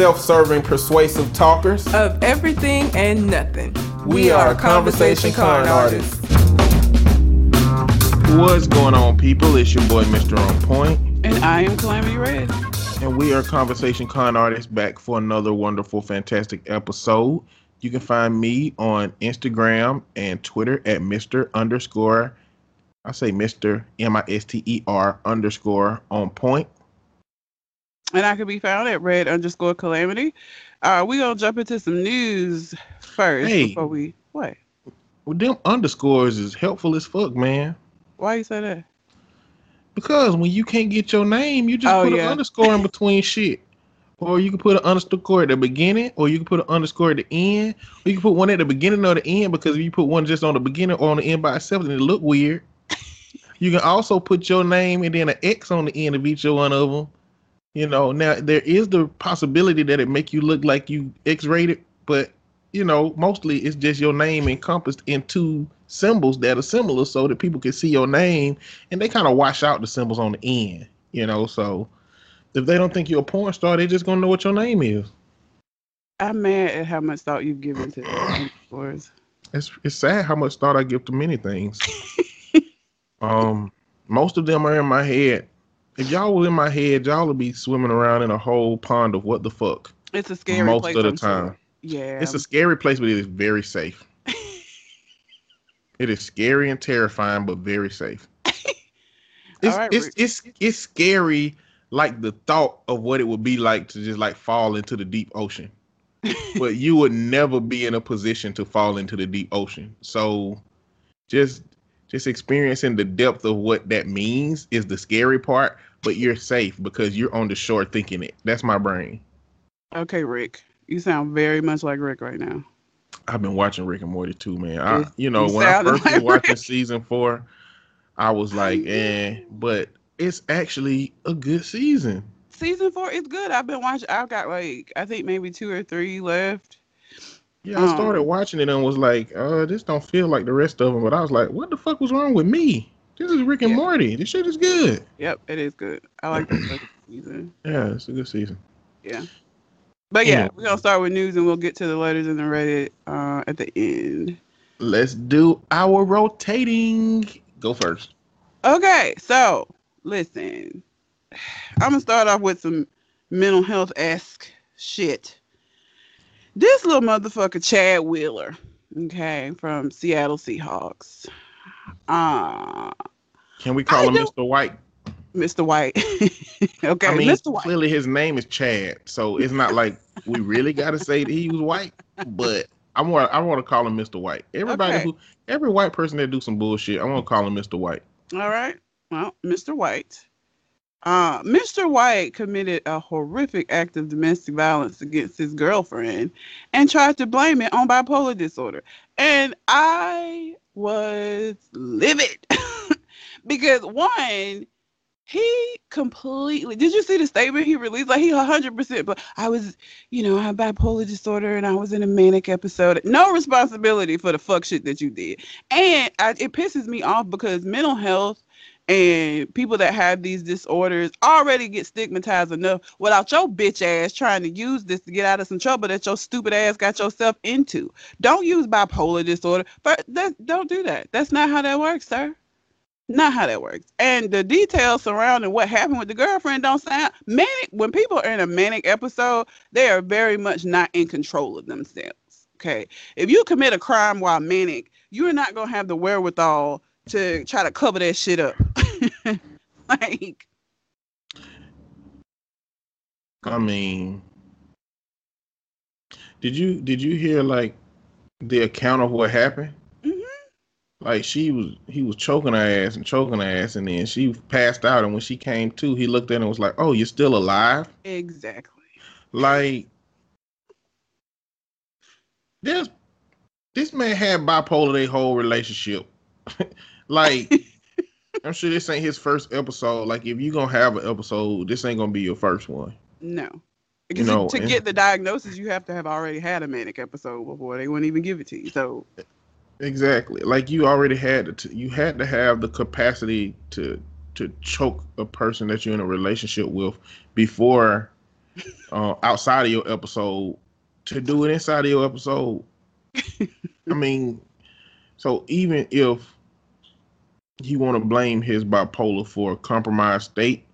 self serving, persuasive talkers of everything and nothing. We, are Conversation Con artists. What's going on, people? It's your boy, Mr. On Point. And I am Calamity Red. And we are Conversation Con artists back for another wonderful, fantastic episode. You can find me on Instagram and Twitter at Mr. underscore, I say Mr. M I S T E R underscore on point. And I can be found at red underscore calamity. Uh, we gonna jump into some news first Hey. before we what? Well, them underscores is helpful as fuck, man. Why you say that? Because when you can't get your name, you just Oh, put yeah. an underscore in between shit. Or you can put an underscore at the beginning, or you can put an underscore at the end, or you can put one at the beginning or the end. Because if you put one just on the beginning or on the end by itself, then it look weird. You can also put your name and then an X on the end of each one of them. You know, now there is the possibility that it make you look like you X-rated, but you know, mostly it's just your name encompassed in two symbols that are similar, so that people can see your name and they kind of wash out the symbols on the end. You know, so if they don't think you're a porn star, they're just gonna know what your name is. I'm mad at how much thought you've given to underscores. It's it's sad how much thought I give to many things. um, most of them are in my head. If y'all were in my head, y'all would be swimming around in a whole pond of what the fuck. It's a scary place most place, of the I'm sure. time. Yeah. It's a scary place, but it is very safe. it is scary and terrifying, but very safe. It's, right, it's, Rick. it's it's scary, like the thought of what it would be like to just like fall into the deep ocean. but you would never be in a position to fall into the deep ocean. So just just experiencing the depth of what that means is the scary part, but you're safe because you're on the shore thinking it. That's my brain. okay, Rick. You sound very much like Rick right now. I've been watching Rick and Morty too, man. I, You- know, you when I first was like watching Rick. season four, I was like, eh, but it's actually a good season. Season four is good. I've been watching. I've got like I think maybe two or three left. Yeah, I started Um, watching it and was like, uh, this don't feel like the rest of them. But I was like, what the fuck was wrong with me? This is Rick and Yeah. Morty. This shit is good. Yep, it is good. I like second season. Yeah, it's a good season. Yeah. But yeah, Yeah. we're gonna start with news and we'll get to the letters and the Reddit uh, at the end. Let's do our rotating. Go first. Okay, so listen. I'm gonna start off with some mental health esque shit. This little motherfucker, Chad Wheeler, okay, from Seattle Seahawks. Uh Can we call I him don't- Mr. White? Mr. White. okay, I mean, Mr. White. clearly his name is Chad, so it's not like we really got to say that he was white. But I want I want to call him Mr. White. Everybody Okay. who every white person that do some bullshit, I want to call him Mr. White. All right. Well, Mr. White. Uh, Mr. White committed a horrific act of domestic violence against his girlfriend and tried to blame it on bipolar disorder. And I was livid because one, he completely did you see the statement he released? Like he 100%, but I was, you know, I have bipolar disorder and I was in a manic episode. No responsibility for the fuck shit that you did. And I, it pisses me off because mental health and people that have these disorders already get stigmatized enough without your bitch ass trying to use this to get out of some trouble that your stupid ass got yourself into. Don't use bipolar disorder. But that don't do that. That's not how that works, sir. Not how that works. And the details surrounding what happened with the girlfriend don't sound manic. When people are in a manic episode, they are very much not in control of themselves. Okay. If you commit a crime while manic, you're not gonna have the wherewithal to try to cover that shit up. like, I mean, did you did you hear like the account of what happened? Like she was he was choking her ass and choking her ass, and then she passed out. And when she came to, he looked at her and was like, "Oh, you're still alive." exactly. Like this this man had bipolar their whole relationship. like I'm sure this ain't his first episode. Like if you're gonna have an episode, this ain't gonna be your first one. No. Because know, to and- get the diagnosis, you have to have already had a manic episode before they wouldn't even give it to you. So, Exactly. Like you already had to you had to have the capacity to to choke a person that you're in a relationship with before uh, outside of your episode to do it inside of your episode. I mean, so even if you want to blame his bipolar for a compromised state,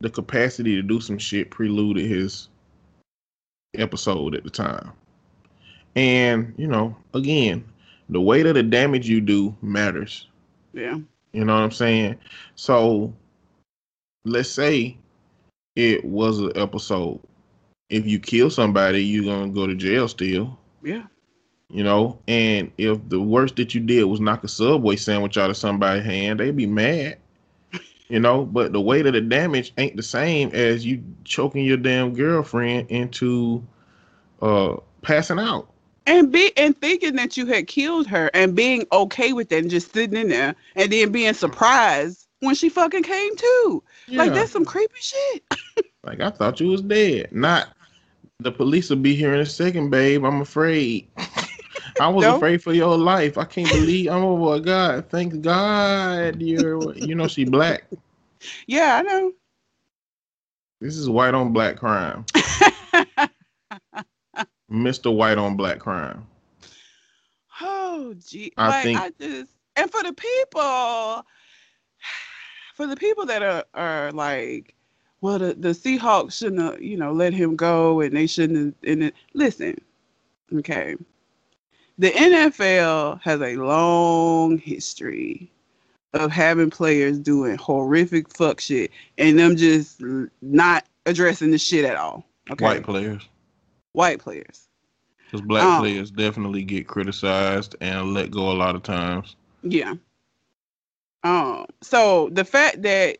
the capacity to do some shit preluded his episode at the time. And, you know, again, the weight of the damage you do matters. Yeah. You know what I'm saying? So let's say it was an episode. If you kill somebody, you're gonna go to jail still. Yeah. You know, and if the worst that you did was knock a subway sandwich out of somebody's hand, they'd be mad. You know, but the weight of the damage ain't the same as you choking your damn girlfriend into uh passing out. And be and thinking that you had killed her and being okay with that and just sitting in there and then being surprised when she fucking came to. Like that's some creepy shit. Like I thought you was dead. Not the police will be here in a second, babe. I'm afraid. I was No. afraid for your life. I can't believe. Oh my God! Thank God you're. You know she black. Yeah, I know. This is white on black crime. Mr. White on black crime. Oh, gee. I like, think- I just, and for the people, for the people that are, are like, well, the, the Seahawks shouldn't have, you know, let him go and they shouldn't have, and it, listen, okay. The NFL has a long history of having players doing horrific fuck shit and them just not addressing the shit at all. Okay. White players. White players. Because black Um, players definitely get criticized and let go a lot of times. Yeah. Um. So the fact that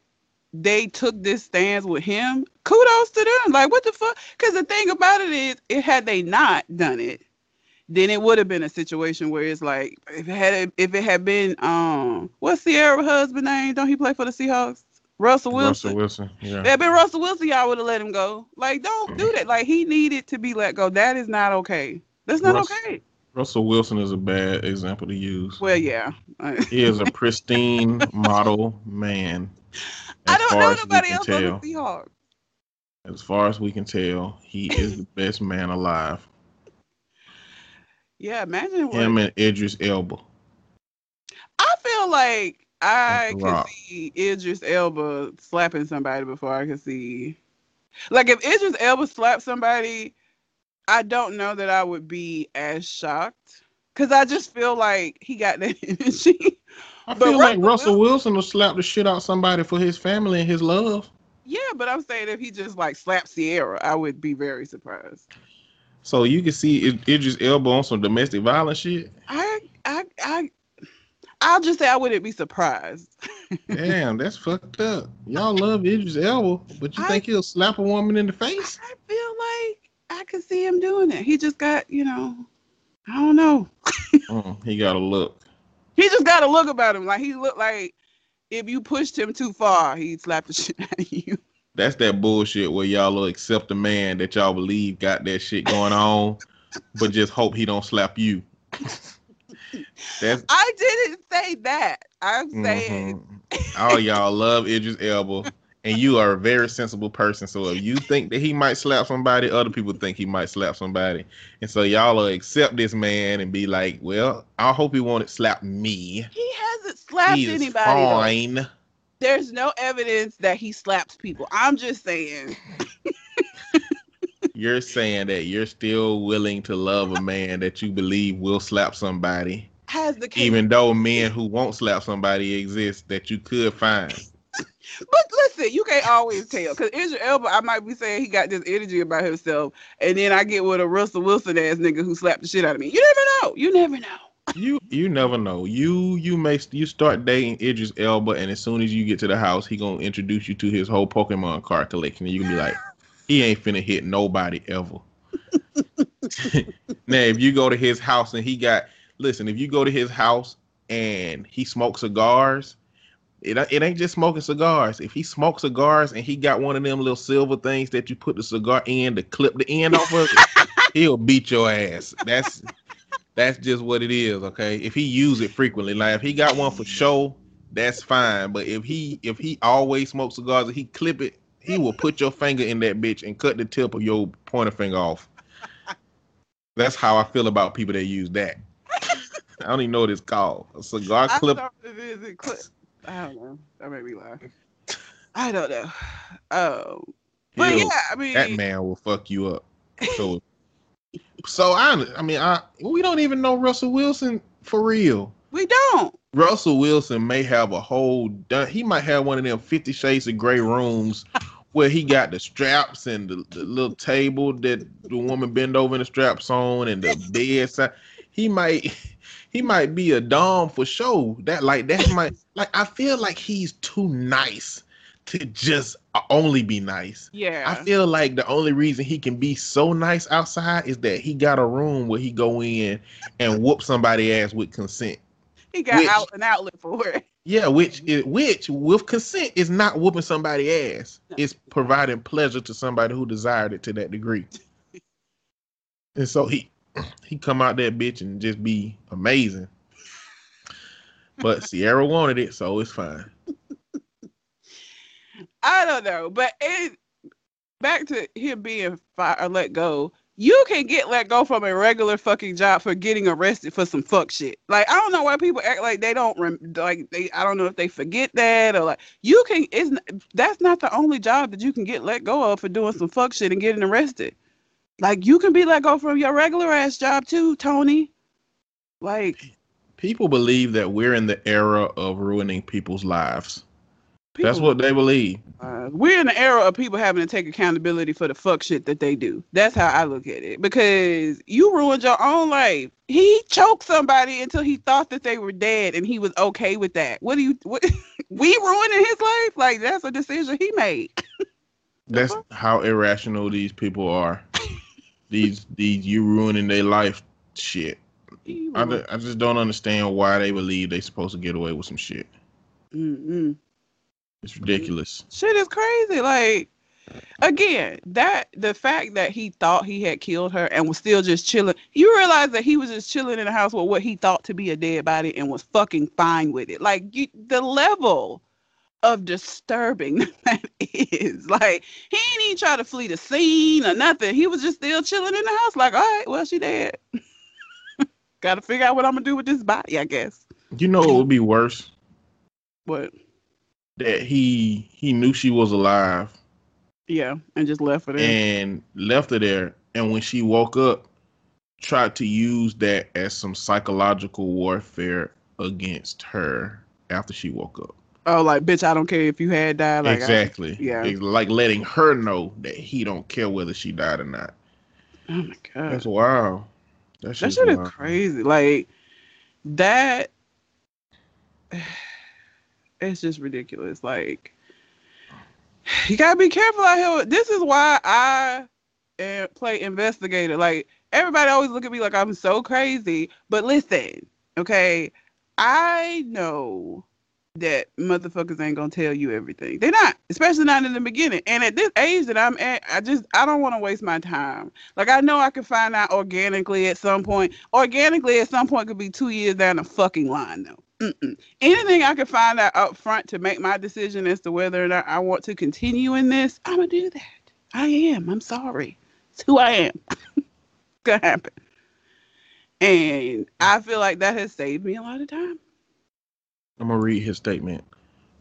they took this stance with him, kudos to them. Like, what the fuck? Because the thing about it is, it had they not done it, then it would have been a situation where it's like, if it had, if it had been, um, what's Ciara husband name? Don't he play for the Seahawks? Russell Wilson. Russell Wilson. Yeah. Had been Russell Wilson, y'all would have let him go. Like, don't do mm-hmm. that. Like, he needed to be let go. That is not okay. That's not okay. Russell Wilson is a bad example to use. Well, yeah. He is a pristine model man. I don't know nobody else on the tell. Seahawks. As far as we can tell, he is the best man alive. Yeah, imagine what Him and Idris Elba. I feel like I That's could see Idris Elba slapping somebody before I could see. Like if Idris Elba slapped somebody, I don't know that I would be as shocked because I just feel like he got that energy. I But feel like Russell Russell Wilson will slap the shit out somebody for his family and his love. yeah, but I'm saying if he just like slapped Ciara, I would be very surprised. So you can see Id- Idris Elba on some domestic violence shit. I I I I'll just say I wouldn't be surprised. Damn, that's fucked up. Y'all love Idris Elba, but you I- think he'll slap a woman in the face? I feel like I could see him doing it. He just got, you know, I don't know. Mm, he got a look. He just got a look about him. Like he looked like if you pushed him too far, he'd slap the shit out of you. That's that bullshit where y'all will accept a man that y'all believe got that shit going on, but just hope he don't slap you. That's I didn't say that. I'm saying mhm. all y'all love Idris Elba, and you are a very sensible person. So if you think that he might slap somebody, other people think he might slap somebody, and so y'all will accept this man and be like, "Well, I hope he won't slap me. he hasn't slapped he anybody. though. fine." There's no evidence that he slaps people. I'm just saying. You're saying that you're still willing to love a man that you believe will slap somebody, Has the case even though men who won't slap somebody exist that you could find. But listen, you can't always tell because Idris Elba, I might be saying he got this energy about himself, and then I get with a Russell Wilson ass nigga who slapped the shit out of me. You never know. You never know. You you never know. You you may you start dating Idris Elba, and as soon as you get to the house, he gonna introduce you to his whole Pokemon card collection, and you can be like, he ain't finna hit nobody ever. now, if you go to his house and he got listen, if you go to his house and he smokes cigars, it it ain't just smoking cigars. If he smokes cigars and he got one of them little silver things that you put the cigar in to clip the end off of it, he'll beat your ass. That's that's just what it is, okay? If he use it frequently, like if he got one for show, that's fine. But if he if he always smokes cigars and he clip it, he will put your finger in that bitch and cut the tip of your pointer finger off. That's how I feel about people that use that. I don't even know what it's called. A cigar I clip. it is a clip. I don't know. That made me laugh. I don't know. Oh, but yeah, I mean, that man will fuck you up. So, so I, I mean, I we don't even know Russell Wilson for real. We don't. Russell Wilson may have a whole. He might have one of them Fifty Shades of Grey rooms where he got the straps and the, the little table that the woman bend over and the straps on and the bedside. He might. He might be a dom for show. That like that might like I feel like he's too nice to just only be nice. Yeah. I feel like the only reason he can be so nice outside is that he got a room where he go in and whoop somebody ass with consent. he got which- out an outlet for it. Yeah, which is which with consent is not whooping somebody ass. It's providing pleasure to somebody who desired it to that degree. And so he he come out that bitch and just be amazing. But Ciara wanted it, so it's fine. I don't know, but it back to him being fired or uh, let go. You can get let go from a regular fucking job for getting arrested for some fuck shit. Like I don't know why people act like they don't rem- like they. I don't know if they forget that or like you can. It's that's not the only job that you can get let go of for doing some fuck shit and getting arrested. Like you can be let go from your regular ass job too, Tony. Like People believe that we're in the era of ruining people's lives. That's what they believe. Uh, we're in the era of people having to take accountability for the fuck shit that they do. That's how I look at it. Because you ruined your own life. He choked somebody until he thought that they were dead, and he was okay with that. What do you? What? we ruining his life? Like that's a decision he made. That's how irrational these people are. these these you ruining their life shit. I, I just don't understand why they believe they supposed to get away with some shit. Mm-mm. It's ridiculous. Shit is crazy. Like again, that the fact that he thought he had killed her and was still just chilling. You realize that he was just chilling in the house with what he thought to be a dead body and was fucking fine with it. Like you, the level of disturbing that is. Like he ain't even try to flee the scene or nothing. He was just still chilling in the house. Like, all right, well, she dead. Got to figure out what I'm gonna do with this body, I guess. You know what would be worse? But That he he knew she was alive yeah, and just left her there. and left her there, and when she woke up, tried to use that as some psychological warfare against her after she woke up. oh, like bitch, I don't care if you had died. Like, I- exactly. yeah. It's like letting her know that he don't care whether she died or not. oh my god. That's wild. That, shit is crazy. Like that it's just ridiculous. Like you gotta be careful out here. This is why I uh, play investigator. Like everybody always look at me like I'm so crazy. But listen, okay, I know that motherfuckers ain't gonna tell you everything. They're not, especially not in the beginning. And at this age that I'm at, I just I don't want to waste my time. Like I know I can find out organically at some point. Organically at some point could be two years down the fucking line though. Mm-mm. Anything I can find out up front to make my decision as to whether or not I want to continue in this, I'm gonna do that. I am. I'm sorry. It's who I am. it's gonna happen. And I feel like that has saved me a lot of time. I'm gonna read his statement.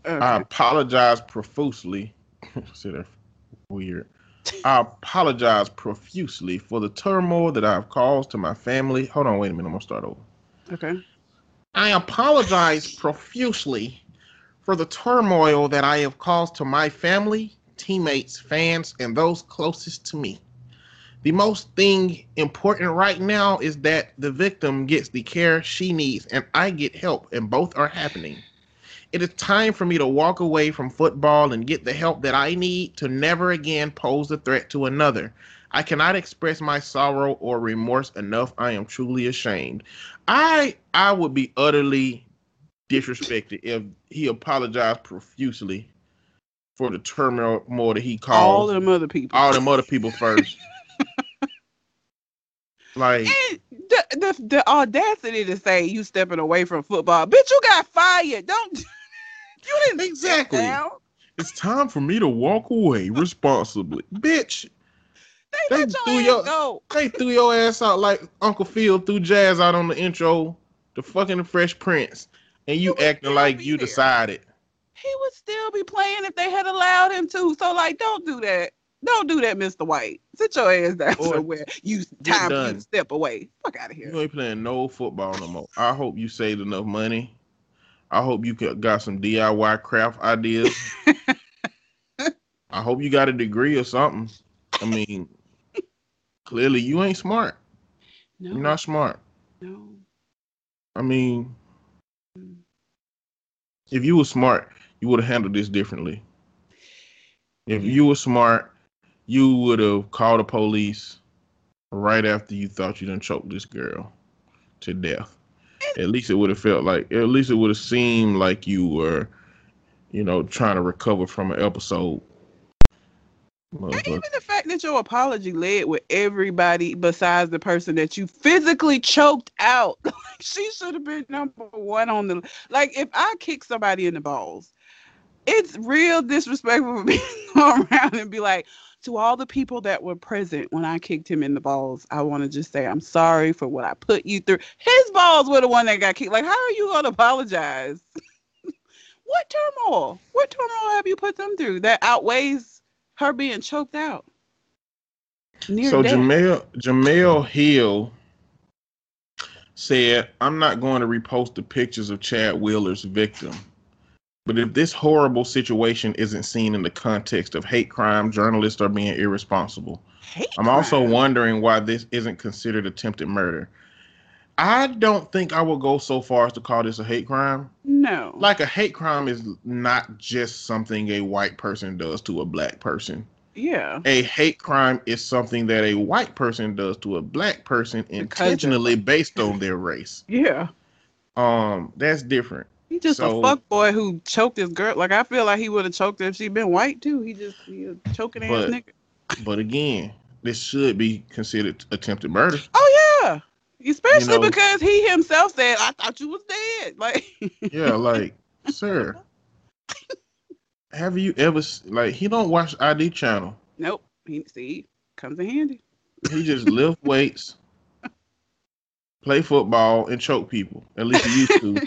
Okay. I apologize profusely. See that weird. I apologize profusely for the turmoil that I've caused to my family. Hold on, wait a minute. I'm gonna start over. okay. I apologize profusely for the turmoil that I have caused to my family, teammates, fans, and those closest to me. The most thing important right now is that the victim gets the care she needs and I get help, and both are happening. It is time for me to walk away from football and get the help that I need to never again pose a threat to another. I cannot express my sorrow or remorse enough. I am truly ashamed. I I would be utterly disrespected if he apologized profusely for the turmoil that he called All caused them other people. all them other people first. like And the, the the audacity to say you stepping away from football, bitch, you got fired. Don't you didn't Exactly. It's time for me to walk away responsibly, bitch. They, They your threw your- go. They threw your ass out like Uncle Phil threw Jazz out on the intro, the fucking Fresh Prince, and you acting like you there. decided. He would still be playing if they had allowed him to. So like, don't do that. Don't do that, Mr. White. Sit your ass down Boy, somewhere. You time for you to step away. Fuck out of here. You ain't playing no football no more. I hope you saved enough money. I hope you got some DIY craft ideas. I hope you got a degree or something. I mean, clearly you ain't smart. No, You're not smart. no. I mean, Mm. if you were smart, you would have handled this differently. If you were smart, you would have called the police right after you thought you done choked this girl to death. At least it would have felt like, at least it would have seemed like you were, you know, trying to recover from an episode. And even the fact that your apology led with everybody besides the person that you physically choked out. She should have been number one on the like if I kick somebody in the balls, it's real disrespectful for me to go around and be like, to all the people that were present when I kicked him in the balls, I want to just say I'm sorry for what I put you through. His balls were the one that got kicked. Like, how are you gonna apologize? what turmoil? What turmoil have you put them through that outweighs her being choked out? So death. Jemele Jemele Hill said, "I'm not going to repost the pictures of Chad Wheeler's victim, but if this horrible situation isn't seen in the context of hate crime, journalists are being irresponsible. Hate I'm also wondering why this isn't considered attempted murder. I don't think I will go so far as to call this a hate crime. no. Like a hate crime is not just something a white person does to a black person." yeah. a hate crime is something that a white person does to a black person intentionally based on their race. Yeah. Um, that's different. He just So- a fuck boy who choked his girl. Like I feel like he would have choked her if she'd been white too. He just he a choking ass nigga. But again, this should be considered attempted murder. Oh yeah. Especially know- because he himself said, I thought you was dead. Like Yeah, like, sir, have you ever like he don't watch ID channel? Nope. He see, comes in handy. He just lift weights, play football, and choke people. At least he used to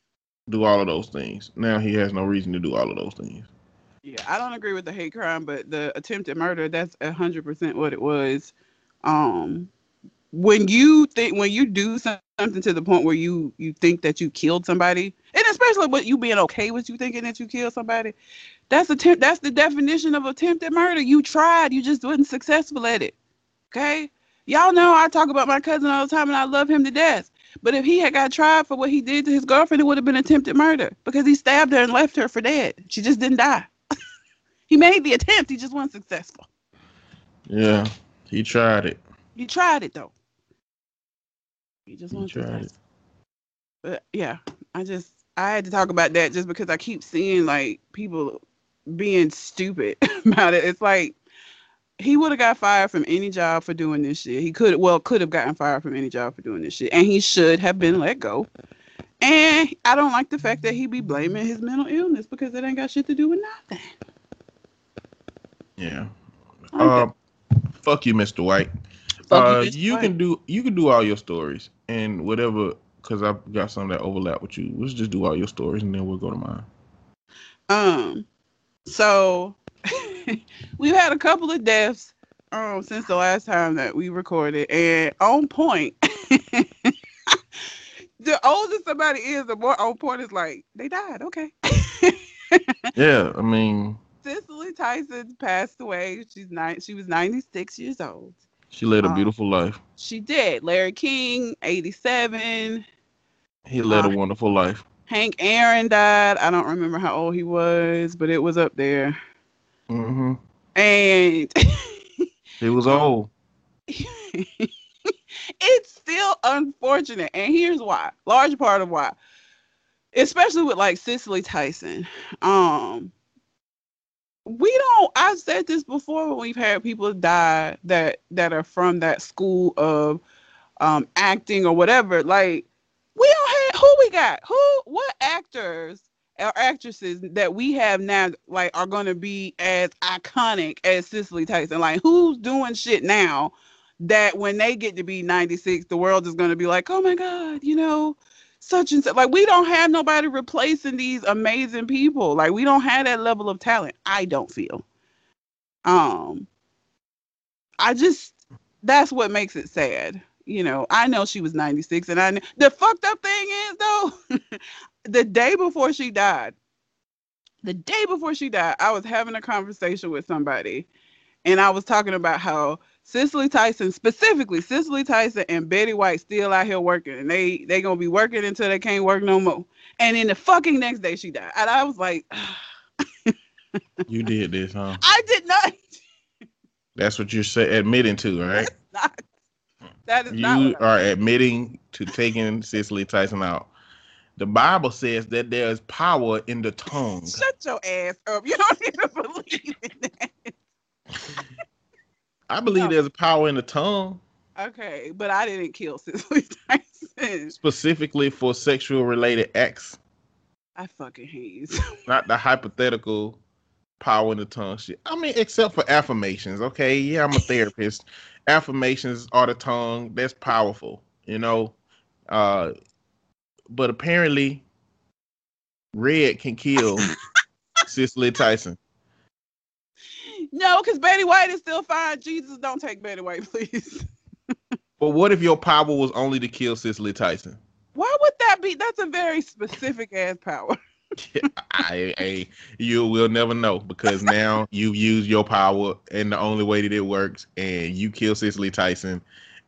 do all of those things. Now he has no reason to do all of those things. Yeah, I don't agree with the hate crime, but the attempted murder, that's a hundred percent what it was. Um when you think when you do something to the point where you you think that you killed somebody, and especially with you being okay with you thinking that you killed somebody, that's attempt that's the definition of attempted murder. You tried, you just wasn't successful at it. Okay? Y'all know I talk about my cousin all the time and I love him to death. But if he had got tried for what he did to his girlfriend, it would have been attempted murder because he stabbed her and left her for dead. She just didn't die. he made the attempt, he just wasn't successful. Yeah, he tried it. He tried it though. He just tried it. But yeah, I just I had to talk about that just because I keep seeing like people being stupid about it. It's like he would have got fired from any job for doing this shit. He could well could have gotten fired from any job for doing this shit, and he should have been let go. And I don't like the fact that he be blaming his mental illness because it ain't got shit to do with nothing. Yeah. Uh, fuck you, Mr. White. Uh, you can do you can do all your stories and whatever because I've got some that overlap with you. Let's just do all your stories and then we'll go to mine. Um, so we've had a couple of deaths um since the last time that we recorded, and on point. the older somebody is, the more on point is like they died. Okay. Yeah, I mean, Cicely Tyson passed away. She's nine. She was ninety six years old. She led a Um, beautiful life. She did. Larry King, eighty seven. He led uh, a wonderful life. Hank Aaron died. I don't remember how old he was, but it was up there. Mm-hmm. And He was old. it's still unfortunate. And here's why. Large part of why. Especially with like Cicely Tyson. Um we don't I've said this before when we've had people die that that are from that school of um acting or whatever. Like we don't have who we got? Who what actors or actresses that we have now like are going to be as iconic as Cicely Tyson. Like who's doing shit now that when they get to be 96 the world is going to be like, "Oh my god, you know, such and such." Like we don't have nobody replacing these amazing people. Like we don't have that level of talent. I don't feel. Um I just that's what makes it sad. You know, I know she was 96 and I the fucked up thing is though the day before she died, the day before she died, I was having a conversation with somebody and I was talking about how Cicely Tyson, specifically Cicely Tyson and Betty White still out here working and they they gonna be working until they can't work no more. And then the fucking next day she died. And I was like, You did this, huh? I did not That's what you're say- admitting to, right? not that is not You I- are admitting to taking Cicely Tyson out. The Bible says that there is power in the tongue. Shut your ass up. You don't even believe in that. I believe No. there's power in the tongue, Okay, but I didn't kill Cicely Tyson. specifically for sexual related acts, I fucking hate you. not the hypothetical power in the tongue shit. I mean, except for affirmations. Okay, yeah, I'm a therapist. affirmations are the tongue. That's powerful, you know. Uh, but apparently, red can kill Cicely Tyson. No, because Betty White is still fine. Jesus, don't take Betty White, please. But what if your power was only to kill Cicely Tyson? Why would that be? That's a very specific ass power. I, I, you will never know because now you've used your power and the only way that it works, and you kill Cicely Tyson.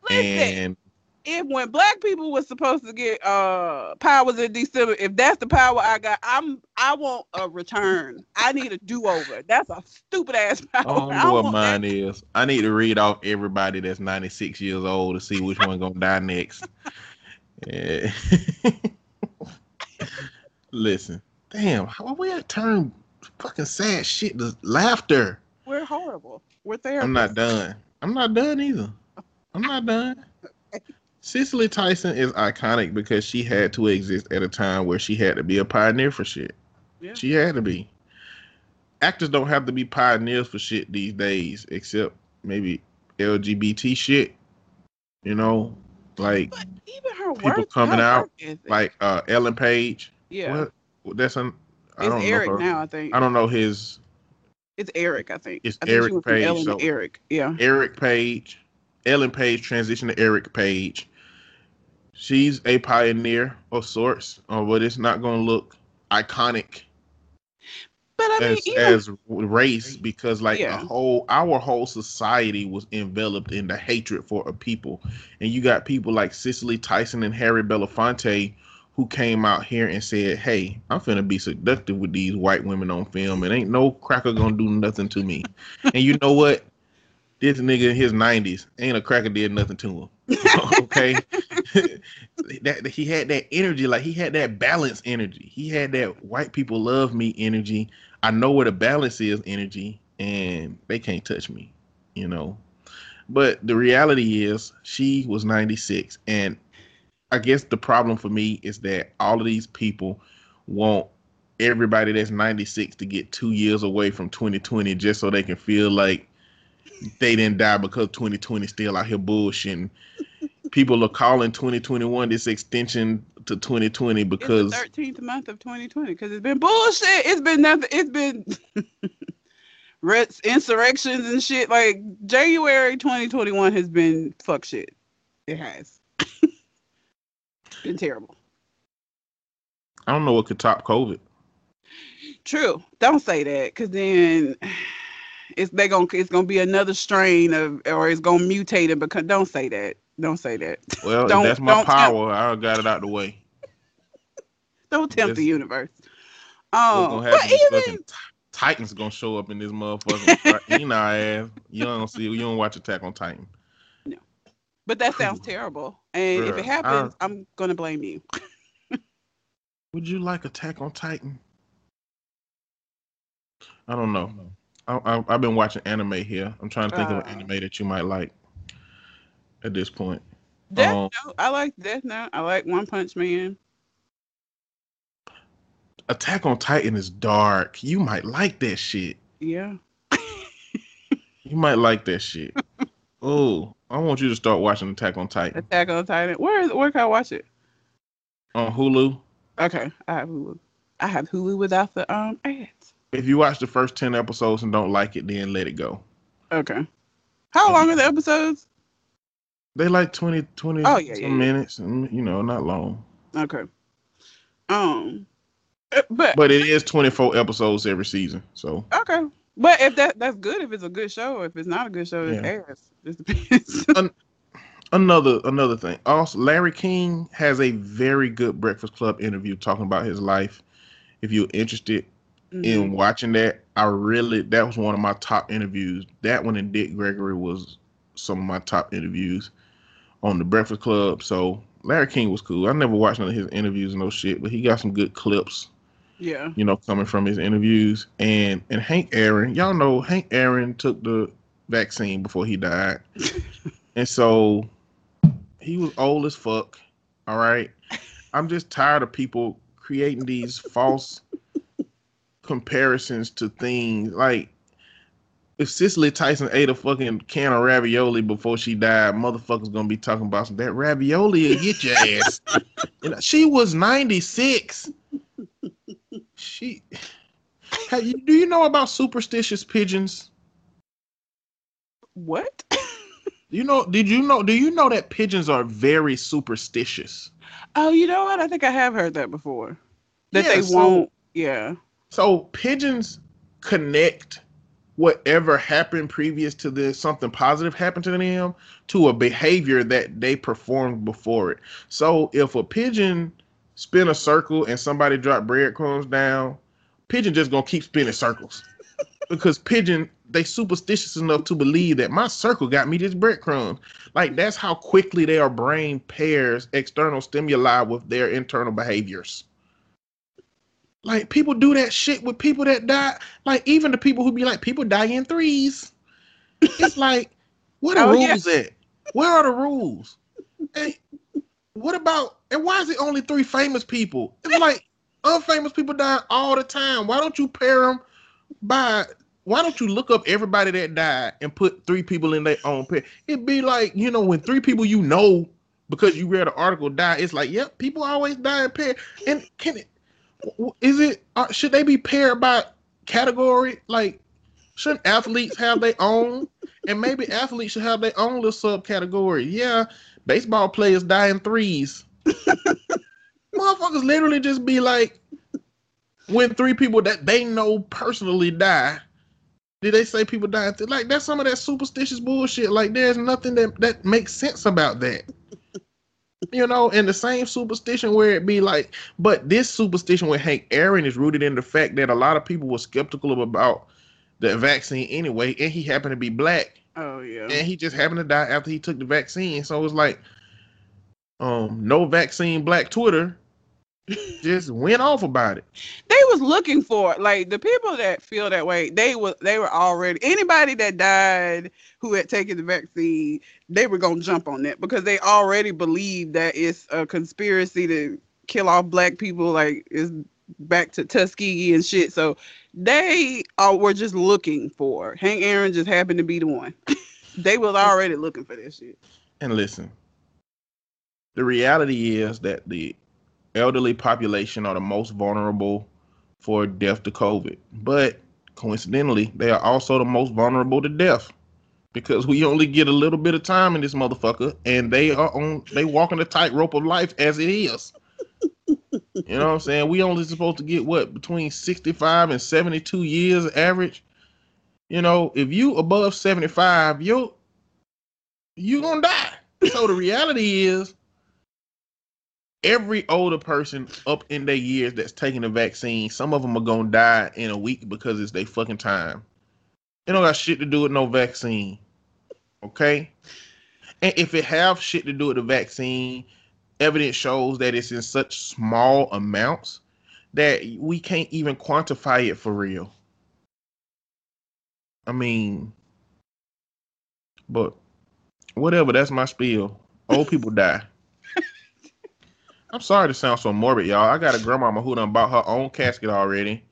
Listen, And if when black people was supposed to get uh powers in December, if that's the power I got, I'm I want a return. I need a do over. That's a stupid ass power. I don't I know what mine that. is. I need to read off everybody that's 96 years old to see which one gonna die next. Yeah. Listen, damn, how we had turn fucking sad shit to laughter. We're horrible. We're therapists. I'm not done. I'm not done either. I'm not done. Cicely Tyson is iconic because she had to exist at a time where she had to be a pioneer for shit. Yeah. She had to be. Actors don't have to be pioneers for shit these days, except maybe LGBT shit. You know, like But even her People work, coming her out, like uh Ellen Page. yeah, What? That's an. I it's don't Eric. Her, now. I think I don't know his it's Eric. I think It's I Eric Page, Ellen so- Eric. Yeah, Eric Page. Ellen Page transitioned to Eric Page. She's a pioneer of sorts, uh, but it's not going to look iconic but I mean, as even as race because like Yeah. whole our whole society was enveloped in the hatred for a people, and you got people like Cicely Tyson and Harry Belafonte who came out here and said, "Hey, I'm finna be seductive with these white women on film, and ain't no cracker gonna do nothing to me." and you know what? This nigga in his 90s ain't a cracker did nothing to him. okay, that he had that energy, like he had that balance energy. He had that white people love me energy. I know where the balance is energy, and they can't touch me, you know. But the reality is, she was 96, and I guess the problem for me is that all of these people want everybody that's 96 to get two years away from 2020 just so they can feel like they didn't die because 2020 still out here bullshitting. People are calling 2021 this extension to 2020 because it's the thirteenth month of 2020 because it's been bullshit. It's been nothing. It's been reds, insurrections and shit. Like January 2021 has been fuck shit. It has been terrible. I don't know what could top COVID. True. Don't say that, because then it's they gonna it's gonna be another strain of, or it's gonna mutate and become. Don't say that. Don't say that. Well, that's my power. I got it out the way. Don't tempt the universe. Oh, Um, but even Titans gonna show up in this motherfucker. you know, ass. You don't see. You don't watch Attack on Titan. No, but that sounds terrible. And if it happens, I'm gonna blame you. Would you like Attack on Titan? I don't know. I, I, I've been watching anime here. I'm trying to think of Uh. an anime that you might like. At this point, Death Um, Note. I like Death Note. I like One Punch Man. Attack on Titan is dark. You might like that shit. Yeah. You might like that shit. oh, I want you to start watching Attack on Titan Attack on Titan. Where is where can I watch it? on Hulu. Okay, I have Hulu. I have Hulu without the um ads. If you watch the first ten episodes and don't like it, then let it go. Okay. How long are the episodes? They like 20, 20 Oh, yeah, yeah, yeah. minutes, and you know, not long. Okay. Um, uh, but But it is twenty four episodes every season. So okay. But if that that's good, if it's a good show, if it's not a good show, it's Yeah. ass. Just depends. another another thing. Also, Larry King has a very good Breakfast Club interview talking about his life. If you're interested Mhm. in watching that, I really that was one of my top interviews. That one and Dick Gregory was some of my top interviews on the Breakfast Club. So Larry King was cool. I never watched none of his interviews, no shit, but he got some good clips, yeah. you know, coming from his interviews. And and Hank Aaron, y'all know Hank Aaron took the vaccine before he died, and so he was old as fuck. All right, I'm just tired of people creating these false comparisons to things like if Cicely Tyson ate a fucking can of ravioli before she died, motherfuckers gonna be talking about some that ravioli will get your ass. Know, she was 96. She have you, do you know about superstitious pigeons? What? You know, did you know do you know that pigeons are very superstitious? oh, you know what? I think I have heard that before. That Yeah, they so- won't. Yeah. So pigeons connect whatever happened previous to this, something positive happened to them, to a behavior that they performed before it. So if a pigeon spin a circle and somebody drop breadcrumbs down, pigeon just gonna keep spinning circles. because pigeon they superstitious enough to believe that my circle got me this breadcrumb. Like that's how quickly their brain pairs external stimuli with their internal behaviors. Like people do that shit with people that die. Like even the people who be like, people die in threes. It's like, what the Oh, yeah. rules at? Where are the rules? And what about and why is it only three famous people? It's like unfamous people die all the time. Why don't you pair them by why don't you look up everybody that died and put three people in their own pair? It'd be like, you know, when three people you know because you read an article die, it's like, yep, people always die in pair. And can it is it uh, should they be paired by category? Like, shouldn't athletes have their own? And maybe athletes should have their own little subcategory. Yeah, baseball players die in threes. Motherfuckers literally just be like, when three people that they know personally die, did they say people die? Like that's some of that superstitious bullshit. Like there's nothing that that makes sense about that. You know, and the same superstition where it be like, but this superstition with Hank Aaron is rooted in the fact that a lot of people were skeptical about the vaccine anyway, and he happened to be black, Oh yeah. and he just happened to die after he took the vaccine. So it was like, um, no vaccine black Twitter just went off about it. they was looking for it. like the people that feel that way they were they were already anybody that died who had taken the vaccine they were gonna jump on that because they already believe that it's a conspiracy to kill off black people like it's back to tuskegee and shit so they uh, were just looking for hank aaron just happened to be the one they was already looking for that shit And listen, the reality is that the elderly population are the most vulnerable for death to COVID. But coincidentally, they are also the most vulnerable to death because we only get a little bit of time in this motherfucker, and they are on they walking the tightrope of life as it is. You know what I'm saying? We only supposed to get what between 65 and 72 years average. You know, if you above 75, you you gonna die. So the reality is, every older person up in their years that's taking the vaccine, some of them are gonna die in a week because it's their fucking time. It don't got shit to do with no vaccine. Okay? And if it have shit to do with the vaccine, evidence shows that it's in such small amounts that we can't even quantify it for real. I mean, but whatever, that's my spiel. Old people die. I'm sorry to sound so morbid, y'all. I got a grandmama who done bought her own casket already.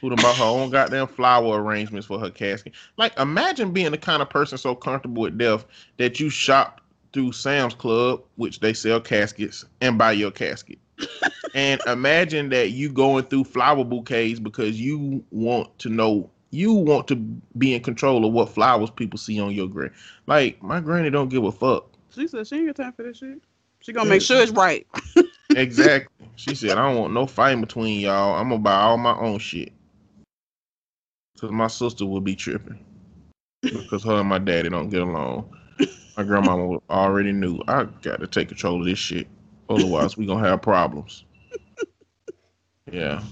Who done bought her own goddamn flower arrangements for her casket. Like, imagine being the kind of person so comfortable with death that you shop through Sam's Club, which they sell caskets, and buy your casket. and imagine that you going through flower bouquets because you want to know you want to be in control of what flowers people see on your grave. Like my granny don't give a fuck. She said she ain't got time for this shit. She gonna make sure it's right. exactly. She said, I don't want no fighting between y'all. I'm gonna buy all my own shit. Cause my sister would be tripping. Because her and my daddy don't get along. My grandmama already knew I got to take control of this shit. Otherwise, we gonna have problems. Yeah.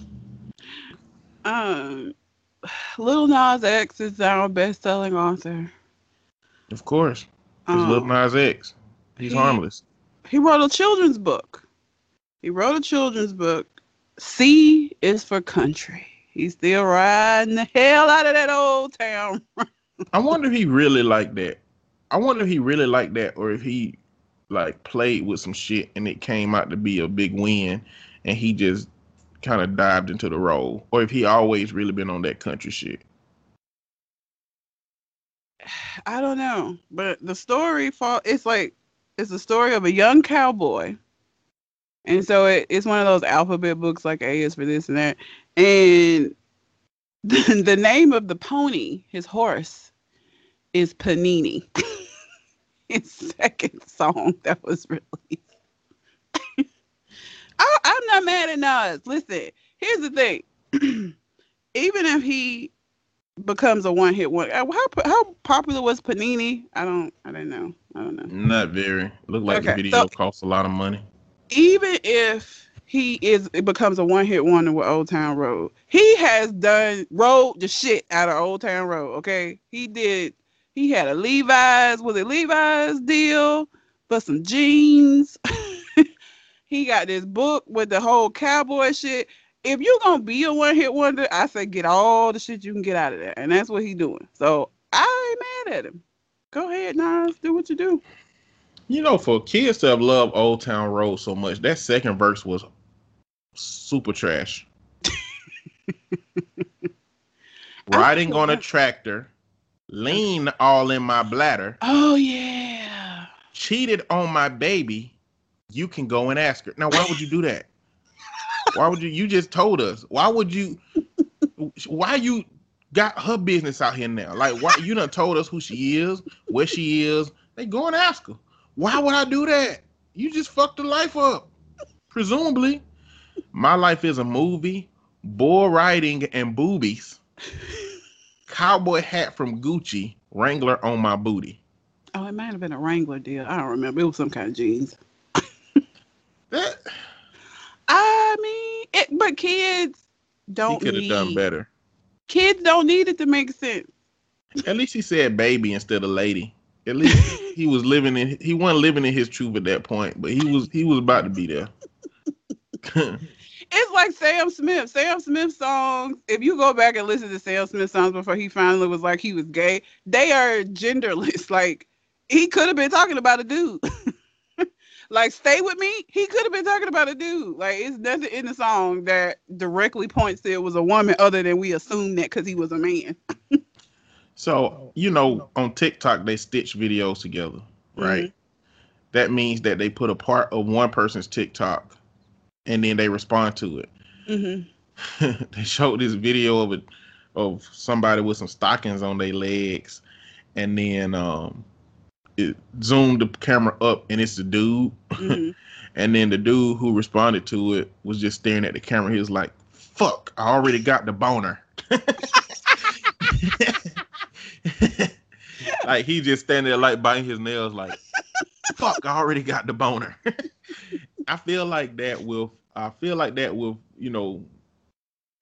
Um, Little Nas X is our best-selling author. Of course. It's Um, Lil Nas X. He's he- harmless. he wrote a children's book. He wrote a children's book. C is for country. He's still riding the hell out of that old town. I wonder if he really liked that. I wonder if he really liked that, or if he like played with some shit and it came out to be a big win, and he just kind of dived into the role, or if he always really been on that country shit. I don't know, but the story fall. It's like it's the story of a young cowboy, and so it, it's one of those alphabet books like A is for this and that, and the, the name of the pony, his horse, is Panini. his second song that was released. I, I'm not mad at Nas. Listen, here's the thing. Even if he becomes a one hit one. uh, How how popular was Panini? I don't I don't know. I don't know. Not very. Look like the video so- costs a lot of money. Even if he is it becomes a one hit wonder with Old Town Road, he has done rode the shit out of Old Town Road. Okay, he did. He had a Levi's was it Levi's deal for some jeans. he got this book with the whole cowboy shit. If you're gonna be a one hit wonder, I say get all the shit you can get out of there, and that's what he's doing. So I ain't mad at him. Go ahead, Nas, do what you do. You know, for kids to have loved Old Town Road so much, that second verse was super trash. Riding on a tractor, lean all in my bladder, Oh yeah. cheated on my baby. You can go and ask her. Now, why would you do that? Why would you? You just told us. Why would you? Why you got her business out here now? Like, why you done told us who she is, where she is? They go and ask her. Why would I do that? You just fucked the life up. Presumably, my life is a movie, bull riding and boobies, cowboy hat from Gucci, Wrangler on my booty. Oh, it might have been a Wrangler deal. I don't remember. It was some kind of jeans. That I mean, it, but kids don't He could have done better. Kids don't need it to make sense. At least he said baby instead of lady. At least he was living in he wasn't living in his truth at that point, but he was he was about to be there. It's like Sam Smith. Sam Smith songs. If you go back and listen to Sam Smith songs before he finally was like he was gay, they are genderless. Like he could have been talking about a dude. like stay with me. He could have been talking about a dude. Like it's nothing in the song that directly points to it was a woman, other than we assume that because he was a man. so, you know, on TikTok they stitch videos together, right? That means that they put a part of one person's TikTok and then they respond to it. Mm-hmm. they showed this video of it of somebody with some stockings on their legs, and then um, it zoomed the camera up, and it's the dude, hmm and then the dude who responded to it was just staring at the camera. He was like, "Fuck, I already got the boner." like he just standing there like biting his nails, like, "Fuck, I already got the boner." I feel like that will. I feel like that will. You know,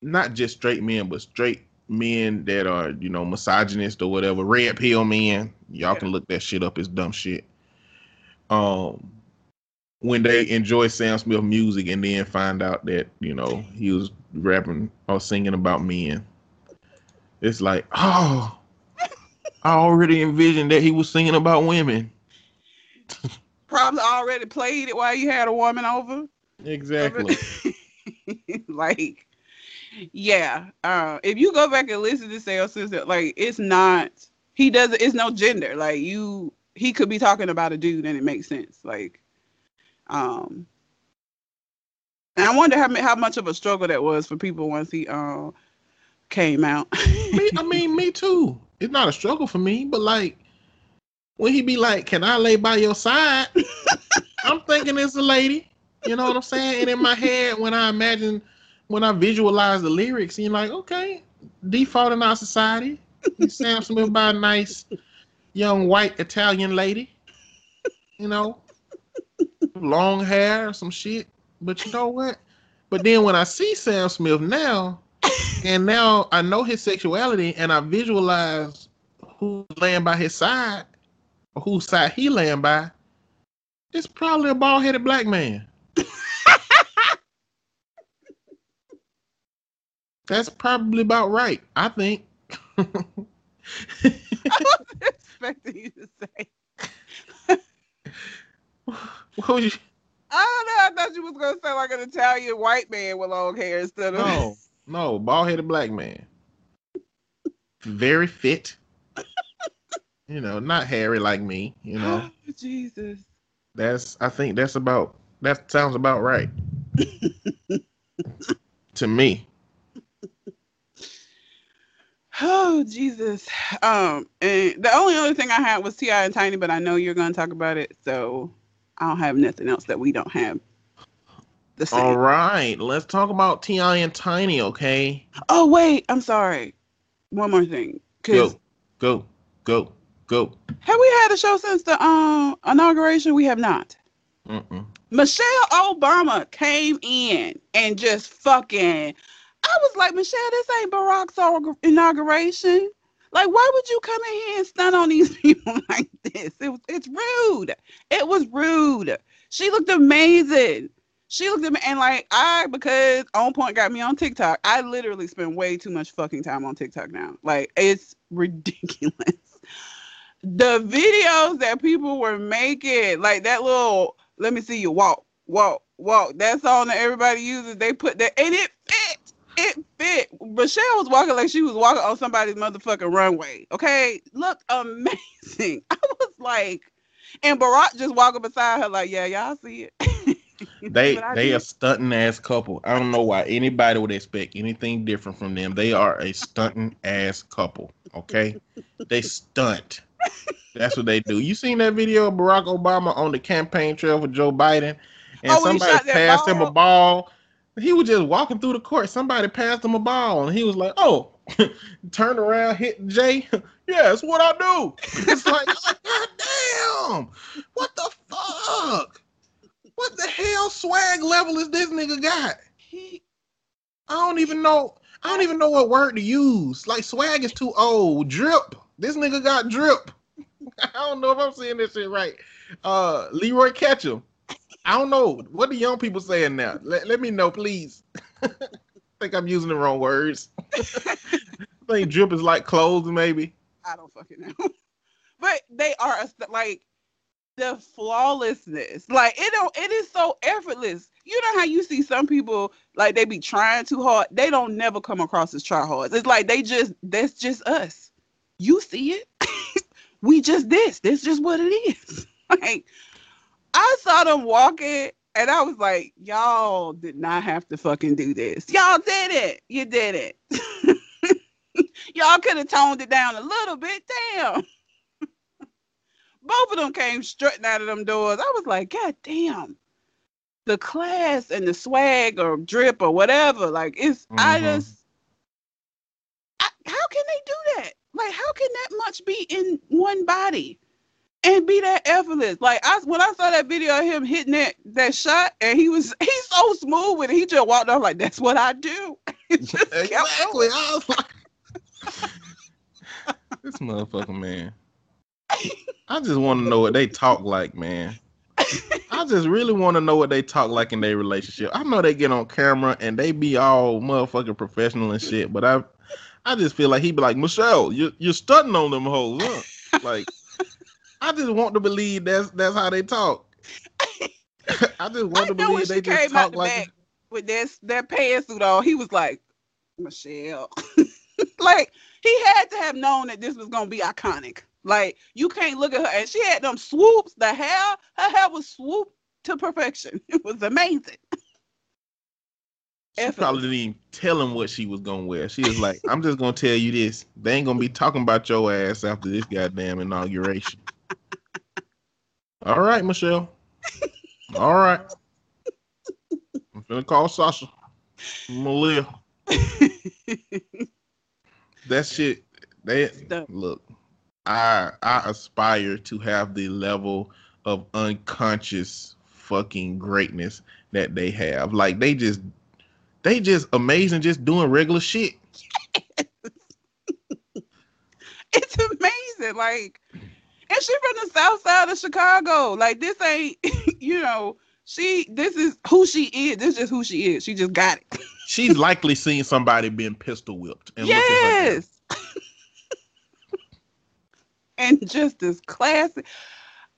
not just straight men, but straight men that are you know misogynist or whatever, red pill men. Y'all can look that shit up. It's dumb shit. Um, when they enjoy Sam Smith music and then find out that you know he was rapping or singing about men, it's like, oh, I already envisioned that he was singing about women. Probably already played it while you had a woman over. Exactly. like, yeah. Uh, if you go back and listen to Sam Sister, like it's not. He doesn't. It's no gender. Like you, he could be talking about a dude, and it makes sense. Like, um, and I wonder how how much of a struggle that was for people once he uh came out. me, I mean, me too. It's not a struggle for me, but like when he be like, "Can I lay by your side?" I'm thinking it's a lady. You know what I'm saying? And in my head, when I imagine, when I visualize the lyrics, you're like, okay, default in our society. Sam Smith by a nice young white Italian lady. You know, long hair, some shit. But you know what? But then when I see Sam Smith now, and now I know his sexuality, and I visualize who's laying by his side, or whose side he laying by, it's probably a bald headed black man. That's probably about right, I think. I wasn't expecting you to say. what was you? I don't know. I thought you was gonna say like an Italian white man with long hair instead of No, no, bald headed black man. Very fit. you know, not hairy like me. You know, Jesus. that's. I think that's about. That sounds about right. to me. Oh Jesus. Um, and the only other thing I had was T.I. and Tiny, but I know you're gonna talk about it, so I don't have nothing else that we don't have. All right, let's talk about T.I. and Tiny. Okay, Oh wait, I'm sorry. One more thing, go, go, go, go. have we had a show since the um inauguration? We have not. Mm-mm. Michelle Obama came in and just fucking. I was like, Michelle, this ain't Barack's inauguration. Like, why would you come in here and stun on these people like this? It was, it's rude. It was rude. She looked amazing. She looked at me and like I because on point got me on TikTok. I literally spend way too much fucking time on TikTok now. Like it's ridiculous. The videos that people were making, like that little let me see you walk, walk, walk. That song that everybody uses, they put that and it fit. It fit. Michelle was walking like she was walking on somebody's motherfucking runway. Okay. Looked amazing. I was like, and Barack just walking beside her, like, yeah, y'all see it. They they a stunting ass couple. I don't know why anybody would expect anything different from them. They are a stunting ass couple. Okay, they stunt. That's what they do. You seen that video of Barack Obama on the campaign trail for Joe Biden, and Oh, somebody passed him a ball. ball. He was just walking through the court. Somebody passed him a ball, and he was like, "Oh." Turned around, hit Jay. yeah, it's what I do. It's like, God damn, what the fuck? What the hell swag level is this nigga got? He, I don't even know. I don't even know what word to use. Like swag is too old. Drip. This nigga got drip. I don't know if I'm saying this shit right. Uh, Leroy Ketchum. I don't know. What the young people saying now? Let, let me know, please. I think I'm using the wrong words. I think drip is like clothes, maybe. I don't fucking know. but they are like the flawlessness. Like it don't it is so effortless. You know how you see some people like they be trying too hard. They don't never come across as try hard. It's like they just that's just us. You see it. we just this. This just what it is. like I saw them walking and I was like, y'all did not have to fucking do this. Y'all did it. You did it. y'all could have toned it down a little bit. Damn. Both of them came strutting out of them doors. I was like, God damn. The class and the swag or drip or whatever. Like it's I Mhm. just I, how can they do that? Like how can that much be in one body? and be that effortless. Like I when I saw that video of him hitting that that shot, and he was he's so smooth with it. He just walked off like that's what I do. Exactly. I was like, this motherfucker, man. I just want to know what they talk like, man. I just really want to know what they talk like in their relationship. I know they get on camera and they be all motherfucking professional and shit, but I, I just feel like he'd be like Michelle, you you're stunting on them hoes, huh? Like, I just want to believe that's that's how they talk. I just I want to believe they just came talk the like back with that that pantsuit on, he was like, Michelle. like he had to have known that this was gonna be iconic. Like you can't look at her and she had them swoops, the hair, her hair was swooped to perfection. It was amazing. She probably didn't even tell him what she was gonna wear. She was like, "I'm just gonna tell you this: they ain't gonna be talking about your ass after this goddamn inauguration." All right, Michelle. All right. I'm gonna call Sasha. Malia. That shit. They look. I I aspire to have the level of unconscious fucking greatness that they have. Like they just they just amazing just doing regular shit. it's amazing. Like, and she from the south side of Chicago. Like, this ain't, you know, she. This is who she is. This is just who she is. She just got it. She's likely seen somebody being pistol whipped. And look at her yes. And just as classic.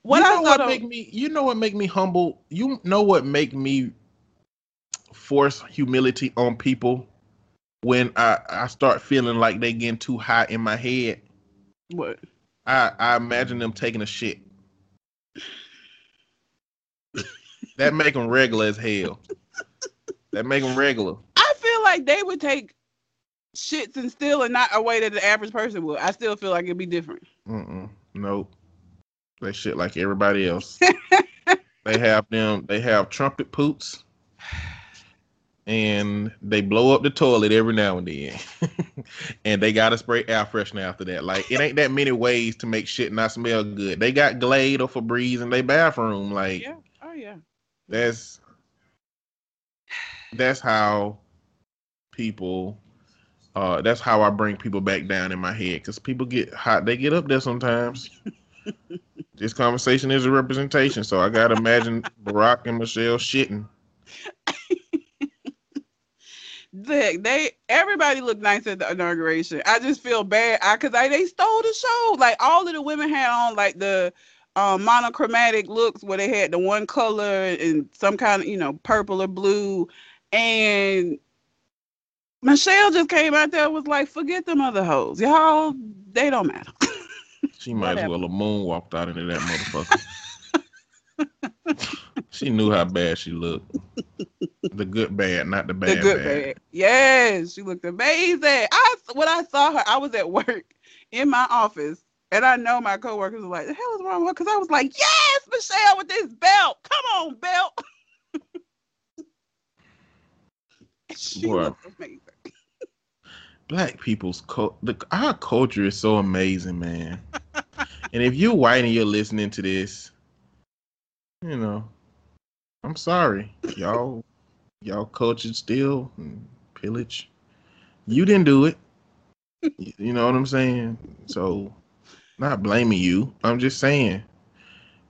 What you I know saw what though- make me you know what make me humble? You know what make me force humility on people when I, I start feeling like they getting too high in my head. what? I, I imagine them taking a shit. that make them regular as hell. That make them regular. I feel like they would take shits and still and not a way that the average person would. I still feel like it'd be different. Mm-mm. Nope. They shit like everybody else. they have them. They have trumpet poops, and they blow up the toilet every now and then. and they gotta spray air freshener after that. Like it ain't that many ways to make shit not smell good. They got Glade or Febreze in their bathroom. Like Yeah. Oh yeah. that's that's how people. Uh, that's how I bring people back down in my head because people get hot. They get up there sometimes. this conversation is a representation, so I gotta imagine Barack and Michelle shitting. Look, they everybody looked nice at the inauguration. I just feel bad I cause I, they stole the show. Like all of the women had on like the um, monochromatic looks where they had the one color and some kind of you know purple or blue, and Michelle just came out there and was like, "Forget them other hoes, y'all. They don't matter." She might as Whatever. well have moonwalked out into that motherfucker. she knew how bad she looked. The good bad, not the bad the good bad. bad. Yes, she looked amazing. I when I saw her, I was at work in my office, and I know my coworkers were like, "The hell is wrong with her?" Because I was like, "Yes, Michelle with this belt. Come on, belt." she Boy. looked amazing. Black people's cult the our culture is so amazing man. And if you're white and you're listening to this you know i'm sorry. Y'all y'all culture still and pillage. You didn't do it. You you know what i'm saying? So not blaming you. I'm just saying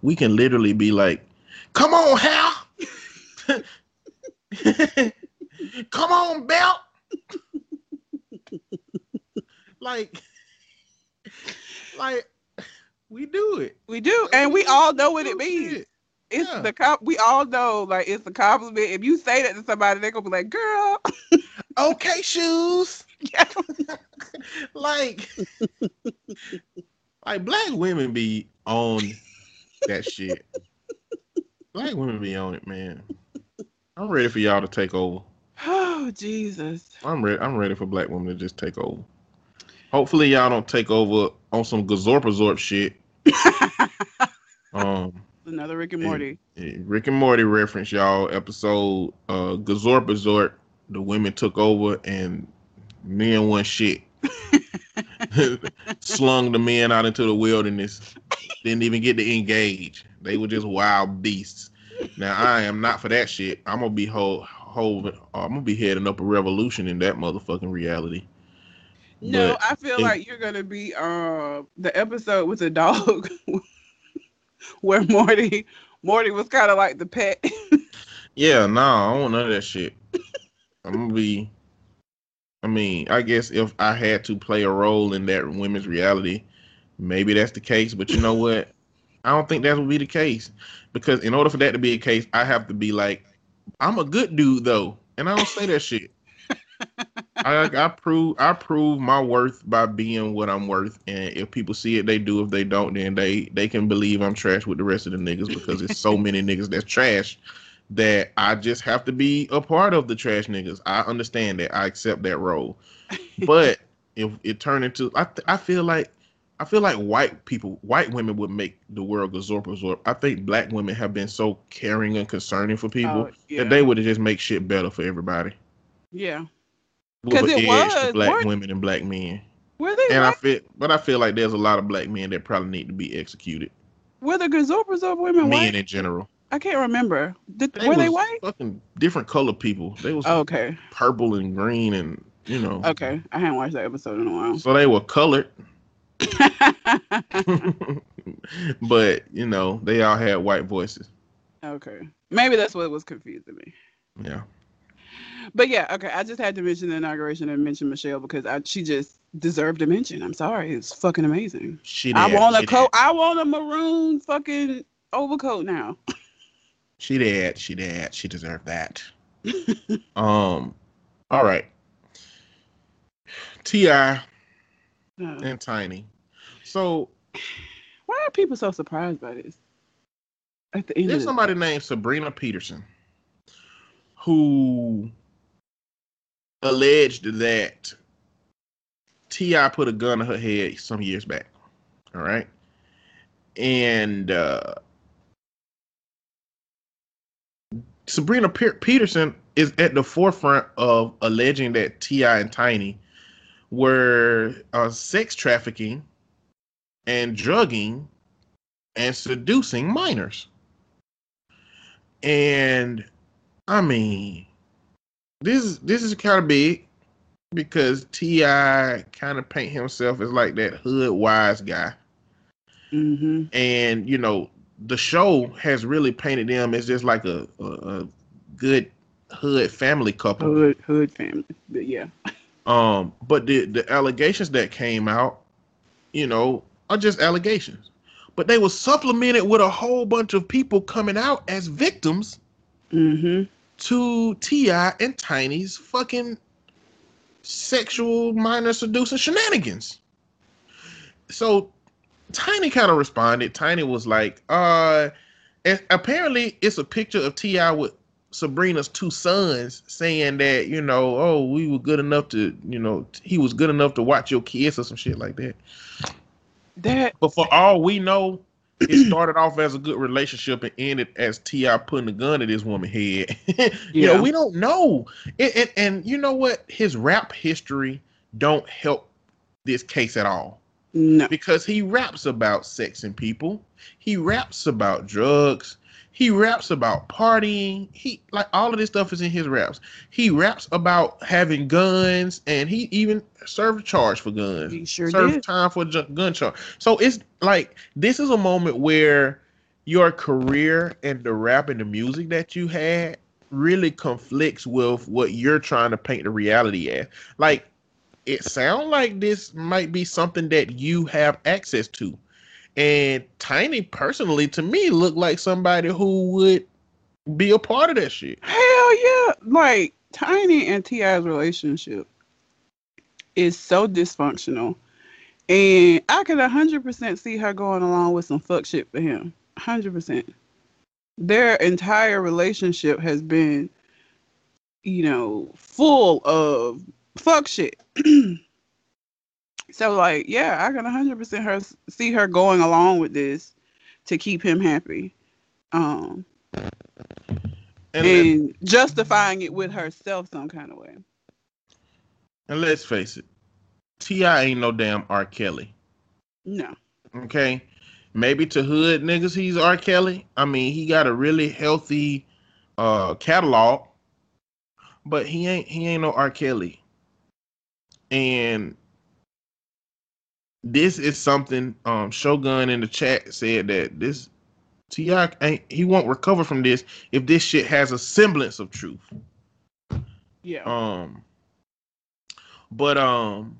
we can literally be like come on hal. Come on belt like like we do it We do, and we all know what it means. shit. It's Yeah. the cop. We all know, like it's a compliment. If you say that to somebody, they're gonna be like, "Girl, okay shoes like like black women be on that shit black women be on it man i'm ready for y'all to take over oh Jesus." i'm ready i'm ready for black women to just take over hopefully y'all don't take over on some Gazorpazorp shit um Another Rick and. Morty. Eh, Rick and Morty reference, y'all. Episode uh Gazorpazorp. The women took over and men won shit. Slung the men out into the wilderness. Didn't even get to engage. They were just wild beasts. Now I am not for that shit. I'm gonna be whole whole I'm gonna be heading up a revolution in that motherfucking reality. No, But I feel it- like you're gonna be uh the episode with the dog where Morty Morty was kind of like the pet. Yeah, no, I don't want none of that shit. I'm gonna be. I mean, I guess if I had to play a role in that women's reality, maybe that's the case. But you know what? I don't think that would be the case because in order for that to be a case, I have to be like, I'm a good dude though, and I don't say that shit. I, I prove I prove my worth by being what I'm worth, and if people see it, they do. If they don't, then they they can believe I'm trash with the rest of the niggas because it's so many niggas that's trash that I just have to be a part of the trash niggas. I understand that. I accept that role, but if it turned into, I I feel like I feel like white people, white women would make the world Gazorpazorp. I think black women have been so caring and concerning for people Oh, yeah. that they would just make shit better for everybody. Yeah. With 'Cause an it was, black weren't- women and black men. Were they And I feel, but I feel like there's a lot of black men that probably need to be executed. Were the Gazorpers of women Men white? in general. I can't remember. Did, They were they white? Fucking different color people. They was Oh, okay. purple and green and you know. Okay. I hadn't watched that episode in a while. So they were colored, but you know they all had white voices. okay. Maybe that's what was confusing me. Yeah. But yeah, okay. I just had to mention the inauguration and mention Michelle because I, she just deserved a mention. I'm sorry. It's fucking amazing. She did. I want a coat. did. I want a maroon fucking overcoat now. She did. She did. She deserved that. um. All right. T.I. Uh, and Tiny. So why are people so surprised by this? At the end there's somebody named Sabrina Peterson who alleged that T.I. put a gun to her head some years back. All right, and uh, Sabrina Pe- Peterson is at the forefront of alleging that T.I. and Tiny were uh, sex trafficking and drugging and seducing minors. And I mean, this is this is kind of big because T.I. kind of paint himself as like that hood wise guy, hmm and you know the show has really painted them as just like a a, a good hood family couple. Hood hood family. But yeah. Um, but the the allegations that came out, you know, are just allegations. But they were supplemented with a whole bunch of people coming out as victims hmm to T.I. and Tiny's fucking sexual minor seducing shenanigans. So Tiny kind of responded. Tiny was like, uh and apparently it's a picture of T.I. with Sabrina's two sons saying that, you know, oh, we were good enough to, you know, he was good enough to watch your kids or some shit like that. That But for all we know, it started off as a good relationship and ended as T.I. putting a gun at his woman's head. you Yeah. know, we don't know. And, and and you know what? His rap history don't help this case at all no. because he raps about sex and people. He raps about drugs. He raps about partying. He like all of this stuff is in his raps. He raps about having guns, and he even served a charge for guns. He sure served did. time for a gun charge. So it's like this is a moment where your career and the rap and the music that you had really conflicts with what you're trying to paint the reality as. Like it sounds like this might be something that you have access to. And Tiny personally to me looked like somebody who would be a part of that shit. Hell yeah. Like Tiny and T.I.'s relationship is so dysfunctional. And I could 100% see her going along with some fuck shit for him. 100%. Their entire relationship has been, you know, full of fuck shit. so, like, yeah, I can 100% her, see her going along with this to keep him happy. Um, And, and justifying it with herself some kind of way. and let's face it, T.I. ain't no damn R. Kelly. No. Okay. Maybe to hood niggas, he's R. Kelly. I mean, he got a really healthy uh catalog, but he ain't he ain't no R. Kelly. And this is something um Shogun in the chat said that this T.I. ain't he won't recover from this if this shit has a semblance of truth. Yeah. Um, but um,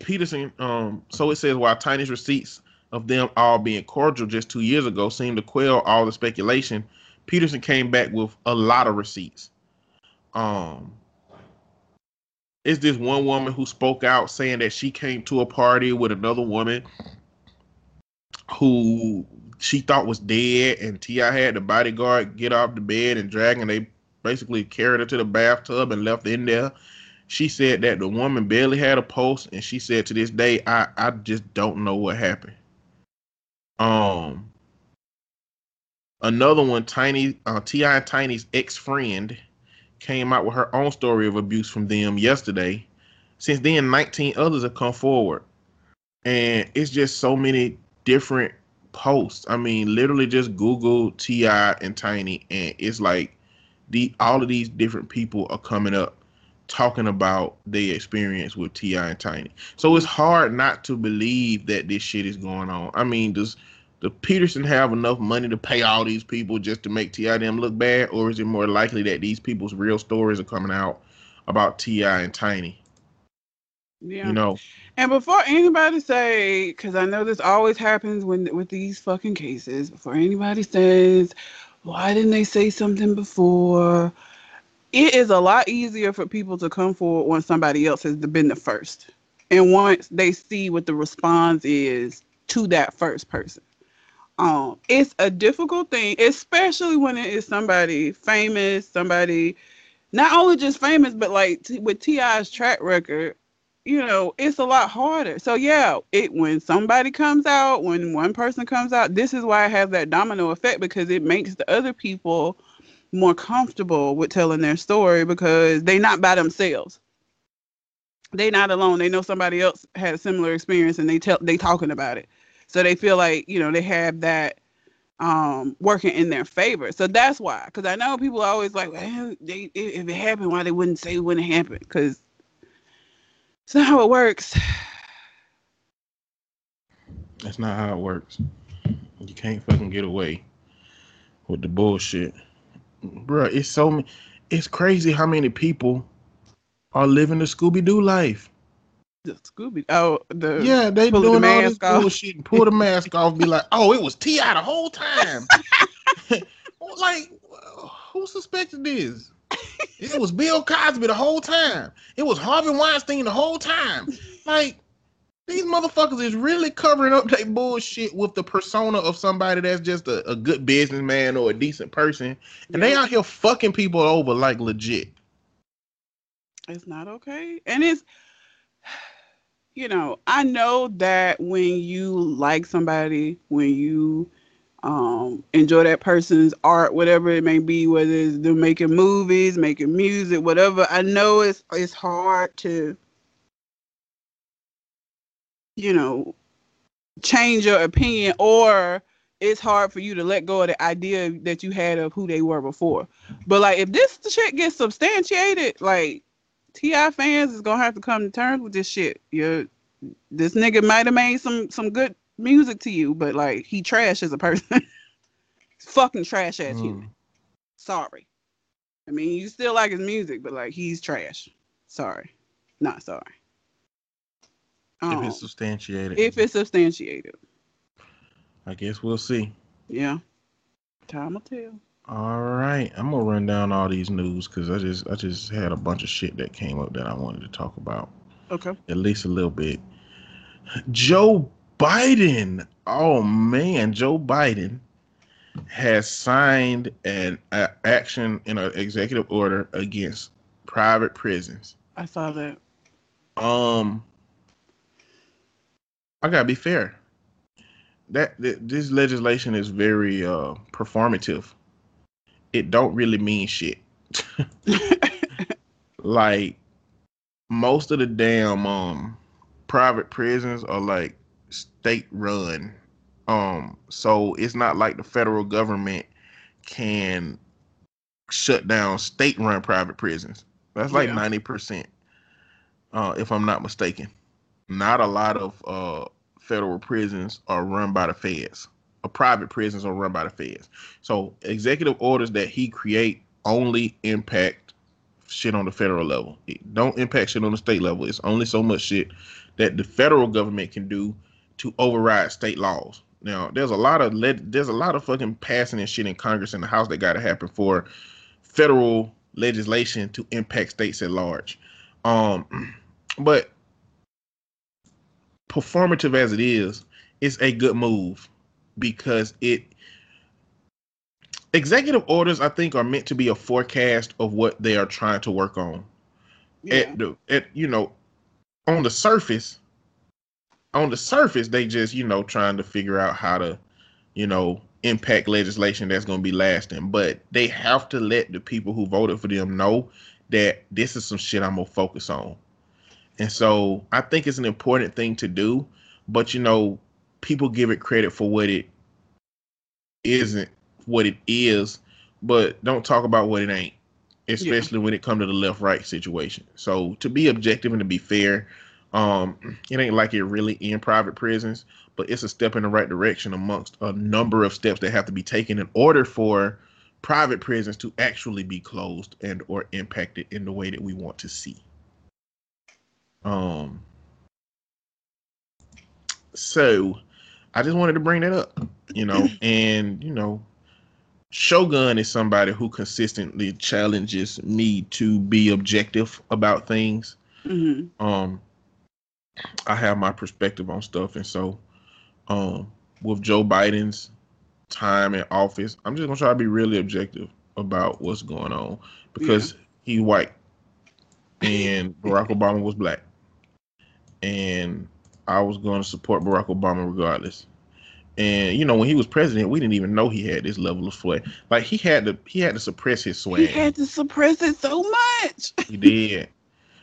Peterson. Um, so it says while Tiny's receipts of them all being cordial just two years ago seemed to quell all the speculation. Peterson came back with a lot of receipts. Um, it's this one woman who spoke out saying that she came to a party with another woman who she thought was dead, and T.I. had the bodyguard get off the bed and drag, and they basically carried her to the bathtub and left in there. She said that the woman barely had a pulse, and she said to this day, I, I just don't know what happened. Um, another one, Tiny uh, T.I. and Tiny's ex friend came out with her own story of abuse from them yesterday. Since then, 19 others have come forward. And it's just so many different posts. I mean, literally just Google T.I. and Tiny, and it's like the all of these different people are coming up talking about their experience with T.I. and Tiny. So it's hard not to believe that this shit is going on. I mean, does does Peterson have enough money to pay all these people just to make T.I. them look bad, or is it more likely that these people's real stories are coming out about T.I. and Tiny? Yeah. You know, And before anybody say, because I know this always happens when with these fucking cases, before anybody says, why didn't they say something before? It is a lot easier for people to come forward when somebody else has been the first. And once they see what the response is to that first person. Um, it's a difficult thing, especially when it is somebody famous, somebody not only just famous, but like t- with T.I.'s track record, you know, it's a lot harder. So yeah, it when somebody comes out, when one person comes out, this is why it has that domino effect because it makes the other people more comfortable with telling their story because they not by themselves. They not alone. They know somebody else had a similar experience and they tell they talking about it. So they feel like, you know, they have that um working in their favor. So that's why. Because I know people are always like, well, they if it happened, why they wouldn't say it when it happened? Because it's not how it works. that's not how it works. You can't fucking get away with the bullshit, bro. It's so it's crazy how many people are living the Scooby Doo life. The Scooby. Oh, the Yeah, they pull the doing all this off. bullshit and pull the mask off. Be like, oh, it was T.I. the whole time. like, who suspected this? It was Bill Cosby the whole time. It was Harvey Weinstein the whole time. Like, these motherfuckers is really covering up their bullshit with the persona of somebody that's just a, a good businessman or a decent person, and they out here fucking people over like legit. It's not okay. And it's, you know, I know that when you like somebody, when you um, enjoy that person's art, whatever it may be, whether it's them making movies, making music, whatever, I know it's it's hard to, you know, change your opinion or it's hard for you to let go of the idea that you had of who they were before. But like if this shit gets substantiated, like T.I. fans is gonna have to come to terms with this shit. you this nigga might have made some some good music to you, but like he trash as a person. Fucking trash ass Mm. human. Sorry. I mean, you still like his music, but like he's trash. Sorry. Not sorry. If Um, it's substantiated, if it's substantiated. I guess we'll see. Yeah. Time will tell. All right, I'm gonna run down all these news because I just I just had a bunch of shit that came up that I wanted to talk about Okay. at least a little bit. Joe Biden, oh man, Joe Biden has signed an uh, action in an executive order against private prisons. I saw that. Um, I gotta be fair. That, that this legislation is very uh performative. It don't really mean shit. like most of the damn um private prisons are like state run. Um, so it's not like the federal government can shut down state run private prisons. That's like Yeah. ninety percent, uh, if I'm not mistaken. Not a lot of uh federal prisons are run by the feds. Private prisons are run by the feds. So executive orders that he create only impact shit on the federal level. It don't impact shit on the state level. It's only so much shit that the federal government can do to override state laws. Now, there's a lot of le- there's a lot of fucking passing and shit in Congress and the House that got to happen for federal legislation to impact states at large. Um, but performative as it is, it's a good move because it executive orders I think are meant to be a forecast of what they are trying to work on. Yeah. At the at you know, on the surface, on the surface they just you know trying to figure out how to, you know, impact legislation that's going to be lasting. But they have to let the people who voted for them know that this is some shit I'm gonna focus on. And so I think it's an important thing to do, but you know, people give it credit for what it isn't, what it is, but don't talk about what it ain't, especially when it comes to the left right situation. So to be objective and to be fair, um, it ain't like it really in private prisons, but it's a step in the right direction amongst a number of steps that have to be taken in order for private prisons to actually be closed and or impacted in the way that we want to see. Um so I just wanted to bring that up, you know, and you know, Shogun is somebody who consistently challenges me to be objective about things. hmm Um I have my perspective on stuff and so um with Joe Biden's time in office, I'm just gonna try to be really objective about what's going on because he white and Barack Obama was black. And I was going to support Barack Obama regardless. And you know, when he was president, we didn't even know he had this level of swag. Like he had to he had to suppress his swag. He had to suppress it so much. He did.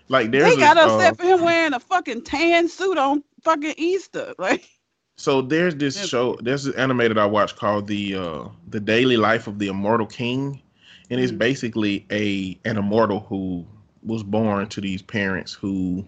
Like there's they got a, upset uh, for him wearing a fucking tan suit on fucking Easter. Like, So there's this show, there's this animated I watched called the uh the Daily Life of the Immortal King, and it's Mhm. basically a an immortal who was born to these parents who,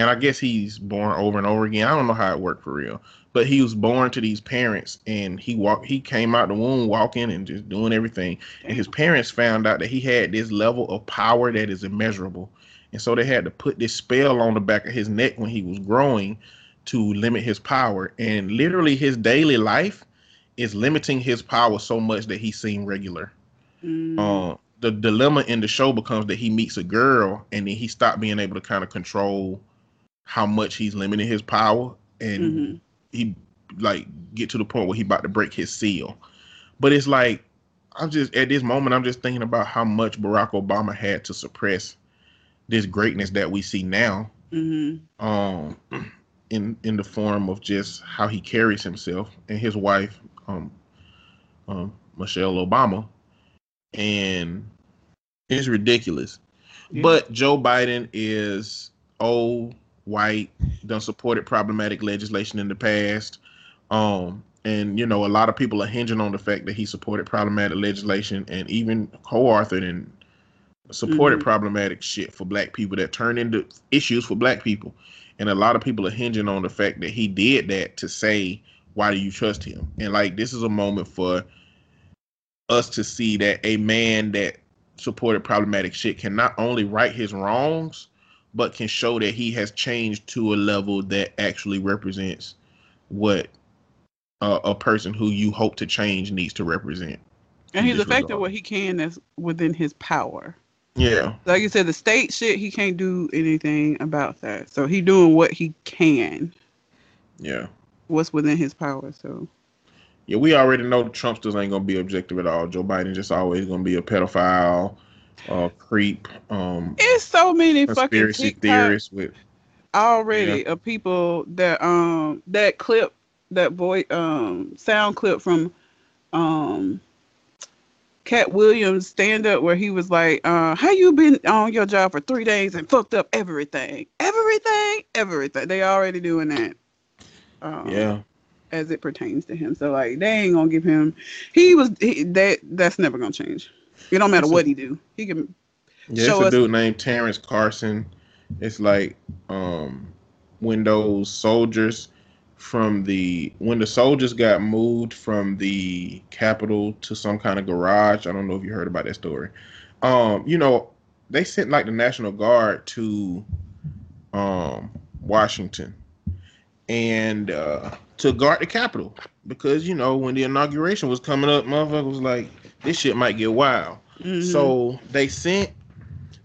and I guess he's born over and over again. I don't know how it worked for real, but he was born to these parents, and he walked, he came out the womb walking and just doing everything, and his parents found out that he had this level of power that is immeasurable, and so they had to put this spell on the back of his neck when he was growing to limit his power. And literally, his daily life is limiting his power so much that he seemed regular. mm, Uh, the dilemma in the show becomes that he meets a girl and then he stopped being able to kind of control how much he's limiting his power and mhm. he like get to the point where he about to break his seal. But it's like I'm just at this moment I'm just thinking about how much Barack Obama had to suppress this greatness that we see now hmm um in in the form of just how he carries himself and his wife um um Michelle Obama and it's ridiculous Yeah. but Joe Biden is old white done supported problematic legislation in the past. Um and you know a lot of people are hinging on the fact that he supported problematic legislation and even co-authored and supported Mhm. problematic shit for black people that turned into issues for black people. And a lot of people are hinging on the fact that he did that to say why do you trust him? And like this is a moment for us to see that a man that supported problematic shit can not only right his wrongs but can show that he has changed to a level that actually represents what uh, a person who you hope to change needs to represent And he's affected what he can that's within his power. yeah Like you said, the state shit, he can't do anything about that. So he doing what he can, yeah what's within his power. So Yeah, we already know the Trumpsters ain't gonna be objective at all. Joe Biden just always gonna be a pedophile, uh, creep, um, it's so many fucking conspiracy TikTok theorists with. already of people that um that clip that voice um sound clip from um Katt Williams stand up where he was like, uh, how you been on your job for three days and fucked up everything? Everything? Everything. They already doing that. Um, Yeah, as it pertains to him. So like they ain't gonna give him he was he, that that's never gonna change. It don't matter It's a- what he do. He can yeah. Show it's a us- dude named Terrence Carson. It's like um, when those soldiers from the when the soldiers got moved from the capital to some kind of garage. I don't know if you heard about that story. Um, you know, they sent like the National Guard to um Washington. and uh, to guard the Capitol because you know when the inauguration was coming up, motherfucker was like, this shit might get wild. Mhm. So they sent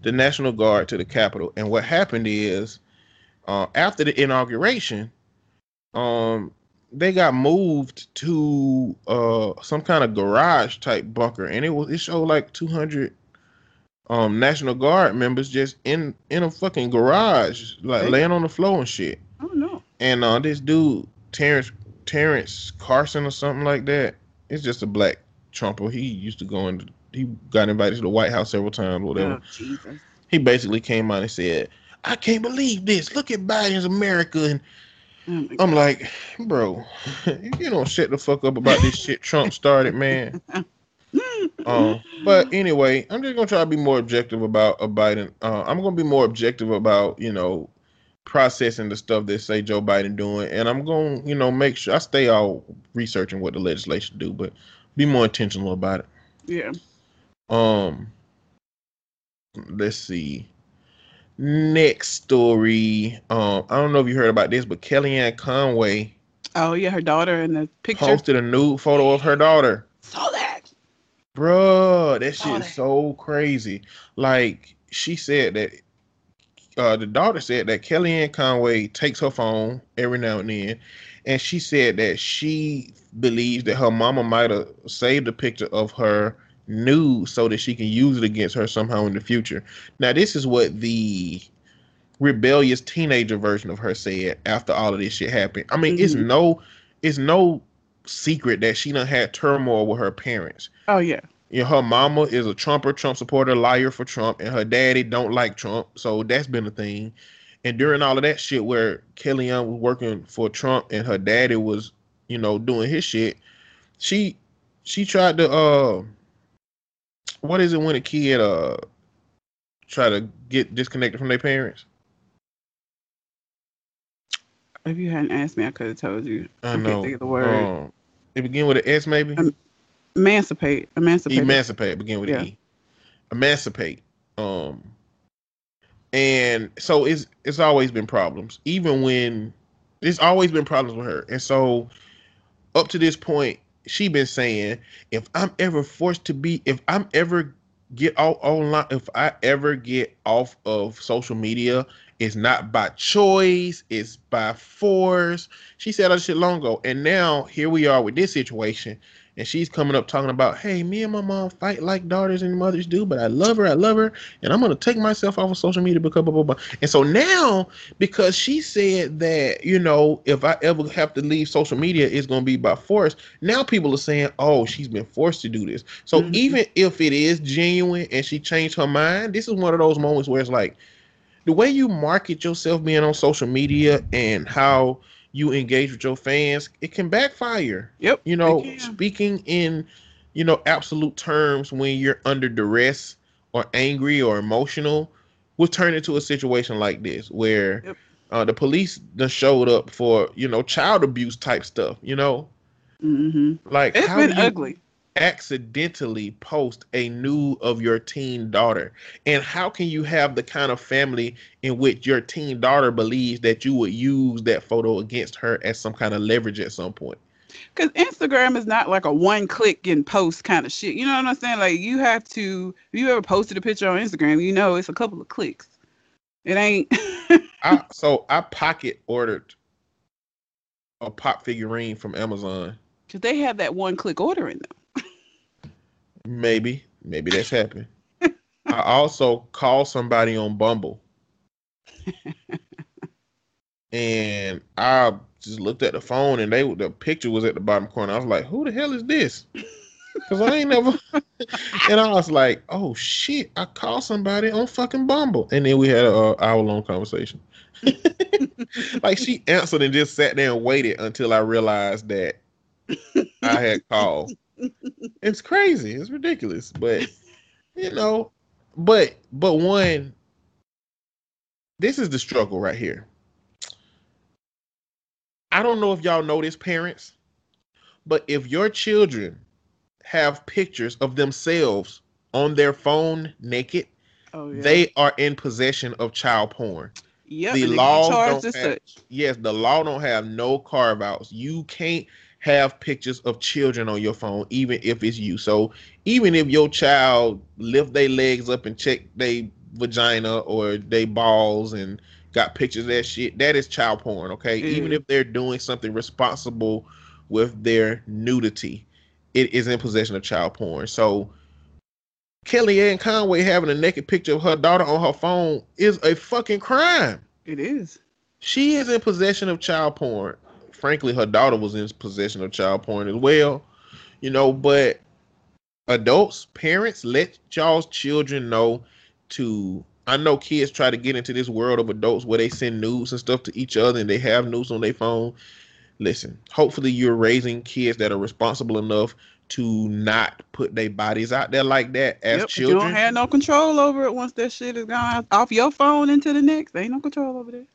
the National Guard to the Capitol, and what happened is, uh, after the inauguration, um, they got moved to uh some kind of garage type bunker, and it was it showed like two hundred um National Guard members just in in a fucking garage, like laying on the floor and shit. oh no. And uh, this dude Terrence Terrence Carson or something like that. It's just a black Trumper. He used to go and he got invited to the White House several times, whatever. Oh, Jesus. He basically came out and said, "I can't believe this. Look at Biden's America." And Oh, I'm like, bro, you don't shut the fuck up about this shit Trump started, man. Um, but anyway, I'm just gonna try to be more objective about a Biden. Uh, I'm gonna be more objective about you know processing the stuff that say Joe Biden doing, and I'm gonna you know make sure I stay out researching what the legislation do, but be more intentional about it. yeah. Um, let's see. Next story. Um, I don't know if you heard about this, but Kellyanne Conway Oh yeah, her daughter in the picture. posted a nude photo of her daughter. Saw that. Bruh, that Saw shit that. is so crazy. Like she said that uh the daughter said that Kellyanne Conway takes her phone every now and then, and she said that she believes that her mama might have saved a picture of her nude so that she can use it against her somehow in the future. Now this is what the rebellious teenager version of her said after all of this shit happened. I mean, it's Mhm. no it's no secret that she done had turmoil with her parents Oh yeah. You know, her mama is a Trumper, Trump supporter, liar for Trump, and her daddy don't like Trump. So that's been a thing. And during all of that shit where Kellyanne was working for Trump and her daddy was, you know, doing his shit, she she tried to uh what is it when a kid uh try to get disconnected from their parents? If you hadn't asked me, I could have told you. I can't know. think of the word. Um, it begin with an S maybe? Um, Emancipate. Emancipate. emancipate begin with Yeah. E. Emancipate. Um and so it's it's always been problems. Even when there's always been problems with her. And so up to this point, she been saying, if I'm ever forced to be, if I'm ever get out online, if I ever get off of social media, it's not by choice, it's by force. She said that shit long ago. And now here we are with this situation. And she's coming up talking about, hey, me and my mom fight like daughters and mothers do, but I love her, I love her, and I'm gonna take myself off of social media because blah blah blah. And so now, because she said that, you know, if I ever have to leave social media, it's gonna be by force. Now people are saying, oh, she's been forced to do this. So Mhm. even if it is genuine and she changed her mind, this is one of those moments where it's like the way you market yourself being on social media and how you engage with your fans, it can backfire Yep. you know, speaking in, you know, absolute terms when you're under duress or angry or emotional will turn into a situation like this where Yep. uh, the police done showed up for, you know, child abuse type stuff, you know? hmm Like It's how been you ugly. Accidentally post a nude of your teen daughter? And how can you have the kind of family in which your teen daughter believes that you would use that photo against her as some kind of leverage at some point? Because Instagram is not like a one click and post kind of shit. You know what I'm saying? Like you have to if you ever posted a picture on Instagram, you know it's a couple of clicks. It ain't I so I pocket ordered a pop figurine from Amazon. because they have that one click ordering them. Maybe, maybe that's happened. I also called somebody on Bumble, and I just looked at the phone, and they the picture was at the bottom corner. I was like, "Who the hell is this?" Because I ain't never. and I was like, "Oh shit!" I called somebody on fucking Bumble, and then we had a hour long conversation. like she answered and just sat there and waited until I realized that I had called. It's crazy. It's ridiculous. But you know, but but one this is the struggle right here. I don't know if y'all know this, parents, but if your children have pictures of themselves on their phone naked, Oh yeah. they are in possession of child porn. Yep. The and they laws get charged don't have- yes, the law don't have no carve outs. You can't have pictures of children on your phone, even if it's you. So even if your child lift their legs up and check their vagina or they balls and got pictures of that shit, that is child porn. Okay, even Mhm. if they're doing something responsible with their nudity, it is in possession of child porn. So. Kellyanne Conway having a naked picture of her daughter on her phone is a fucking crime. It is. She is in possession of child porn. Frankly, her daughter was in possession of child porn as well. You know, but adults, parents, let y'all's children know to. I know kids try to get into this world of adults where they send news and stuff to each other and they have news on their phone. Listen, hopefully you're raising kids that are responsible enough to not put their bodies out there like that as Yep, children. You don't have no control over it once that shit is gone off your phone into the next. There ain't no control over that.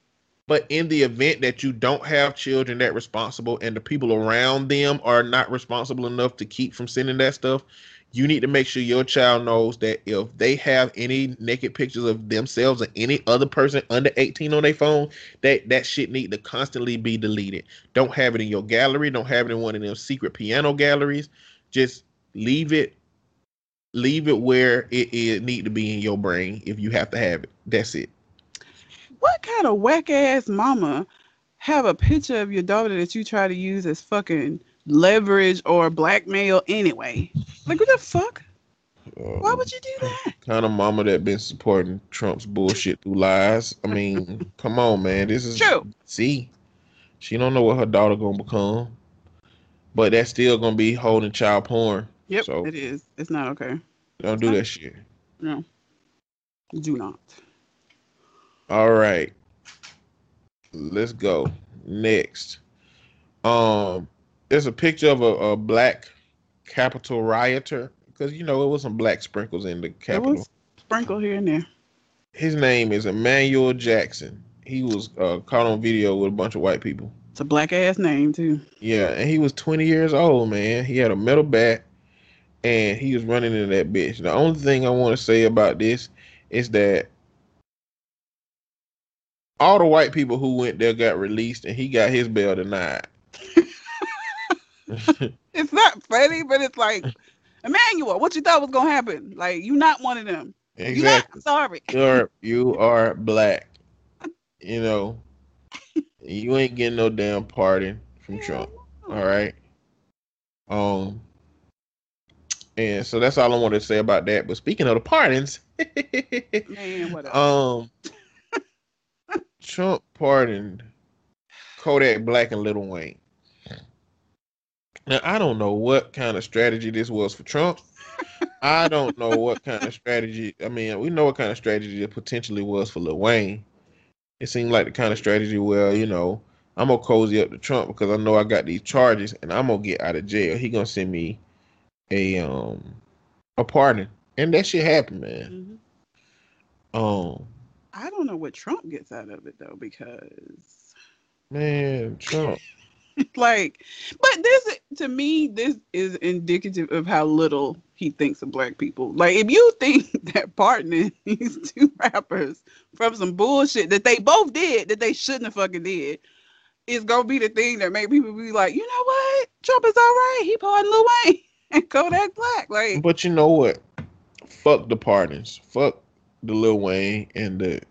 But in the event that you don't have children that responsible and the people around them are not responsible enough to keep from sending that stuff, you need to make sure your child knows that if they have any naked pictures of themselves or any other person under 18 on their phone, that that shit need to constantly be deleted. Don't have it in your gallery. Don't have it in one of them secret piano galleries. Just leave it leave it where it, it need to be in your brain if you have to have it. That's it. What kind of whack ass mama have a picture of your daughter that you try to use as fucking leverage or blackmail anyway? Like what the fuck? Why um, would you do that? kind of mama that been supporting Trump's bullshit through lies. I mean, come on, man. This is True. See, she don't know what her daughter gonna become, but that's still gonna be holding child porn. Yep, So- it is. It's not okay. Don't do that shit. No. Do not. All right, let's go next. Um, there's a picture of a, a black Capitol rioter because you know it was some black sprinkles in the It Capitol. sprinkle here and there. His name is Emmanuel Jackson. He was uh, caught on video with a bunch of white people. It's a black ass name too. Yeah, and he was 20 years old, man. He had a metal bat and he was running into that bitch. The only thing I want to say about this is that all the white people who went there got released and he got his bail denied. It's not funny, but it's like, Emmanuel, what you thought was gonna happen? Like you not one of them. Exactly. not sorry. You're you are black. You know, you ain't getting no damn pardon from Trump. All right. Um. And so that's all I wanted to say about that. But speaking of the pardons, Man, whatever. um, Trump pardoned Kodak Black and Lil Wayne. Now I don't know what kind of strategy this was for Trump. I don't know what kind of strategy. I mean, we know what kind of strategy it potentially was for Lil Wayne. It seemed like the kind of strategy where you know I'm gonna cozy up to Trump because I know I got these charges and I'm gonna get out of jail. He gonna send me a um a pardon, and that shit happened, man. Mhm. Um, I don't know what Trump gets out of it though, because man, Trump. like, but this to me, this is indicative of how little he thinks of black people. Like, if you think that pardoning these two rappers from some bullshit that they both did that they shouldn't have fucking did. Is gonna be the thing that make people be like, you know what? Trump is all right. He pardoned Lil Wayne and Kodak Black. Like, But you know what? Fuck the pardons. Fuck the Lil Wayne and the the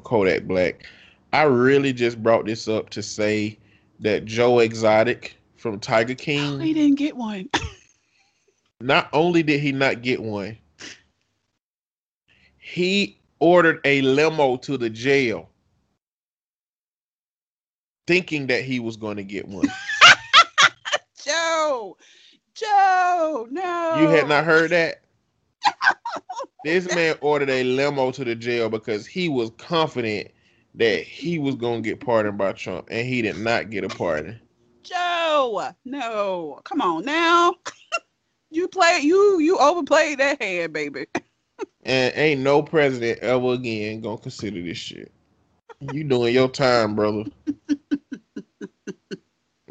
Kodak Black. I really just brought this up to say that Joe Exotic from Tiger oh, he didn't get one. not only did he not get one, he ordered a limo to the jail thinking that he was going to get one. Joe, Joe, no. You had not heard that? this man ordered a limo to the jail because he was confident that he was going to get pardoned by Trump, and he did not get a pardon. Joe, no. Come on now. you play you you overplayed that hand, baby. And ain't no president ever again going to consider this shit. You doing your time, brother.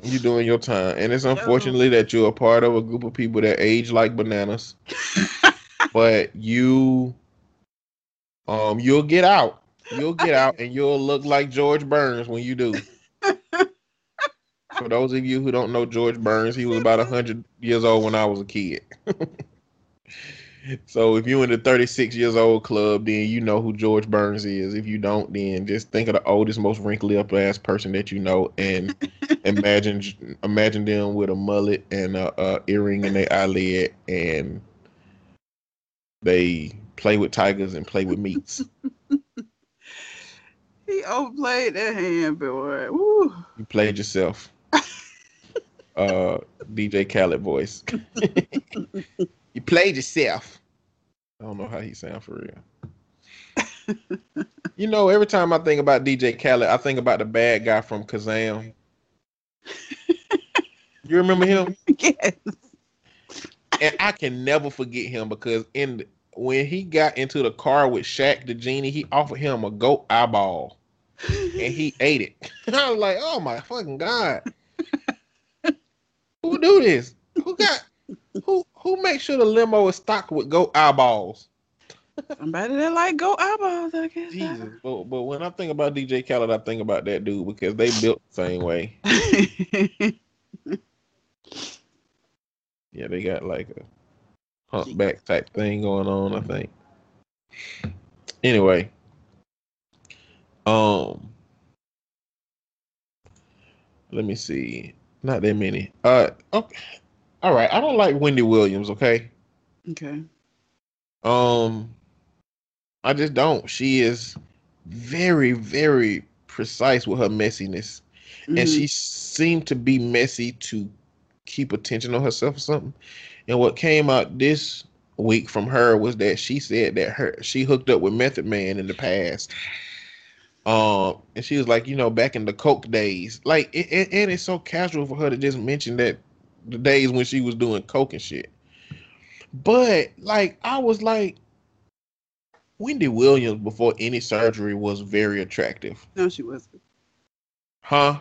You doing your time, and it's unfortunately that you're a part of a group of people that age like bananas. but you, um, you'll get out. You'll get out and you'll look like George Burns when you do. For those of you who don't know George Burns, he was about 100 years old when I was a kid. so if you're in the 36 years old club, then you know who George Burns is. If you don't, then just think of the oldest, most wrinkly up ass person that you know and imagine imagine them with a mullet and a, a earring in their eyelid and they play with tigers and play with meats. he overplayed that hand, boy. Woo. You played yourself. uh, DJ Khaled voice. you played yourself. I don't know how he sound for real. you know, every time I think about DJ Khaled, I think about the bad guy from Kazam. you remember him? Yes. And I can never forget him because in the, when he got into the car with Shaq the genie, he offered him a goat eyeball, and he ate it. And I was like, "Oh my fucking god! who do this? Who got who who makes sure the limo is stocked with goat eyeballs?" Somebody that like goat eyeballs, I guess. Jesus, but, but when I think about DJ Khaled, I think about that dude because they built the same way. Yeah, they got like a humpback type thing going on, I think. Anyway, um, let me see. Not that many. Uh, okay. All right. I don't like Wendy Williams. Okay. okay. Um, I just don't. She is very, very precise with her messiness, and Mhm. she seemed to be messy to keep attention on herself or something. And what came out this week from her was that she said that her she hooked up with Method Man in the past. Um, and she was like, you know, back in the coke days, like, it, it, and it's so casual for her to just mention that the days when she was doing coke and shit. But like, I was like, Wendy Williams before any surgery was very attractive, No, she wasn't. huh?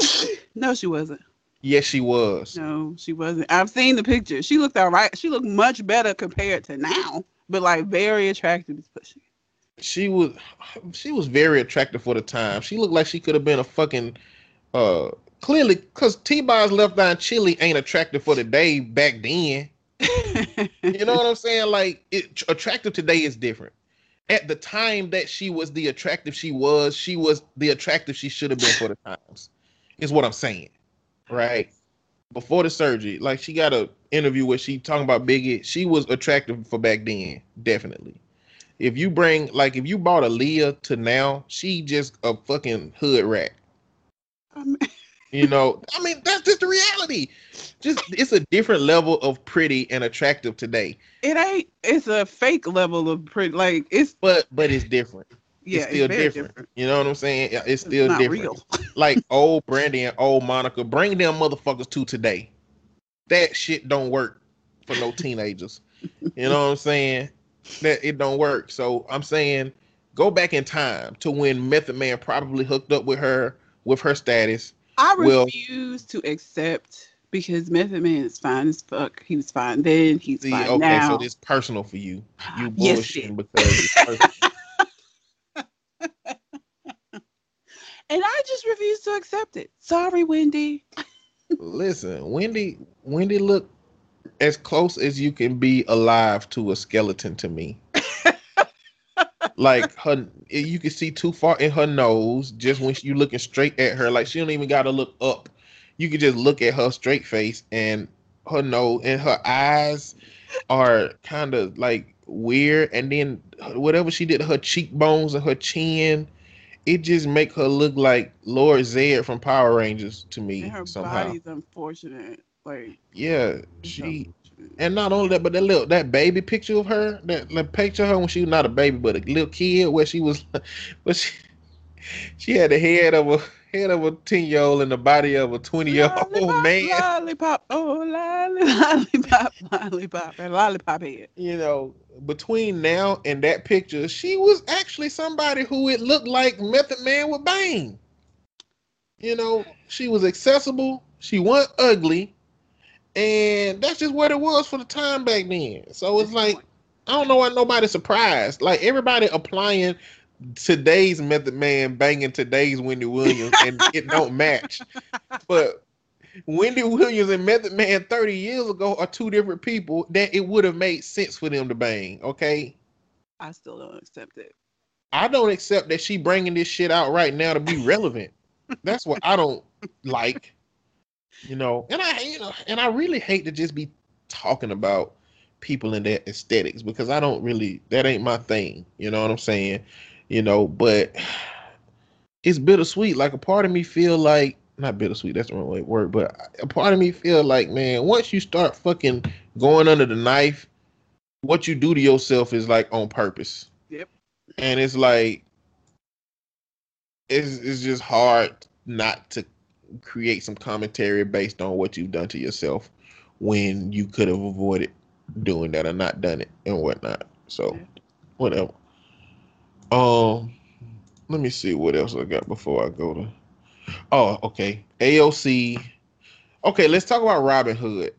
No, she wasn't. Yes, she was. No, she wasn't. I've seen the picture. She looked all right. She looked much better compared to now, but like very attractive as pushing. She was, she was very attractive for the time. She looked like she could have been a fucking, uh, clearly, cause T-Boz left eye Chilli ain't attractive for the day back then. You know what I'm saying? Like, it, attractive today is different. At the time that she was the attractive she was, she was the attractive she should have been for the times. Is what I'm saying, right? Before the surgery, like she got a interview where she talking about Biggie. She was attractive for back then, definitely. If you bring like if you bought Aaliyah to now, she just a fucking hood rat. Mean, You know, I mean that's just the reality. Just it's a different level of pretty and attractive today. it ain't. It's a fake level of pretty. Like it's but but it's different. Yeah, it's still very different. You know what I'm saying? It's It's still different. like old Brandy and old Monica, bring them motherfuckers to today. That shit don't work for no teenagers. You know what I'm saying? That it don't work. So I'm saying go back in time to when Method Man probably hooked up with her with her status. I Well- refuse to accept because Method Man is fine as fuck. He was fine then. He's See, fine okay, now. so it's personal for you. You Yes, bullshitting it because it's personal. And I just refuse to accept it. Sorry, Wendy. Listen, Wendy, Wendy look as close as you can be alive to a skeleton to me. like her, you can see too far in her nose just when you looking straight at her. Like she don't even got to look up. You can just look at her straight face and her nose and her eyes are kind of like weird. And then whatever she did, to her cheekbones and her chin, it just make her look like Lord Zed from Power Rangers to me And her somehow. body's unfortunate. Like Yeah, she and not only that, but that little that baby picture of her, that, that picture of her when she was not a baby but a little kid, where she was, but she she had the head of a head of a ten year old and the body of a twenty year old man. Lollipop, oh lollipop, lollipop, and lollipop head. You know, between now and that picture, she was actually somebody who it looked like Method Man with Bang. You know, she was accessible. She wasn't ugly, and that's just what it was for the time back then. So it's like I don't know why nobody's surprised. Like everybody applying today's Method Man banging today's Wendy Williams, and it don't match. But Wendy Williams and Method Man 30 years ago are two different people that it would have made sense for them to bang. Okay. I still don't accept it. I don't accept that she bringing this shit out right now to be relevant. That's what I don't like. You know, and I you know, and I really hate to just be talking about people in their aesthetics because I don't really that ain't my thing. You know what I'm saying? You know, but it's bittersweet. Like a part of me feel like not bittersweet, that's the wrong way to work, but a part of me feel like, man, once you start fucking going under the knife, what you do to yourself is like on purpose. Yep. And it's like it's it's just hard not to create some commentary based on what you've done to yourself when you could have avoided doing that or not done it and whatnot. So whatever. Um let me see what else I got before I go to Oh, okay. AOC. Okay, let's talk about Robinhood.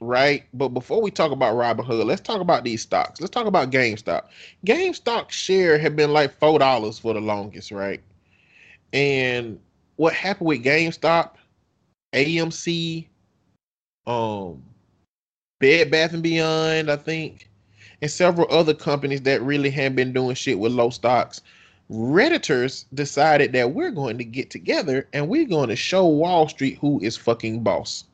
Right? But before we talk about Robinhood, let's talk about these stocks. Let's talk about GameStop. GameStop share had been like four dollars for the longest, right? And what happened with GameStop, AMC, um, Bed Bath and Beyond, I think, and several other companies that really had been doing shit with low stocks. Redditors decided that we're going to get together and we're going to show Wall Street who is fucking boss.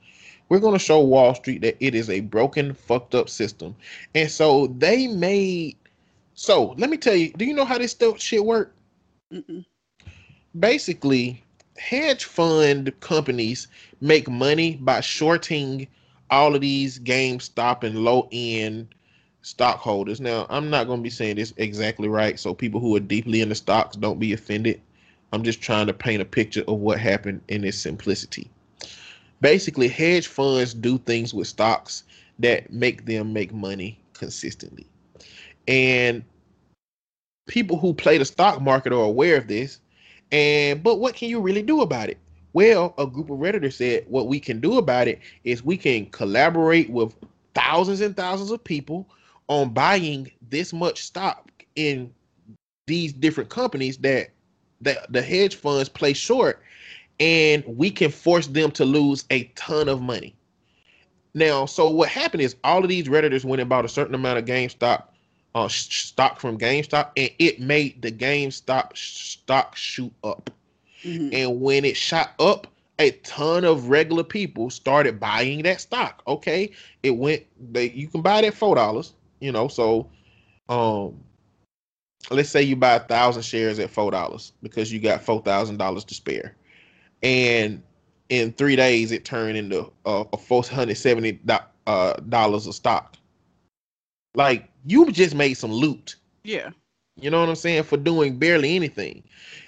We're going to show Wall Street that it is a broken, fucked up system. And so they made. So let me tell you, do you know how this stuff shit work? Mm-mm. basically hedge fund companies make money by shorting all of these GameStop and low end stockholders. Now, I'm not going to be saying this exactly right, so people who are deeply into stocks don't be offended. I'm just trying to paint a picture of what happened in its simplicity. Basically, hedge funds do things with stocks that make them make money consistently. And people who play the stock market are aware of this. And but what can you really do about it? Well, a group of redditors said what we can do about it is we can collaborate with thousands and thousands of people on buying this much stock in these different companies that that the hedge funds play short and we can force them to lose a ton of money. Now, so what happened is all of these redditors went and bought a certain amount of GameStop uh, stock from GameStop, and it made the GameStop stock shoot up. Mhm. And when it shot up, a ton of regular people started buying that stock. Okay, it went. They you can buy it at four dollars. You know, so um, let's say you buy a thousand shares at four dollars because you got four thousand dollars to spare, and in three days it turned into uh, a four hundred seventy uh, dollars of stock. Like you just made some loot. Yeah. You know what I'm saying? For doing barely anything.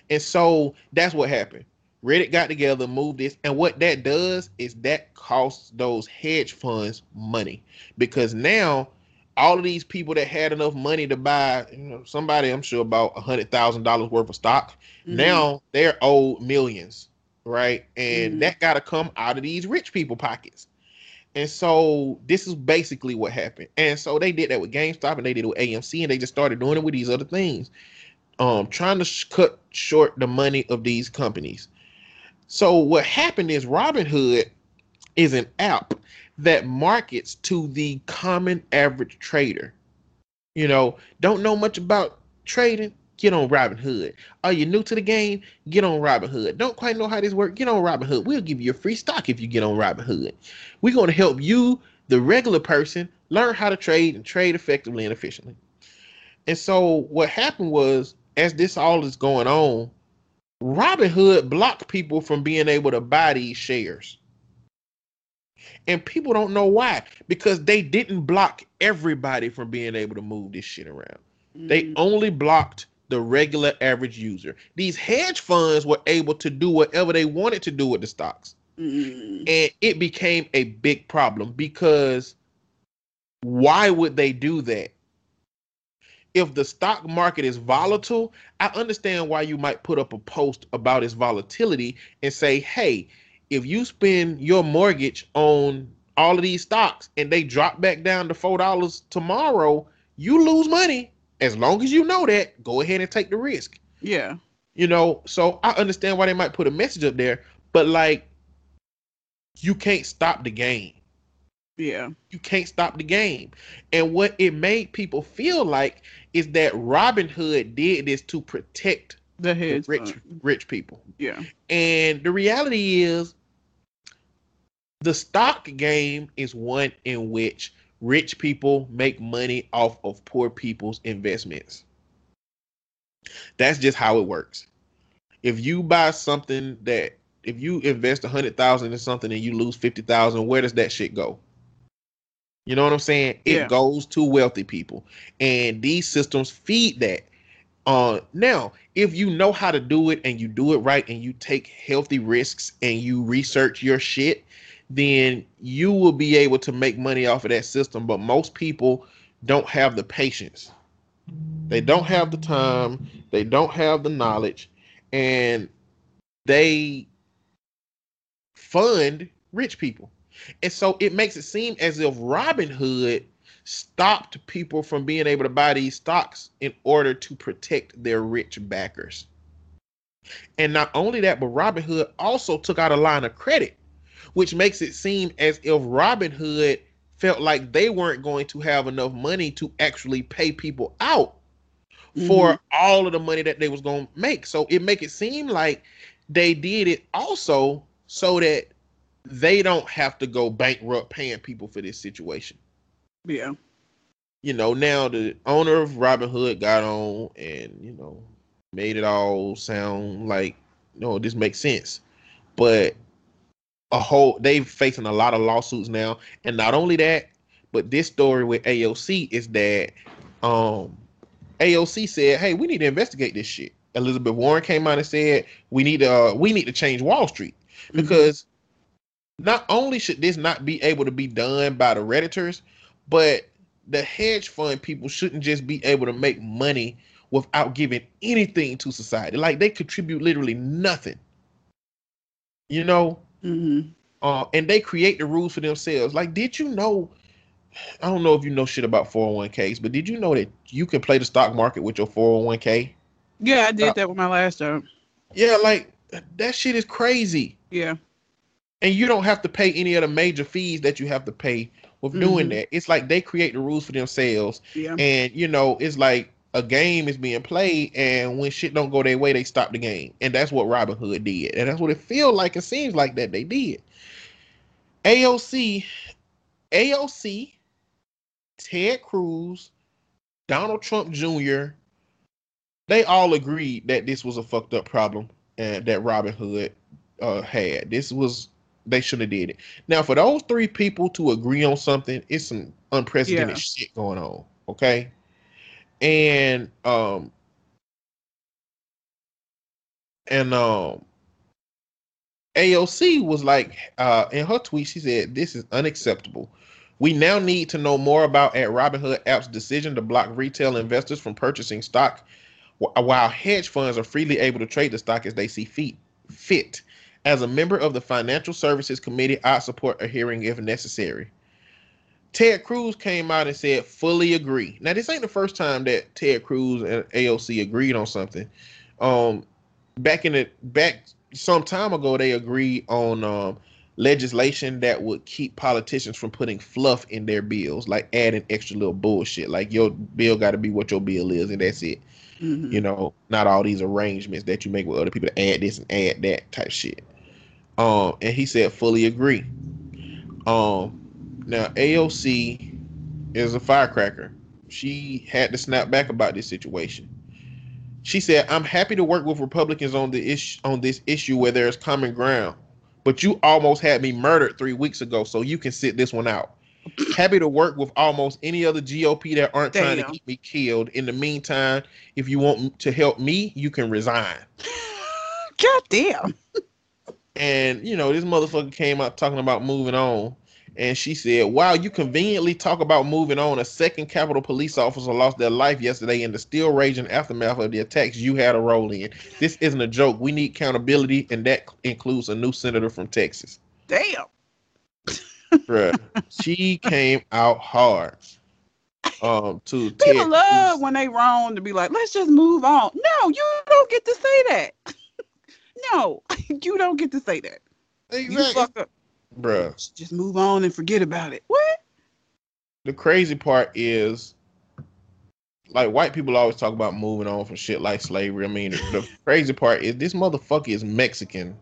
And so that's what happened. Reddit got together, moved this, and what that does is that costs those hedge funds money because now all of these people that had enough money to buy, you know, somebody I'm sure about a hundred thousand dollars worth of stock, Mhm. now they're owed millions, right? And Mhm. that got to come out of these rich people pockets. And so this is basically what happened. And so they did that with GameStop and they did it with AMC and they just started doing it with these other things. Um trying to sh- cut short the money of these companies. So what happened is Robinhood is an app that markets to the common average trader. You know, don't know much about trading, get on Robinhood. Are you new to the game? Get on Robinhood. Don't quite know how this works? Get on Robinhood. We'll give you a free stock if you get on Robinhood. We're going to help you, the regular person, learn how to trade and trade effectively and efficiently. And so what happened was, as this all is going on, Robinhood blocked people from being able to buy these shares. And people don't know why because they didn't block everybody from being able to move this shit around. They Mhm. only blocked the regular average user. These hedge funds were able to do whatever they wanted to do with the stocks. Mhm. And it became a big problem because why would they do that? If the stock market is volatile, I understand why you might put up a post about its volatility and say, hey, if you spend your mortgage on all of these stocks and they drop back down to $4 tomorrow, you lose money As long as you know that, go ahead and take the risk. Yeah. You know, so I understand why they might put a message up there, but like you can't stop the game. Yeah. You can't stop the game. And what it made people feel like is that Robinhood did this to protect The hedge rich fund. rich people. Yeah. And the reality is the stock game is one in which rich people make money off of poor people's investments. That's just how it works. If you buy something that if you invest a hundred thousand in something and you lose fifty thousand, where does that shit go? You know what I'm saying? It Yeah. goes to wealthy people, and these systems feed that. Uh, now, if you know how to do it and you do it right and you take healthy risks and you research your shit, then you will be able to make money off of that system. But most people don't have the patience. They don't have the time. They don't have the knowledge, and they fund rich people. And so it makes it seem as if Robinhood stopped people from being able to buy these stocks in order to protect their rich backers. And not only that, but Robinhood also took out a line of credit, which makes it seem as if Robinhood felt like they weren't going to have enough money to actually pay people out for mm-hmm. all of the money that they was going to make. So it make it seem like they did it also so that they don't have to go bankrupt paying people for this situation. Yeah. You know, now the owner of Robinhood got on and, you know, made it all sound like, no, this makes sense. But a whole they're facing a lot of lawsuits now. And not only that, but this story with AOC is that um AOC said, "Hey, we need to investigate this shit." Elizabeth Warren came out and said, "We need to uh, we need to change Wall Street Mm-hmm. because not only should this not be able to be done by the redditors, but the hedge fund people shouldn't just be able to make money without giving anything to society. Like they contribute literally nothing. You know, Mm-hmm. uh, and they create the rules for themselves. Like, did you know? I don't know if you know shit about 401ks, but did you know that you can play the stock market with your 401k? Yeah, I did Uh, that with my last job. Yeah, like that shit is crazy. Yeah. And you don't have to pay any of the major fees that you have to pay with doing Mhm. that. It's like they create the rules for themselves. Yeah. And you know, it's like a game is being played, and when shit don't go their way, they stop the game. And that's what Robinhood did. And that's what it feels like. It seems like that they did. AOC, AOC, Ted Cruz, Donald Trump Jr., they all agreed that this was a fucked up problem and that Robinhood uh, had. This was they should have did it. Now, for those three people to agree on something, it's some unprecedented Yeah. shit going on. Okay, and um, and um, AOC was like, uh, in her tweet, she said, "This is unacceptable. We now need to know more about at Robinhood app's decision to block retail investors from purchasing stock, while hedge funds are freely able to trade the stock as they see fit. As a member of the Financial Services Committee, I support a hearing if necessary." Ted Cruz came out and said, "Fully agree." Now, this ain't the first time that Ted Cruz and AOC agreed on something. Um, back in the back some time ago, they agreed on um, legislation that would keep politicians from putting fluff in their bills, like adding extra little bullshit. Like your bill got to be what your bill is, and that's it. Mhm. You know, not all these arrangements that you make with other people to add this and add that type shit. Um, and he said fully agree. Um, now AOC is a firecracker. She had to snap back about this situation. She said, "I'm happy to work with Republicans on the issue on this issue where there's common ground, but you almost had me murdered three weeks ago, so you can sit this one out. happy to work with almost any other GOP that aren't trying to Damn. keep me killed. In the meantime, if you want to help me, you can resign." God damn. And you know, this motherfucker came out talking about moving on. And she said, Wow, you conveniently talk about moving on. A second Capitol police officer lost their life yesterday in the still raging aftermath of the attacks you had a role in. This isn't a joke. We need accountability, and that includes a new senator from Texas. Damn. Bruh. she came out hard. um to People love when they wrong to be like, let's just move on. No, you don't get to say that. No, you don't get to say that. You fuck up. Bruh. Just move on and forget about it. What? The crazy part is like white people always talk about moving on from shit like slavery. I mean, the, the crazy part is this motherfucker is Mexican.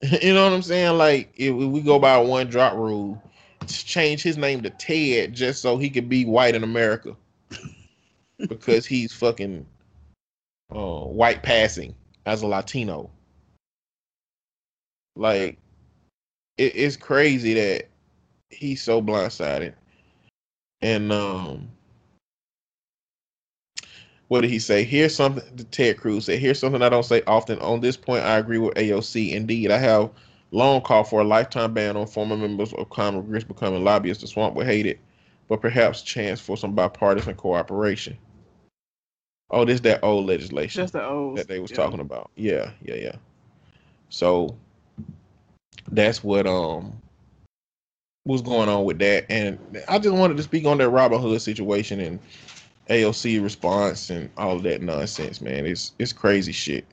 you know what I'm saying? Like if we go by one drop rule, just change his name to Ted just so he could be white in America. because he's fucking uh, white passing as a Latino. Like it, it's crazy that he's so blindsided. And um what did he say? Here's something the Ted Cruz said. Here's something I don't say often. On this point, I agree with AOC. Indeed, I have long called for a lifetime ban on former members of Congress becoming lobbyists. The swamp would hate it, but perhaps chance for some bipartisan cooperation. Oh, this that old legislation Just the old. that they was yeah. talking about. Yeah, yeah, yeah. So that's what um was going on with that, and I just wanted to speak on that Robinhood situation and AOC response and all of that nonsense, man. It's it's crazy shit.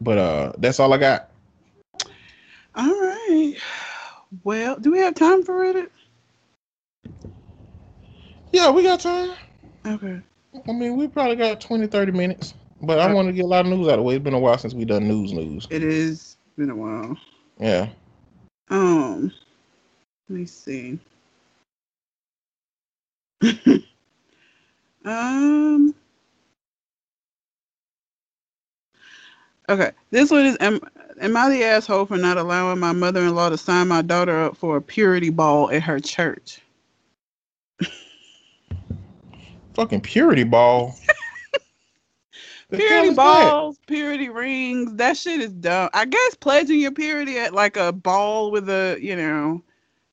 But uh that's all I got. All right. Well, do we have time for Reddit? Yeah, we got time. Okay. I mean, we probably got 20, 30 minutes. But I want to get a lot of news out of the way. It's been a while since we done news news. It is been a while. Yeah. Um, let me see. um. Okay, this one is am, am I the asshole for not allowing my mother-in-law to sign my daughter up for a purity ball at her church? Fucking purity ball. Purity is that? balls, purity rings, that shit is dumb. I guess pledging your purity at like a ball with a, you know,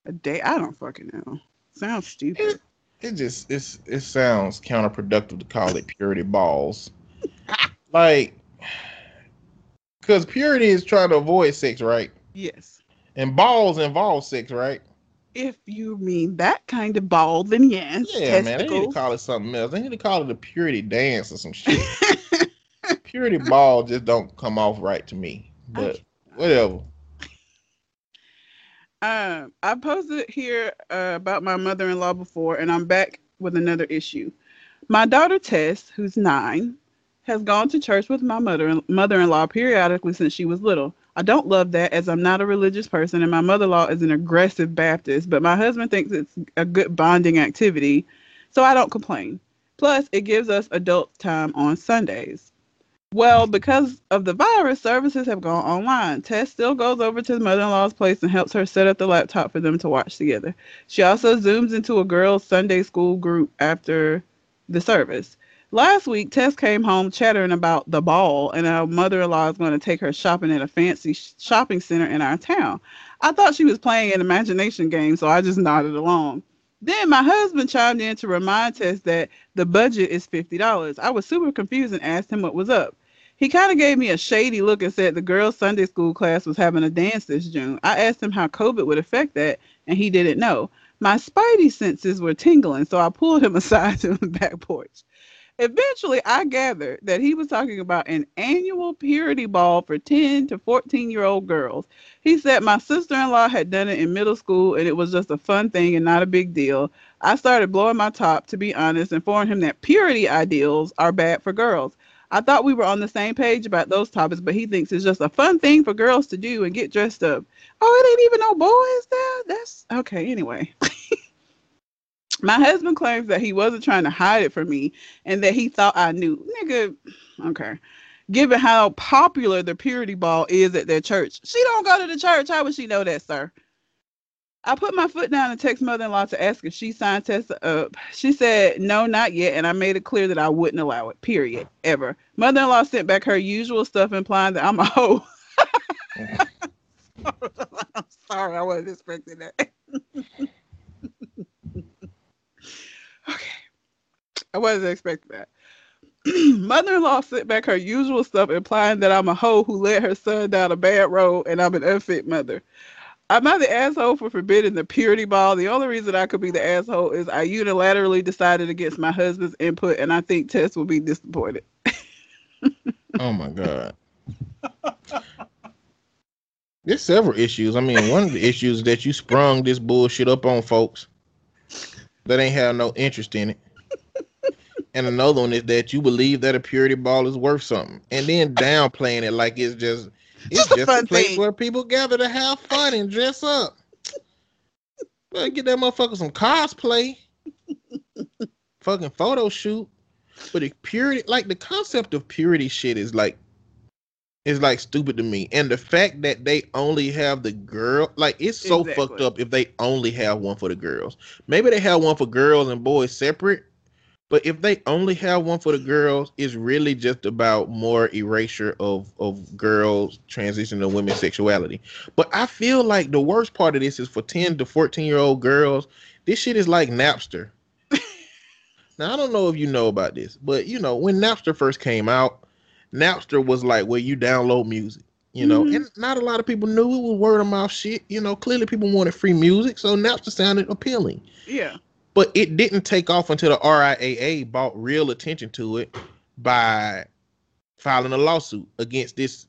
a day. I don't fucking know. Sounds stupid. It just it's it sounds counterproductive to call it purity balls. like because purity is trying to avoid sex, right? Yes. And balls involve sex, right? If you mean that kind of ball, then yes. Yeah, man. They need to call it something else. They need to call it a purity dance or some shit. purity ball just don't come off right to me. But whatever. Um, I posted here uh, about my mother-in-law before, and I'm back with another issue. My daughter Tess, who's nine, has gone to church with my mother mother-in-law periodically since she was little. I don't love that as I'm not a religious person, and my mother-in-law is an aggressive Baptist. But my husband thinks it's a good bonding activity, so I don't complain. Plus, it gives us adult time on Sundays. Well, because of the virus, services have gone online. Tess still goes over to the mother in law's place and helps her set up the laptop for them to watch together. She also zooms into a girls' Sunday school group after the service. Last week, Tess came home chattering about the ball, and our mother in law is going to take her shopping at a fancy sh- shopping center in our town. I thought she was playing an imagination game, so I just nodded along. Then my husband chimed in to remind Tess that the budget is $50. I was super confused and asked him what was up. He kind of gave me a shady look and said the girls' Sunday school class was having a dance this June. I asked him how COVID would affect that, and he didn't know. My spidey senses were tingling, so I pulled him aside to the back porch. Eventually, I gathered that he was talking about an annual purity ball for 10 to 14 year old girls. He said my sister in law had done it in middle school and it was just a fun thing and not a big deal. I started blowing my top, to be honest, and informing him that purity ideals are bad for girls. I thought we were on the same page about those topics, but he thinks it's just a fun thing for girls to do and get dressed up. Oh, it ain't even no boys there? That's okay, anyway. My husband claims that he wasn't trying to hide it from me and that he thought I knew. Nigga, okay. Given how popular the purity ball is at their church, she don't go to the church. How would she know that, sir? I put my foot down and text mother-in-law to ask if she signed Tessa up. She said no, not yet, and I made it clear that I wouldn't allow it. Period. Ever. Mother-in-law sent back her usual stuff, implying that I'm a hoe. I'm sorry, I wasn't expecting that. okay, I wasn't expecting that. Mother-in-law sent back her usual stuff, implying that I'm a hoe who led her son down a bad road and I'm an unfit mother. I'm not the asshole for forbidding the purity ball. The only reason I could be the asshole is I unilaterally decided against my husband's input, and I think Tess will be disappointed. oh my god. There's several issues. I mean, one of the issues is that you sprung this bullshit up on folks that ain't have no interest in it. And another one is that you believe that a purity ball is worth something, and then downplaying it like it's just it's Just a just, fun a place thing. where people gather to have fun and dress up. Better get that motherfucker some cosplay, fucking photo shoot. But the purity, like the concept of purity shit, is like is like stupid to me. And the fact that they only have the girl, like it's so Exactly. fucked up if they only have one for the girls. Maybe they have one for girls and boys separate. But if they only have one for the girls, it's really just about more erasure of of girls transitioning to women's sexuality. But I feel like the worst part of this is for 10 to 14 year old girls, this shit is like Napster. now I don't know if you know about this, but you know, when Napster first came out, Napster was like where you download music. You know, Mhm. and not a lot of people knew it was word of mouth shit. You know, clearly people wanted free music, so Napster sounded appealing Yeah. but it didn't take off until the RIAA bought real attention to it by filing a lawsuit against this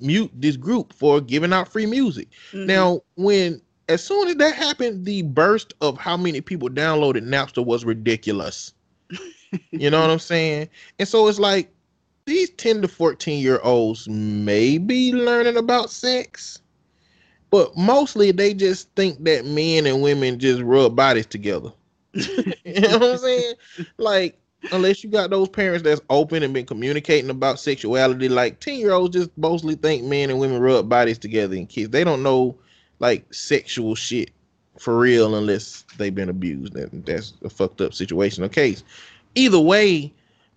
mute this group for giving out free music. Mhm. Now, when as soon as that happened, the burst of how many people downloaded Napster was ridiculous. you know what I'm saying? And so it's like these 10 to 14 year olds may be learning about sex, but mostly they just think that men and women just rub bodies together. you know what I'm saying? Like, unless you got those parents that's open and been communicating about sexuality, like 10 year olds just mostly think men and women rub bodies together and kids. They don't know like sexual shit for real unless they've been abused. And that's a fucked up situation or case. Either way,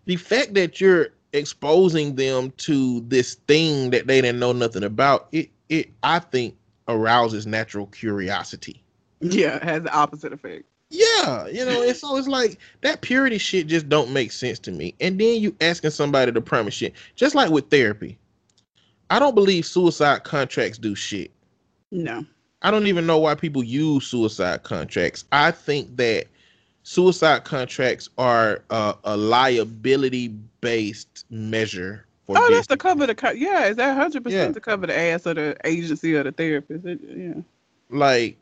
the fact that you're exposing them to this thing that they didn't know nothing about, it it I think arouses natural curiosity. yeah, it has the opposite effect. Yeah, you know, and so it's like that purity shit just don't make sense to me. And then you asking somebody to promise shit, just like with therapy. I don't believe suicide contracts do shit. No. I don't even know why people use suicide contracts. I think that suicide contracts are uh, a liability based measure for Oh, that's to cover the co- yeah. Is that hundred Yeah. percent to cover the ass of the agency or the therapist? It- yeah. like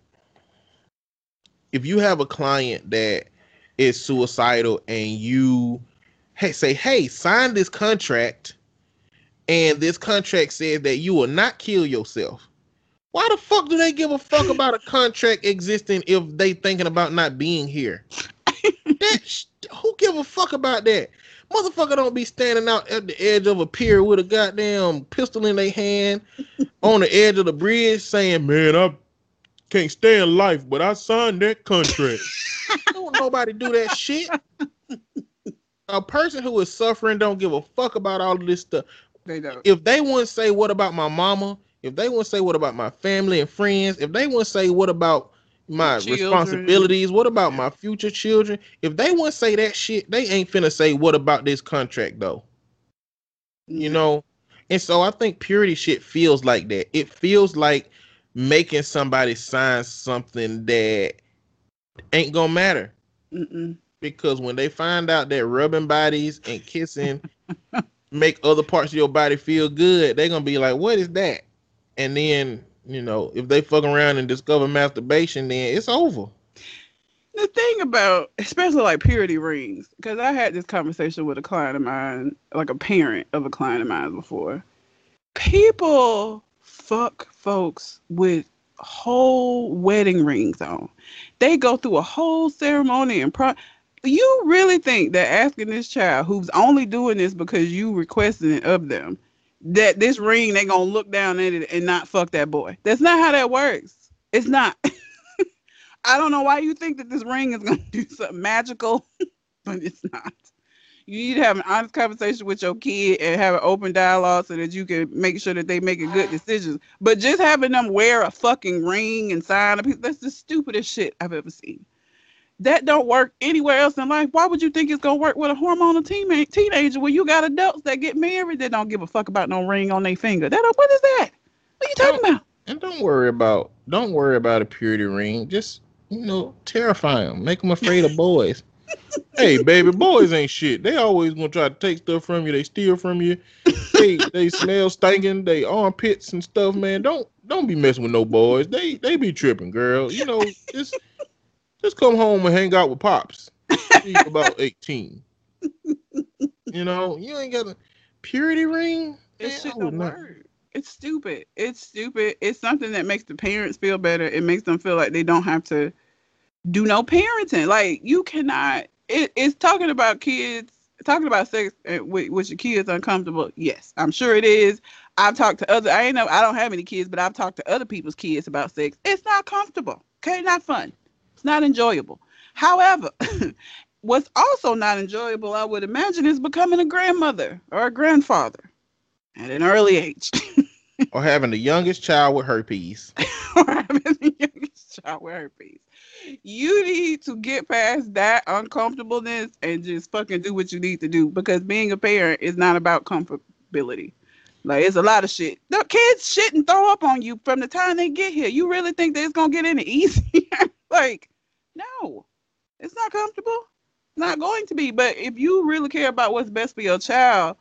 if you have a client that is suicidal and you hey say hey sign this contract and this contract says that you will not kill yourself why the fuck do they give a fuck about a contract existing if they thinking about not being here that sh- who give a fuck about that motherfucker don't be standing out at the edge of a pier with a goddamn pistol in their hand on the edge of the bridge saying man i can't stand life, but I signed that contract. don't nobody do that shit. A person who is suffering don't give a fuck about all of this stuff. They don't. If they wouldn't say what about my mama, if they wouldn't say what about my family and friends, if they wouldn't say what about my Children. responsibilities, what about my future children, if they wouldn't say that shit, they ain't finna say what about this contract though? You know? And so i think purity shit feels like that. It feels like making somebody sign something that ain't gonna matter. Mm-mm. because when they find out that rubbing bodies and kissing make other parts of your body feel good they're gonna be like what is that? And then you know if they fuck around and discover masturbation then it's over The thing about, especially like purity rings, because I had this conversation with a client of mine, like a parent of a client of mine before. People fuck folks with whole wedding rings on. They go through a whole ceremony and pro. You really think that asking this child who's only doing this because you requested it of them, that this ring they gonna look down at it and not fuck that boy? That's not how that works. It's not. I don't know why you think that this ring is to do something magical, but it's not. You need to have an honest conversation with your kid and have an open dialogue so that you can make sure that they making good decisions. But just having them wear a fucking ring and sign a piece, that's the stupidest shit I've ever seen. That don't work anywhere else in life. Why would you think it's gonna work with a hormonal teen- teenager when you got adults that get married that don't give a fuck about no ring on their finger? That what is that? What are you talking about? And don't worry about don't worry about a purity ring. Just you know, terrify them, make them afraid of boys. hey, baby, boys ain't shit. They always gonna try to take stuff from you. They steal from you. They they smell stinking. They armpits and stuff, man. Don't don't be messing with no boys. They they be tripping, girl. You know, just just come home and hang out with pops. He's about eighteen. You know, you ain't got a purity ring. It Man, shit I would don't. It's stupid. It's stupid. It's something that makes the parents feel better. It makes them feel like they don't have to do no parenting. Like you cannot. It, it's talking about kids, talking about sex uh, with, with your kids uncomfortable. Yes, I'm sure it is. I've talked to other. I ain't know. I don't have any kids, but I've talked to other people's kids about sex. It's not comfortable. Okay, not fun. Not enjoyable. However, what's also not enjoyable, I would imagine, is becoming a grandmother or a grandfather at an early age. or having the youngest child with herpes. or having the youngest child with herpes. You need to get past that uncomfortableness and just fucking do what you need to do because being a parent is not about comfortability. Like it's a lot of shit. The kids shit and throw up on you from the time they get here. You really think that it's gonna get any easier? like, no, it's not comfortable. Not going to be. But if you really care about what's best for your child,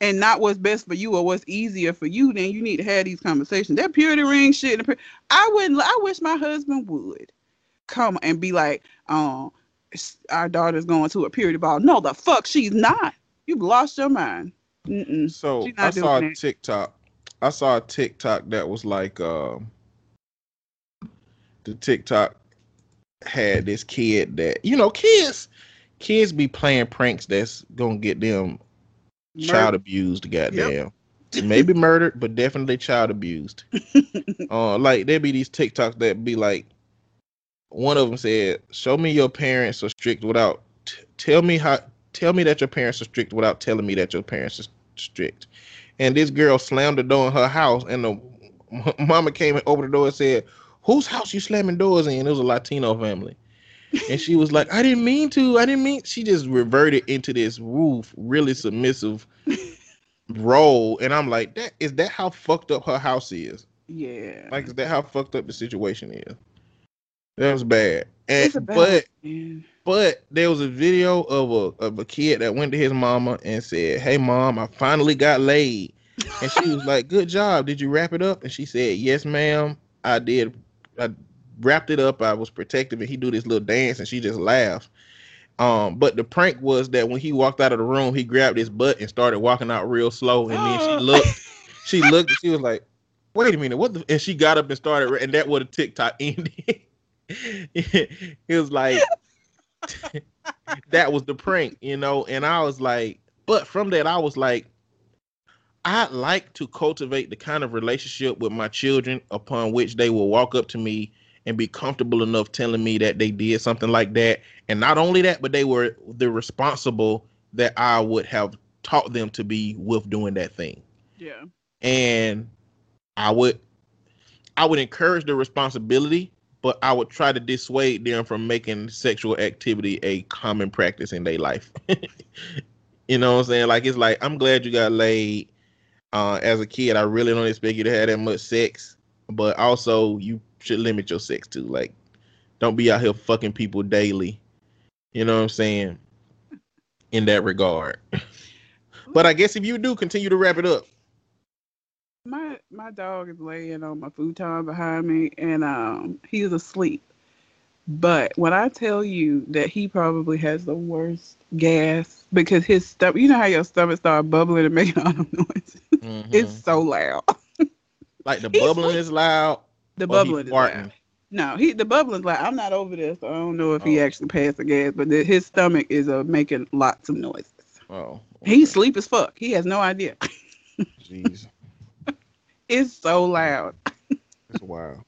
and not what's best for you or what's easier for you, then you need to have these conversations. That purity ring shit. I wouldn't. I wish my husband would come and be like, um, our daughter's going to a purity ball. No, the fuck, she's not. You've lost your mind. Mm-mm. So I saw a. TikTok. I saw a TikTok that was like um the TikTok had this kid that you know kids kids be playing pranks that's gonna get them child abused goddamn. Maybe murdered but definitely child abused. Uh like there be these tiktoks that be like one of them said show me your parents are strict without t- tell me how tell me that your parents are strict without telling me that your parents are strict. And this girl slammed the door in her house and the m- mama came over the door and said whose house you slamming doors in it was a latino family and she was like i didn't mean to i didn't mean she just reverted into this roof really submissive role and i'm like that is that how fucked up her house is Yeah. like is that how fucked up the situation is that was bad and a but man. but there was a video of a of a kid that went to his mama and said, "Hey mom, I finally got laid." And she was like, "Good job. Did you wrap it up?" And she said, "Yes, ma'am. I did. I wrapped it up. I was protective." And he do this little dance, and she just laughed. Um, but the prank was that when he walked out of the room, he grabbed his butt and started walking out real slow. And then Oh. she looked, she looked, and she was like, "Wait a minute, what?" The? And she got up and started, and that was a TikTok ended. it was like that was the prank, you know. And I was like, but from that, I was like, I like to cultivate the kind of relationship with my children upon which they will walk up to me and be comfortable enough telling me that they did something like that. And not only that, but they were the responsible that I would have taught them to be with doing that thing. Yeah. And I would I would encourage the responsibility, but I would try to dissuade them from making sexual activity a common practice in their life. you know what I'm saying? Like it's like I'm glad you got laid. Uh, as a kid, I really don't expect you to have that much sex, but also you should limit your sex too. Like, don't be out here fucking people daily. You know what I'm saying? In that regard. but I guess if you do, continue to wrap it up. my my dog is laying on my futon behind me and um he's asleep but when i tell you that he probably has the worst gas because his stomach you know how your stomach start bubbling and making all the noise Mhm. it's so loud like the bubbling sleep- is loud. the bubbling is farting. loud no he the bubbling's like i'm not over this so i don't know if he Oh. actually passed the gas but the, his stomach is uh, making lots of noises Oh, he's sleep as fuck he has no idea jeez, it's so loud that's wild.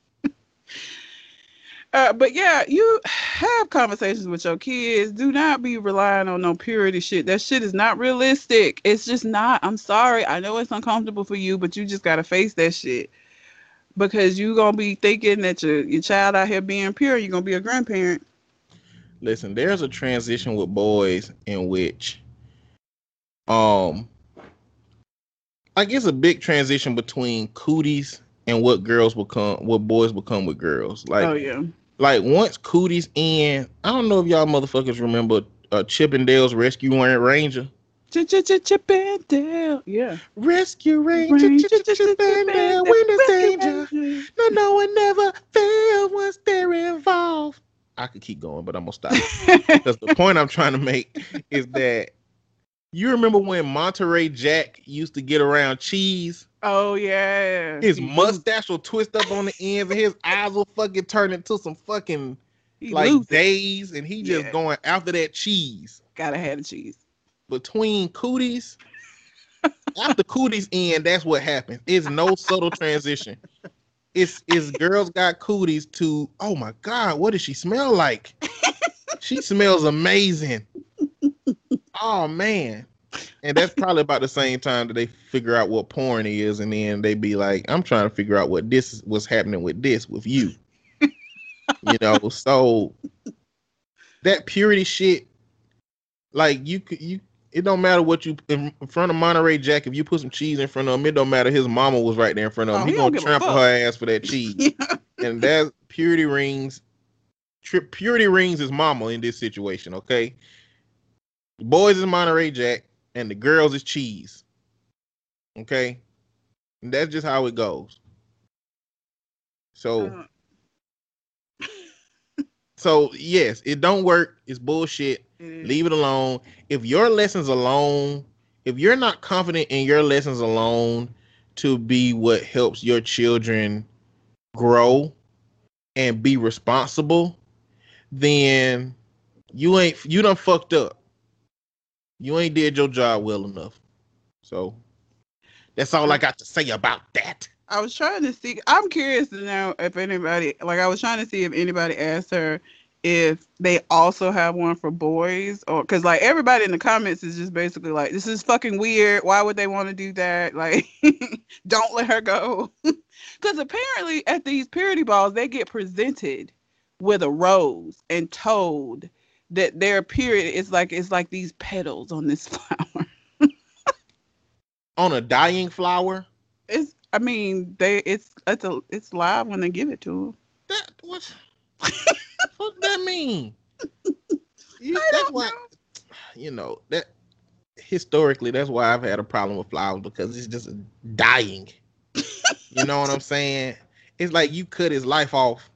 Uh, but yeah, you have conversations with your kids. Do not be relying on no purity shit. That shit is not realistic. It's just not. I'm sorry. I know it's uncomfortable for you, but you just gotta face that shit. Because you gonna be thinking that your your child out here being pure, you're gonna be a grandparent. listen, there's a transition with boys in which, um, I guess a big transition between cooties and what girls become, what boys become with girls. Like, oh yeah. Like once cooties in, I don't know if y'all motherfuckers remember uh, Chip 'n Dale's Rescue Ranger. Chip 'n Dale. Yeah. Rescue Ranger, Chip 'n Dale, when there's danger. No, no one never fails once they're involved. I could keep going, but I'm gonna stop. Because the point I'm trying to make is that you remember when Monterey Jack used to get around cheese? Oh yeah. His He mustache will twist up on the ends, and his eyes will fucking turn into some fucking he like loose. days, and he just Yeah. going after that cheese. Gotta have the cheese. Between cooties, after cooties end, that's what happens. It's no subtle transition. It's it's girls got cooties to oh my god, what does she smell like? she smells amazing. Oh man. And that's probably about the same time that they figure out what porn is, and then they be like, I'm trying to figure out what this is what's happening with this with you. you know, so that purity shit, like you could you it don't matter what you in front of Monterey Jack. If you put some cheese in front of him, it don't matter. His mama was right there in front of him. Oh, he, he gonna trample her ass for that cheese. Yeah. and that purity rings. Tri- purity rings is mama in this situation. Okay, boys is Monterey Jack, and the girls is cheese. Okay, and that's just how it goes. So. Uh, So yes, it don't work. It's bullshit. it. Leave it alone. If your lessons alone, if you're not confident in your lessons alone to be what helps your children grow and be responsible, then you ain't you done fucked up. You ain't did your job well enough. So that's all I got to say about that. I was trying to see. I'm curious to know if anybody, like, I was trying to see if anybody asked her if they also have one for boys, or because like everybody in the comments is just basically like, "This is fucking weird. Why would they want to do that? Like, don't let her go." Because apparently at these purity balls, they get presented with a rose and told that their period is like it's like these petals on this flower. On a dying flower, It's, I mean, they it's it's a it's live when they give it to them. that what what that mean? You- that's why know. you know that historically that's why I've had a problem with flowers because it's just dying. you know what I'm saying? It's like you cut his life off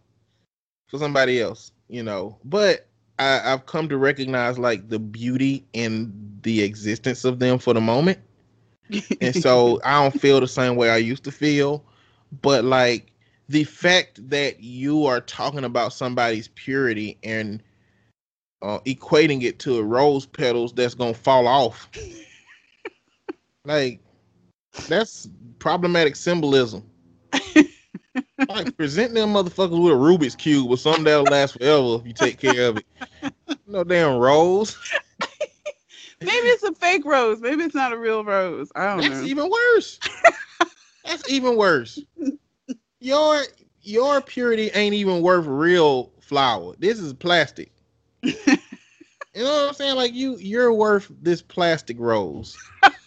for somebody else, you know. But I, I've come to recognize like the beauty in the existence of them for the moment. and so I don't feel the same way I used to feel. But like the fact that you are talking about somebody's purity and uh, equating it to a rose petals that's gonna fall off, like that's problematic symbolism. Like present them motherfuckers with a Rubik's cube or something that'll last forever if you take care of it. No damn rose. Maybe it's a fake rose. Maybe it's not a real rose. I don't That's know. That's even worse. That's even worse. Your your purity ain't even worth real flour. This is plastic. you know what I'm saying? Like you you're worth this plastic rose.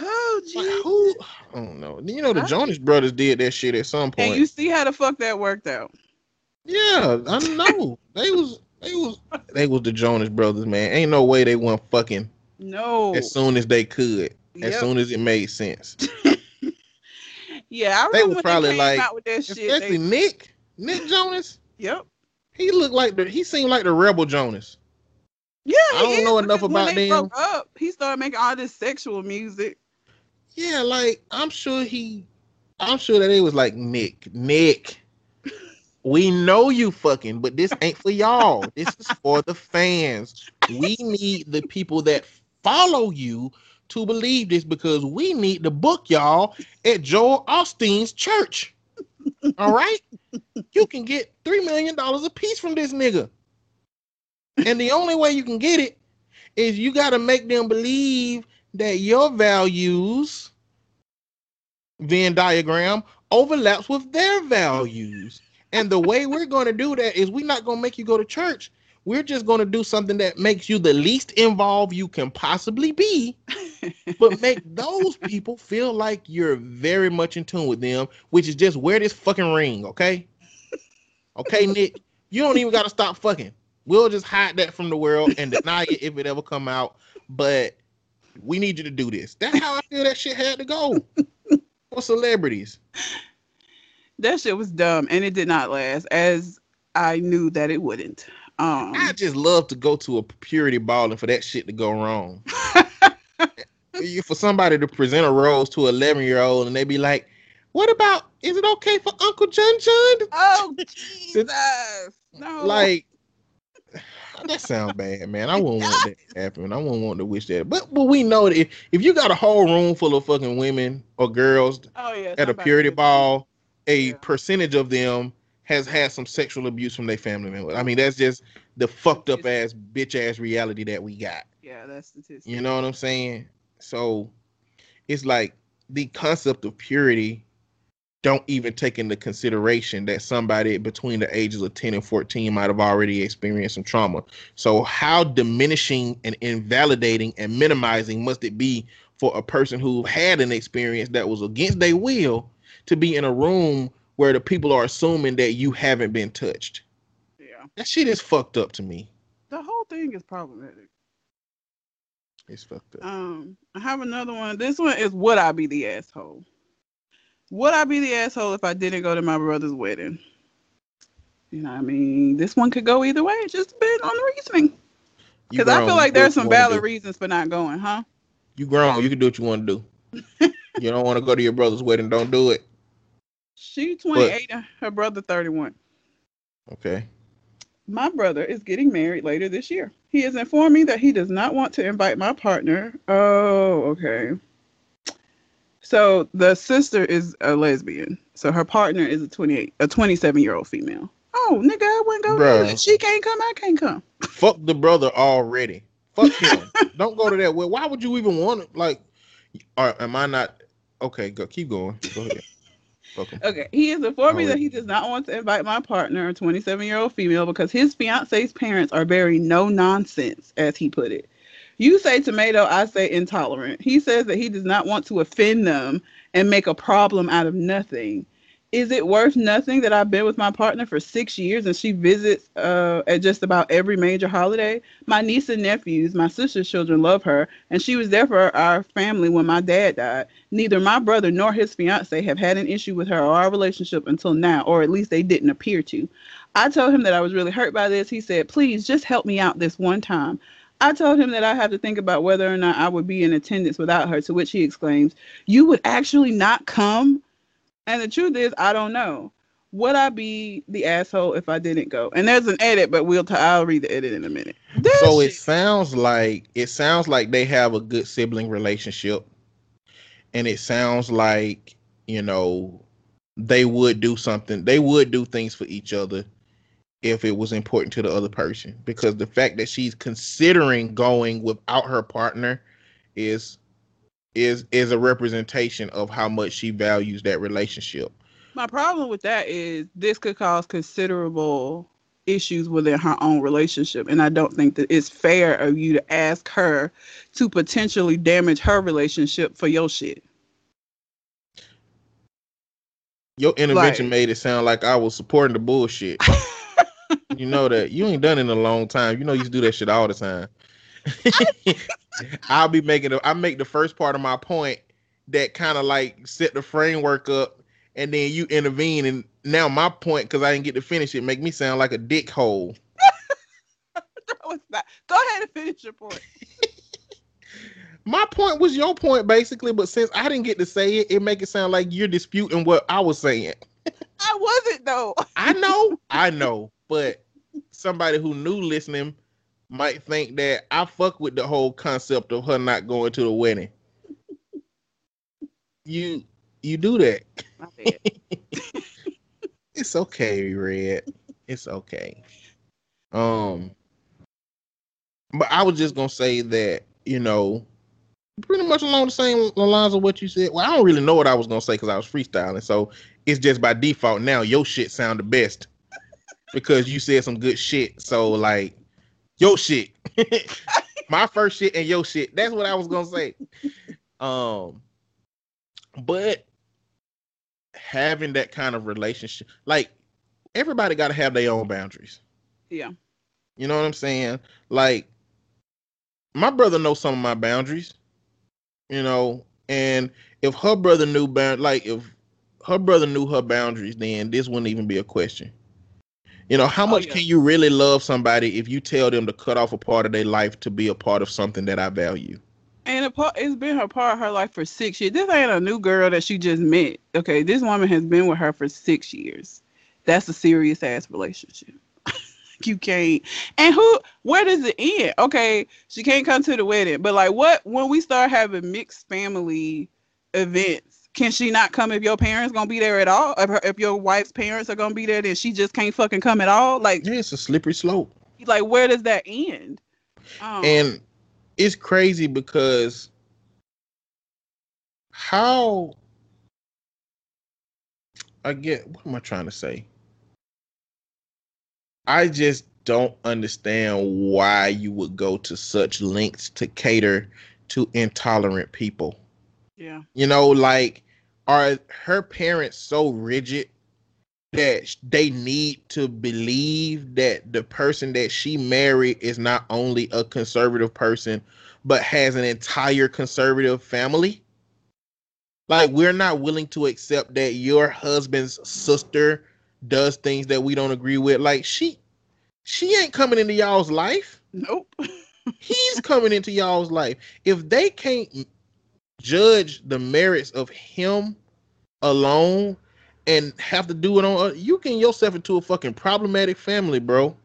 oh, Like who I don't know. You know the I- Jonas brothers did that shit at some point. And you see how the fuck that worked out. yeah, I know. they was they was they was the Jonas brothers, man. Ain't no way they weren't fucking No. as soon as they could. As soon as it made sense. yeah, I They remember was when probably they came like- out with that shit. Especially They, Nick. Nick Jonas. yep. He looked like the he seemed like the rebel Jonas. Yeah, I don't he know enough about they them. broke up, he started making all this sexual music. Yeah, like I'm sure he I'm sure that it was like Nick, Nick. We know you fucking, but this ain't for y'all. This is for the fans. We need the people that follow you to believe this because we need to book y'all at Joel Osteen's church. All right? You can get three million dollars a piece from this nigga. And the only way you can get it is you got to make them believe that your values Venn diagram overlaps with their values. And the way we're going to do that is we're not going to make you go to church. We're just going to do something that makes you the least involved you can possibly be, but make those people feel like you're very much in tune with them, which is just wear this fucking ring, okay? Okay, Nick, you don't even got to stop fucking. We'll just hide that from the world and deny it if it ever come out. But we need you to do this. That's how I feel that shit had to go for celebrities. That shit was dumb and it did not last as I knew that it wouldn't. Um I just love to go to a purity ball and for that shit to go wrong. For somebody to present a rose to an 11 year old and they be like, what about, is it okay for Uncle John John? Oh Jesus. No. Like, that sounds bad, man. I wouldn't want that to happen. I wouldn't want to wish that. But but we know that if, if you got a whole room full of fucking women or girls oh yeah. at a purity ball, a Yeah. percentage of them has had some sexual abuse from their family members. I mean, that's just the fucked up ass bitch ass reality that we got. Yeah, that's statistics. You know what I'm saying? So it's like the concept of purity don't even take into consideration that somebody between the ages of 10 and 14 might have already experienced some trauma. So how diminishing and invalidating and minimizing must it be for a person who had an experience that was against their will to be in a room where the people are assuming that you haven't been touched? Yeah. That shit is fucked up to me. The whole thing is problematic. It's fucked up. Um, I have another one. This one is would I be the asshole? Would I be the asshole if I didn't go to my brother's wedding? You know, what I mean, this one could go either way. It just depends on the reasoning. Because I feel like there's some valid reasons for not going, huh? You grown. You can do what you want to do. you don't want to go to your brother's wedding. Don't do it. She 28, and her brother 31. Okay. My brother is getting married later this year. He has informed me that he does not want to invite my partner. Oh, okay. So the sister is a lesbian. So her partner is a 28, a 27 year old female. Oh, nigga, I wouldn't go. Bruh. either. She can't come. I can't come. Fuck the brother already. Fuck him. don't go to that wedding. Why would you even want to? Like, or am I not? Okay, go. Keep going. Go ahead. Okay, he has informed me that he does not want to invite my partner, a 27 year old female, because his fiance's parents are very no nonsense, as he put it. You say tomato, I say intolerant. He says that he does not want to offend them and make a problem out of nothing. Is it worth nothing that I've been with my partner for six years and she visits uh, at just about every major holiday? My niece and nephews, my sister's children, love her, and she was there for our family when my dad died. Neither my brother nor his fiance have had an issue with her or our relationship until now, or at least they didn't appear to. I told him that I was really hurt by this. He said, Please just help me out this one time. I told him that I had to think about whether or not I would be in attendance without her, to which he exclaims, You would actually not come? And the truth is, I don't know. Would I be the asshole if I didn't go? And there's an edit, but we'll t- I'll read the edit in a minute. So it shit- sounds like it sounds like they have a good sibling relationship, and it sounds like you know they would do something. They would do things for each other if it was important to the other person. Because the fact that she's considering going without her partner is is is a representation of how much she values that relationship. My problem with that is this could cause considerable issues within her own relationship. And I don't think that it's fair of you to ask her to potentially damage her relationship for your shit. Your intervention Like- made it sound like I was supporting the bullshit. you know that you ain't done in a long time. You know you used to do that shit all the time. I'll be making a, I make the first part of my point that kind of like set the framework up, and then you intervene, and now my point because I didn't get to finish it make me sound like a dickhole. No, it's not. Go ahead and finish your point. My point was your point basically, but since I didn't get to say it, it make it sound like you're disputing what I was saying. I wasn't though. I know, I know, but somebody who knew listening might think that I fuck with the whole concept of her not going to the wedding. You you do that. It's okay, Red. It's okay. Um but I was just gonna say that, you know, pretty much along the same lines of what you said. Well, I don't really know what I was gonna say because I was freestyling, so it's just by default now. Your shit sound the best because you said some good shit. So like, your shit, my first shit and your shit. That's what I was gonna say. Um, but having that kind of relationship, like everybody got to have their own boundaries. Yeah. You know what I'm saying? Like my brother knows some of my boundaries. You know, and if her brother knew bound like if her brother knew her boundaries, then this wouldn't even be a question. You know, how Oh, much yeah. can you really love somebody if you tell them to cut off a part of their life to be a part of something that I value? And a part, it's been her part of her life for six years. This ain't a new girl that she just met. Okay, this woman has been with her for six years. That's a serious ass relationship. you can't. And who? Where does it end? Okay, she can't come to the wedding, but like, what? When we start having mixed family events, can she not come if your parents gonna be there at all? If, her, if your wife's parents are gonna be there, then she just can't fucking come at all. Like, Yeah, it's a slippery slope. like where does that end? Um, and it's crazy because how I get what am I trying to say? I just don't understand why you would go to such lengths to cater to intolerant people. Yeah, You know, like are her parents so rigid that they need to believe that the person that she married is not only a conservative person but has an entire conservative family? Like we're not willing to accept that your husband's sister does things that we don't agree with. Like she she ain't coming into y'all's life nope. he's coming into y'all's life. If they can't judge the merits of him alone and have to do it on you getting yourself into a fucking problematic family, bro.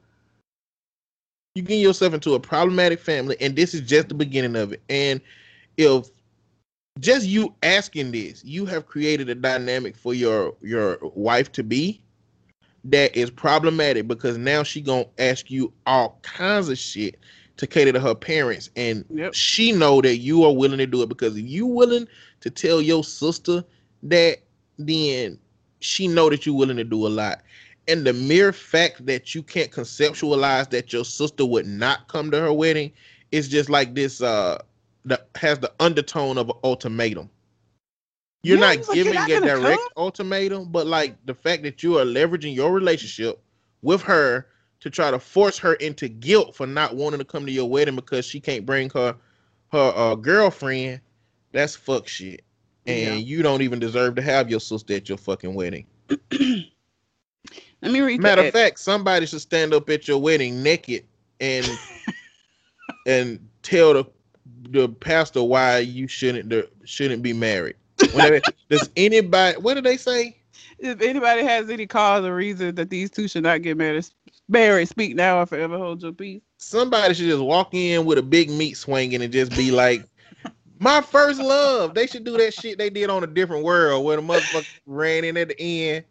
You getting yourself into a problematic family, and this is just the beginning of it. And if just you asking this, you have created a dynamic for your your wife to be that is problematic because now she gonna ask you all kinds of shit to cater to her parents and Yep. she know that you are willing to do it because if you willing to tell your sister that then she know that you're willing to do a lot and the mere fact that you can't conceptualize that your sister would not come to her wedding is just like this uh that has the undertone of an ultimatum you're Yeah, not like, giving not a direct come? ultimatum but like the fact that you are leveraging your relationship with her to try to force her into guilt for not wanting to come to your wedding because she can't bring her her uh, girlfriend that's fuck shit and Yeah. you don't even deserve to have your sister at your fucking wedding Let me read Matter of fact, somebody should stand up at your wedding naked and and tell the the pastor why you shouldn't the, shouldn't be married. Whenever, does anybody? What did they say? If anybody has any cause or reason that these two should not get married, married, speak now or forever hold your peace. Somebody should just walk in with a big meat swinging and just be like, "My first love." They should do that shit they did on a different world where the motherfucker ran in at the end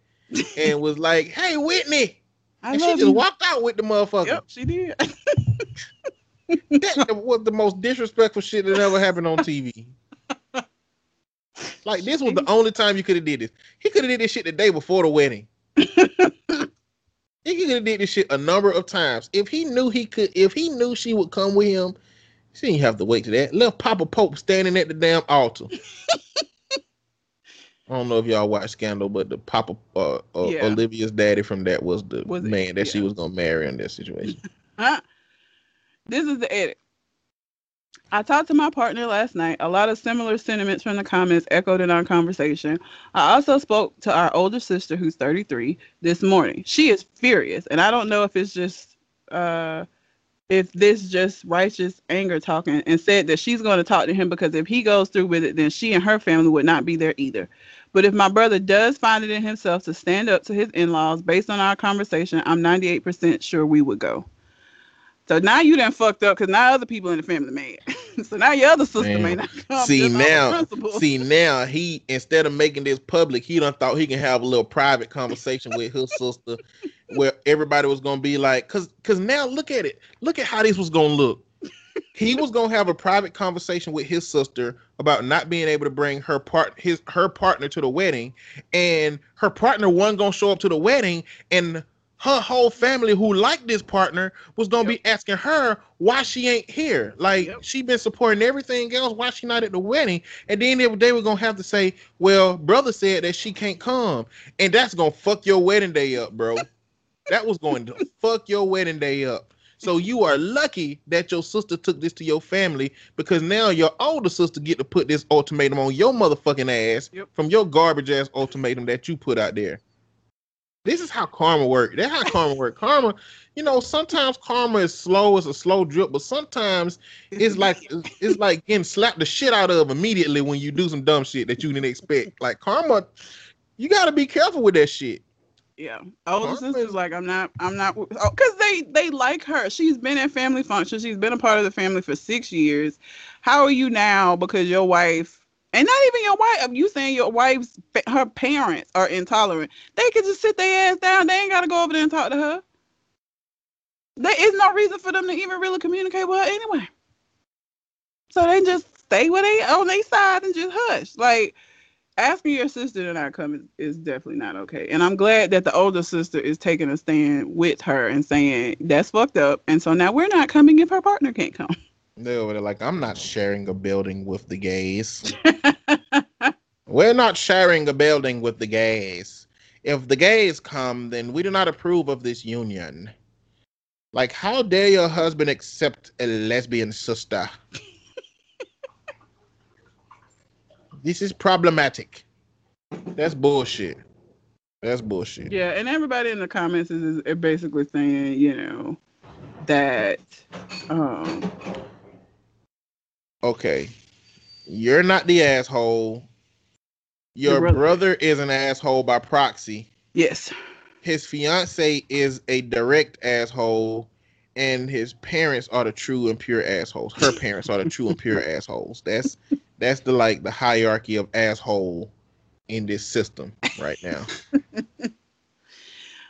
and was like, "Hey, Whitley," I and she just you. walked out with the motherfucker. Yep, she did. that was the most disrespectful shit that ever happened on TV. Like this was the only time you could have did this. He could have did this shit the day before the wedding. he could have did this shit a number of times. If he knew he could, if he knew she would come with him, she didn't have to wait to that. Left Papa Pope standing at the damn altar. I don't know if y'all watch Scandal, but the Papa uh, uh, Yeah. Olivia's daddy from that was the Was man that she was gonna marry in that situation. Huh? This is the edit. I talked to my partner last night. A lot of similar sentiments from the comments echoed in our conversation. I also spoke to our older sister, who's 33, this morning. She is furious, and I don't know if it's just, uh, if this just righteous anger talking, and said that she's going to talk to him because if he goes through with it, then she and her family would not be there either. But if my brother does find it in himself to stand up to his in-laws, based on our conversation, I'm 98% sure we would go. So now you done fucked up because now other people in the family mad. so now your other sister Damn. may not come. see now, see now, he instead of making this public, he done thought he can have a little private conversation with his sister, where everybody was gonna be like, cause, cause now look at it, look at how this was gonna look. he was gonna have a private conversation with his sister about not being able to bring her part his her partner to the wedding, and her partner wasn't gonna show up to the wedding, and her whole family who liked this partner was gonna Yep. be asking her why she ain't here. Like Yep. she been supporting everything else, why she not at the wedding? And then they, they were gonna have to say, well, brother said that she can't come, and that's gonna fuck your wedding day up, bro. that was going to fuck your wedding day up. So you are lucky that your sister took this to your family because now your older sister get to put this ultimatum on your motherfucking ass Yep. from your garbage ass ultimatum that you put out there. This is how karma works. That's how karma works. Karma, you know, sometimes karma is slow, it's a slow drip, but sometimes it's like it's like getting slapped the shit out of immediately when you do some dumb shit that you didn't expect. Like karma, you gotta be careful with that shit. Yeah, oh, older Karma sister's is- like I'm not. I'm not. Oh, cause they they like her. She's been at family functions. She's been a part of the family for six years. How are you now? Because your wife, and not even your wife. Um, you saying your wife's her parents are intolerant. They could just sit their ass down. They ain't gotta go over there and talk to her. There is no reason for them to even really communicate with her anyway. So they just stay where they on their side and just hush. Like asking your sister to not come is, is definitely not okay. And I'm glad that the older sister is taking a stand with her and saying that's fucked up. And so now we're not coming if her partner can't come. They're over there like, I'm not sharing a building with the gays. We're not sharing a building with the gays. If the gays come, then we do not approve of this union. Like, how dare your husband accept a lesbian sister? this is problematic. That's bullshit. That's bullshit. yeah, and everybody in the comments is, is basically saying, you know, that um Okay. You're not the asshole. Your Your brother. brother is an asshole by proxy. yes. his fiance is a direct asshole and his parents are the true and pure assholes her parents are the true and pure assholes that's that's the like the hierarchy of asshole in this system right now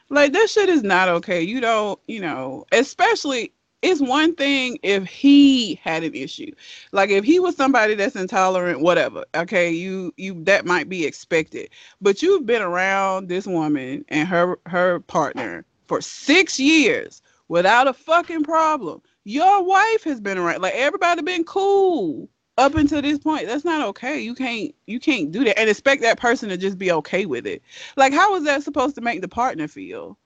Like that shit is not okay. You don't, you know, especially it's one thing if he had an issue. Like if he was somebody that's intolerant, whatever. Okay, you you that might be expected. But you've been around this woman and her her partner for 6 years without a fucking problem. Your wife has been around like everybody been cool up until this point. That's not okay. You can't you can't do that and expect that person to just be okay with it. Like, how is that supposed to make the partner feel?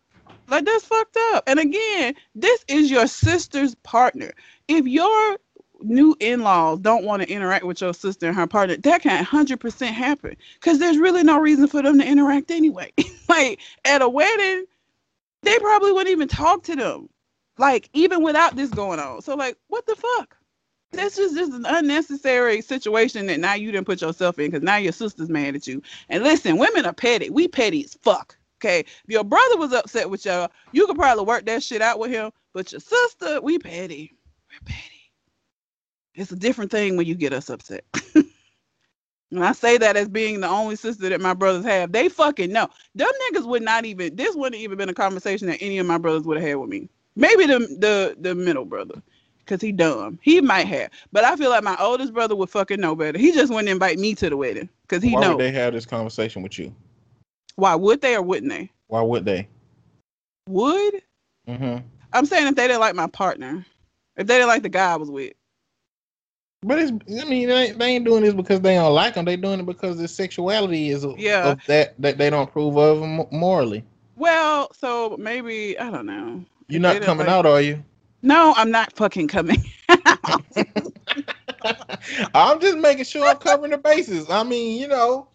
Like, that's fucked up. And again, this is your sister's partner. If your new in-laws don't want to interact with your sister and her partner, that can 100% happen because there's really no reason for them to interact anyway. like, at a wedding, they probably wouldn't even talk to them. Like, even without this going on. So, like, what the fuck? That's just, just an unnecessary situation that now you didn't put yourself in because now your sister's mad at you. And listen, women are petty. We petty as fuck. Okay. If your brother was upset with y'all, you could probably work that shit out with him. But your sister, we petty. We're petty. It's a different thing when you get us upset. and I say that as being the only sister that my brothers have. They fucking know. Them niggas would not even this wouldn't even been a conversation that any of my brothers would have had with me. Maybe the the the middle brother. Cause he dumb. He might have. But I feel like my oldest brother would fucking know better. He just wouldn't invite me to the wedding. Cause he why know. would they have this conversation with you Why would they or wouldn't they? why would they Would? mm-hmm. I'm saying if they didn't like my partner. If they didn't like the guy I was with. but it's i mean they ain't, they ain't doing this because they don't like them they doing it because the sexuality is Yeah. that that they don't approve of mo- morally Well, so maybe I don't know. you're not coming like- out are you No, I'm not fucking coming. i'm just making sure i'm covering the bases i mean you know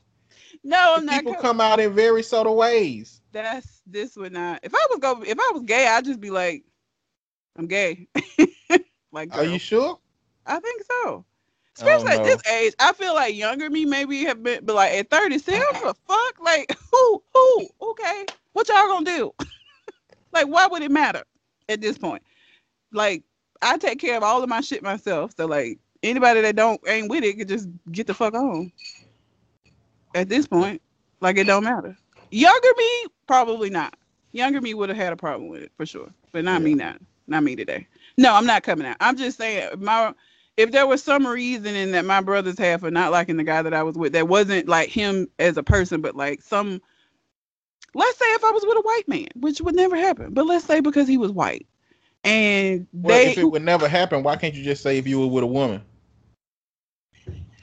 no, I'm not people coming. come out in very subtle ways That's this would not. If I was go, if I was gay, I'd just be like, I'm gay. like, are you sure I think so. Especially at know. this age, I feel like younger me maybe have been, but like at 37, the fuck, like who, who, okay, what y'all gonna do? like, why would it matter at this point? Like, I take care of all of my shit myself, so like anybody that don't ain't with it could just get the fuck on. At this point, like it don't matter. Younger me, probably not. Younger me would have had a problem with it for sure, but not me not. not me today. No, I'm not coming out. I'm just saying my if there was some reasoning that my brothers had for not liking the guy that I was with, that wasn't like him as a person, but like some let's say if I was with a white man, which would never happen, but let's say because he was white. And Well, they if it would never happen, why can't you just say if you were with a woman?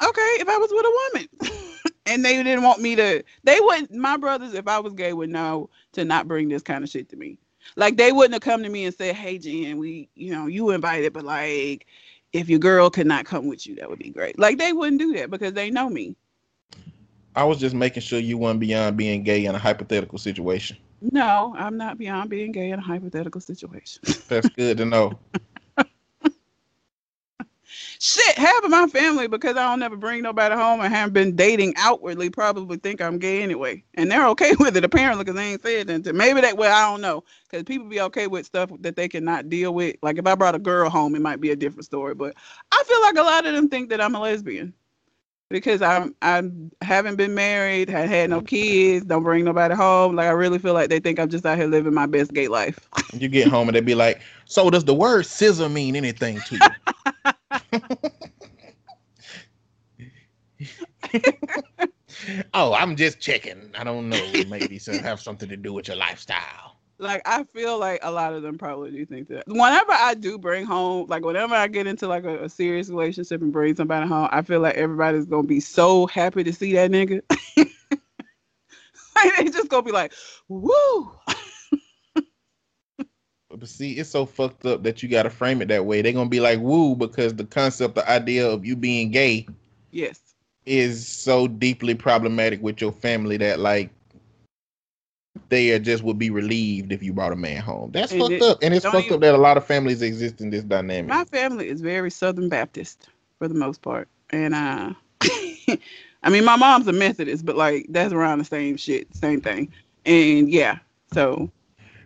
okay, if I was with a woman and they didn't want me to, they wouldn't. my brothers, if I was gay, would know to not bring this kind of shit to me. Like they wouldn't have come to me and said, hey, Jen, we, you know, you invited, but like, if your girl could not come with you, that would be great. Like they wouldn't do that because they know me. I was just making sure you weren't beyond being gay in a hypothetical situation. No, I'm not beyond being gay in a hypothetical situation. That's good to know. Shit, half of my family, because I don't never bring nobody home and haven't been dating outwardly, probably think I'm gay anyway. And they're okay with it, apparently, because they ain't said anything. Maybe that way, I don't know. Because people be okay with stuff that they cannot deal with. Like if I brought a girl home, it might be a different story. But I feel like a lot of them think that I'm a lesbian. Because I'm I haven't been married, had had no kids, don't bring nobody home. Like I really feel like they think I'm just out here living my best gay life. You get home and they be like, "So does the word scissor mean anything to you?" oh, I'm just checking. I don't know. Maybe some have something to do with your lifestyle. like I feel like a lot of them probably do think that. Whenever I do bring home, like whenever I get into like a, a serious relationship and bring somebody home, I feel like everybody's gonna be so happy to see that nigga. like they just gonna be like, "Woo!" But see, it's so fucked up that you got to frame it that way. They're gonna be like, "Woo," because the concept, the idea of you being gay Yes, is so deeply problematic with your family that like they are just would be relieved if you brought a man home. That's And fucked it- up, and it's fucked up that a lot of families exist in this dynamic. my family is very Southern Baptist for the most part, and uh, I mean my mom's a Methodist, but like that's around the same shit, same thing. And yeah, so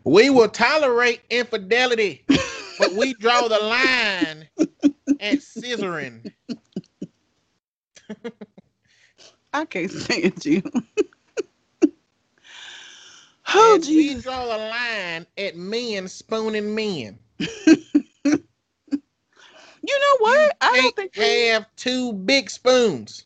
We will tolerate infidelity, but we draw the line at scissoring. I can't stand you. oh And we draw the line at men spooning men. You know what? I don't think we, have two big spoons.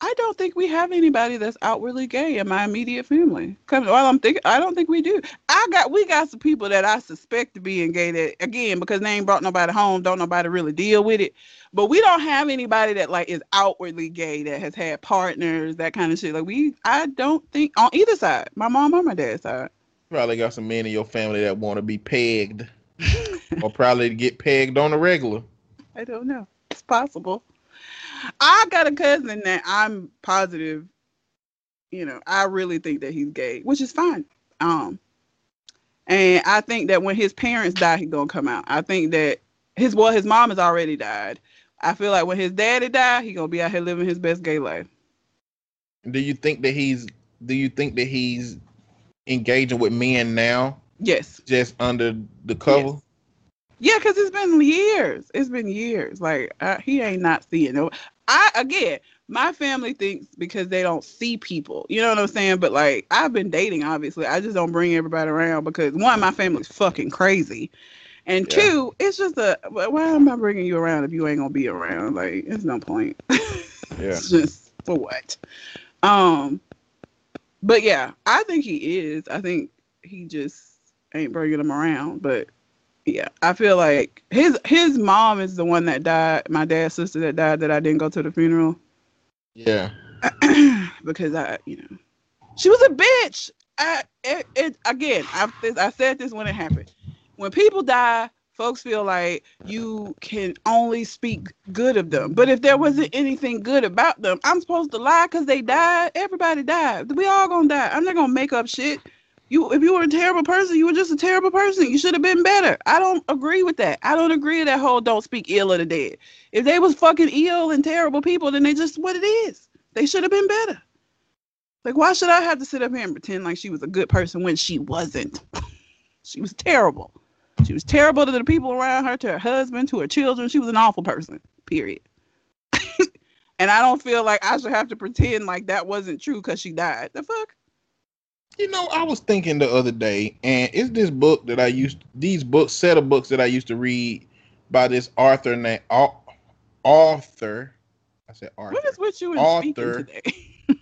I don't think we have anybody that's outwardly gay in my immediate family. Cause well, I'm thinking I don't think we do. I got we got some people that I suspect to being gay that again because they ain't brought nobody home, don't nobody really deal with it. But we don't have anybody that like is outwardly gay that has had partners, that kind of shit. Like we I don't think on either side, my mom or my dad's side. Probably got some men in your family that want to be pegged, or probably get pegged on the regular. I don't know. It's possible. I got a cousin that I'm positive, you know, I really think that he's gay, which is fine. Um, and I think that when his parents die, he's gonna come out. I think that his well, his mom has already died. I feel like when his daddy died, he gonna be out here living his best gay life. Do you think that he's? Do you think that he's engaging with men now, Yes. just under the cover? Yes. Yeah, because it's been years. It's been years. Like I, he ain't not seeing no. I again, my family thinks because they don't see people. You know what I'm saying? But like I've been dating, obviously. I just don't bring everybody around because one, my family's fucking crazy, and Yeah. two, it's just a. Why am I bringing you around if you ain't gonna be around? Like, it's no point. Yeah. It's just for what? Um, but yeah, I think he is. I think he just ain't bringing them around. But yeah, I feel like his his mom is the one that died. My dad's sister that died that I didn't go to the funeral Yeah. because I, you know, she was a bitch. I it, it again. I I said this when it happened. When people die, folks feel like you can only speak good of them. But if there wasn't anything good about them, I'm supposed to lie because they died. Everybody died. We all gonna die. I'm not gonna make up shit. You, if you were a terrible person, you were just a terrible person. You should have been better. I don't agree with that. I don't agree with that whole don't speak ill of the dead. If they was fucking ill and terrible people, then they just what it is. They should have been better. Like, why should I have to sit up here and pretend like she was a good person when she wasn't? she was terrible. She was terrible to the people around her, to her husband, to her children. She was an awful person, period. and I don't feel like I should have to pretend like that wasn't true because she died. The fuck? You know, I was thinking the other day, and it's this book that I used, these books, set of books that I used to read by this author named Arthur. I said Arthur. What is with you and Author. speaking today?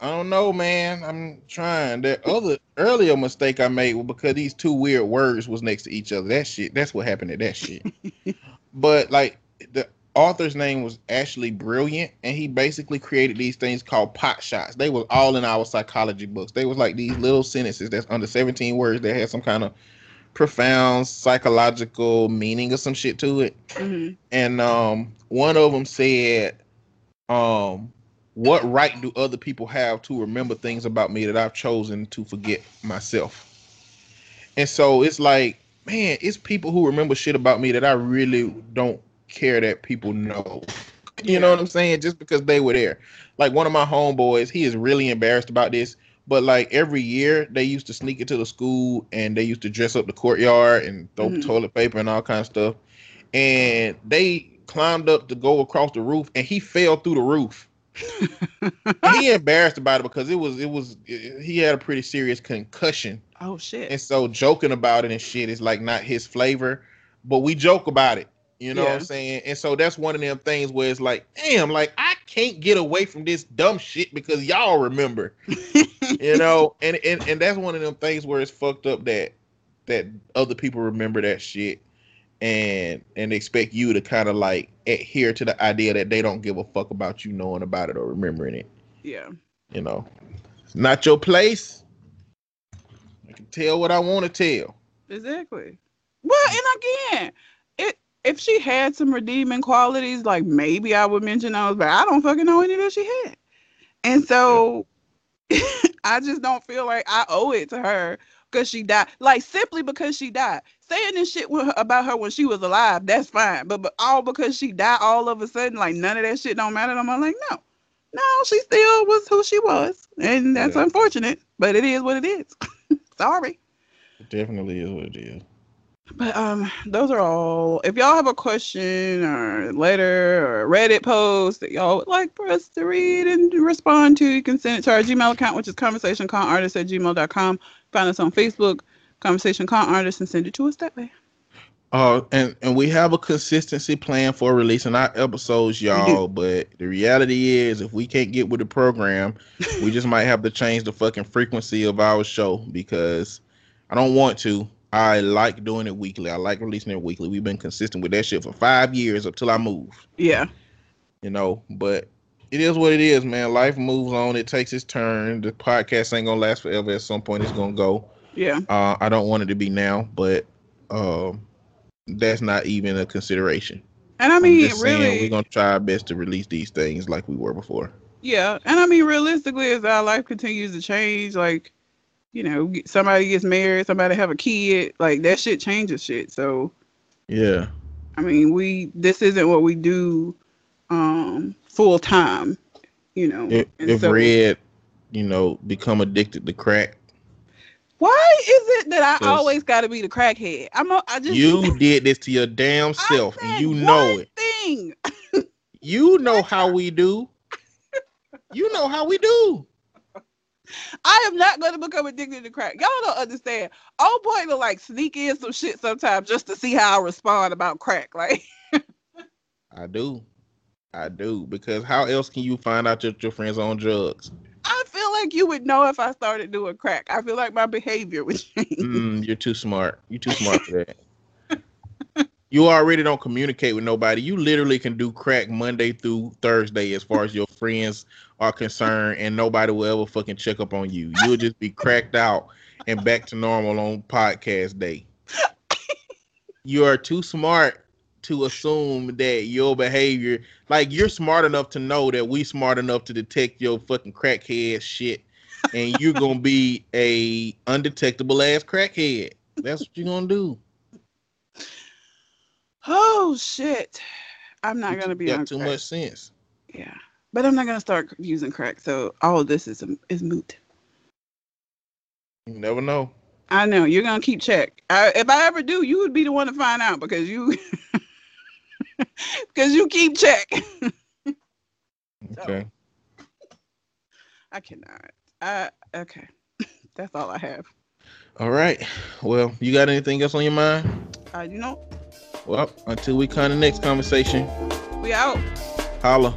I don't know, man. I'm trying. That other earlier mistake I made was because these two weird words was next to each other. That shit. That's what happened to that shit. but like the author's name was Ashleigh Brilliant, and he basically created these things called pot shots. They were all in our psychology books. They was like these little sentences that's under 17 words that had some kind of profound psychological meaning or some shit to it. Mhm. And um, one of them said, um, "What right do other people have to remember things about me that I've chosen to forget myself?" And so it's like, man, it's people who remember shit about me that I really don't care that people know. You know what I'm saying? Just because they were there. Like one of my homeboys, he is really embarrassed about this. But like every year, they used to sneak into the school and they used to dress up the courtyard and throw Mhm. toilet paper and all kind of stuff. And they climbed up to go across the roof, and he fell through the roof. he embarrassed about it because it was it was he had a pretty serious concussion, Oh shit. and so joking about it and shit is like not his flavor. But we joke about it, you know what I'm saying? And so that's one of them things where it's like, damn, like I can't get away from this dumb shit because y'all remember. You know? And, and and that's one of them things where it's fucked up that that other people remember that shit and and expect you to kind of like adhere to the idea that they don't give a fuck about you knowing about it or remembering it. Yeah. you know? It's not your place. I can tell what i want to tell. Exactly. Well, and again, if she had some redeeming qualities, like maybe I would mention those, but I don't fucking know any that she had. And so I just don't feel like I owe it to her because she died. Like simply because she died. Saying this shit her, about her when she was alive, that's fine. But but all because she died all of a sudden, like none of that shit don't matter. I'm like, no. No, she still was who she was. And that's Yeah. unfortunate. But it is what it is. Sorry. it definitely is what it is But um, those are all. If y'all have a question or letter or Reddit post that y'all would like for us to read and respond to, you can send it to our Gmail account, which is conversationconartist at gmail.com. Find us on Facebook, Conversation Con Artist, and send it to us that way. Uh, and and we have a consistency plan for releasing our episodes, y'all. But the reality is, if we can't get with the program, we just might have to change the fucking frequency of our show because I don't want to. I like doing it weekly. I like releasing it weekly. We've been consistent with that shit for five years until I moved. Yeah. You know, but it is what it is, man. Life moves on. It takes its turn. The podcast ain't gonna last forever. At some point, it's gonna go. Yeah. Uh, I don't want it to be now, but um, that's not even a consideration. And I mean, really, we're gonna try our best to release these things like we were before. yeah. And I mean, realistically, as our life continues to change, like, you know, somebody gets married, somebody have a kid, like that shit changes shit. So, Yeah, I mean, we this isn't what we do um full time, you know. if, if so- Red, you know, become addicted to crack, Why is it that I always got to be the crackhead? I'm a, I just you did this to your damn self, and you know it. Thing. You know how we do. You know how we do. I am not going to become addicted to crack. Y'all don't understand. Old boy to like sneak in some shit sometimes just to see how I respond about crack. Like, I do. I do because how else can you find out that your friends on drugs? I feel like you would know if I started doing crack. I feel like my behavior would change. Mm, you're too smart. You're too smart for that. You already don't communicate with nobody. You literally can do crack Monday through Thursday as far as your friends are concerned, and nobody will ever fucking check up on you. You'll just be cracked out and back to normal on podcast day. You are too smart to assume that your behavior, like you're smart enough to know that we smart enough to detect your fucking crackhead shit, and you're gonna be a undetectable ass crackhead. That's what you're gonna do. Oh shit! I'm not You gonna be got on too crack. much sense. Yeah, but I'm not gonna start using crack. So all of this is is moot. You never know. I know you're gonna keep check. I, if I ever do, you would be the one to find out because you because you keep check. Okay. I cannot. I okay. That's all I have. All right. Well, you got anything else on your mind? Uh, you know, Well, until we kind of next conversation, we out. holla.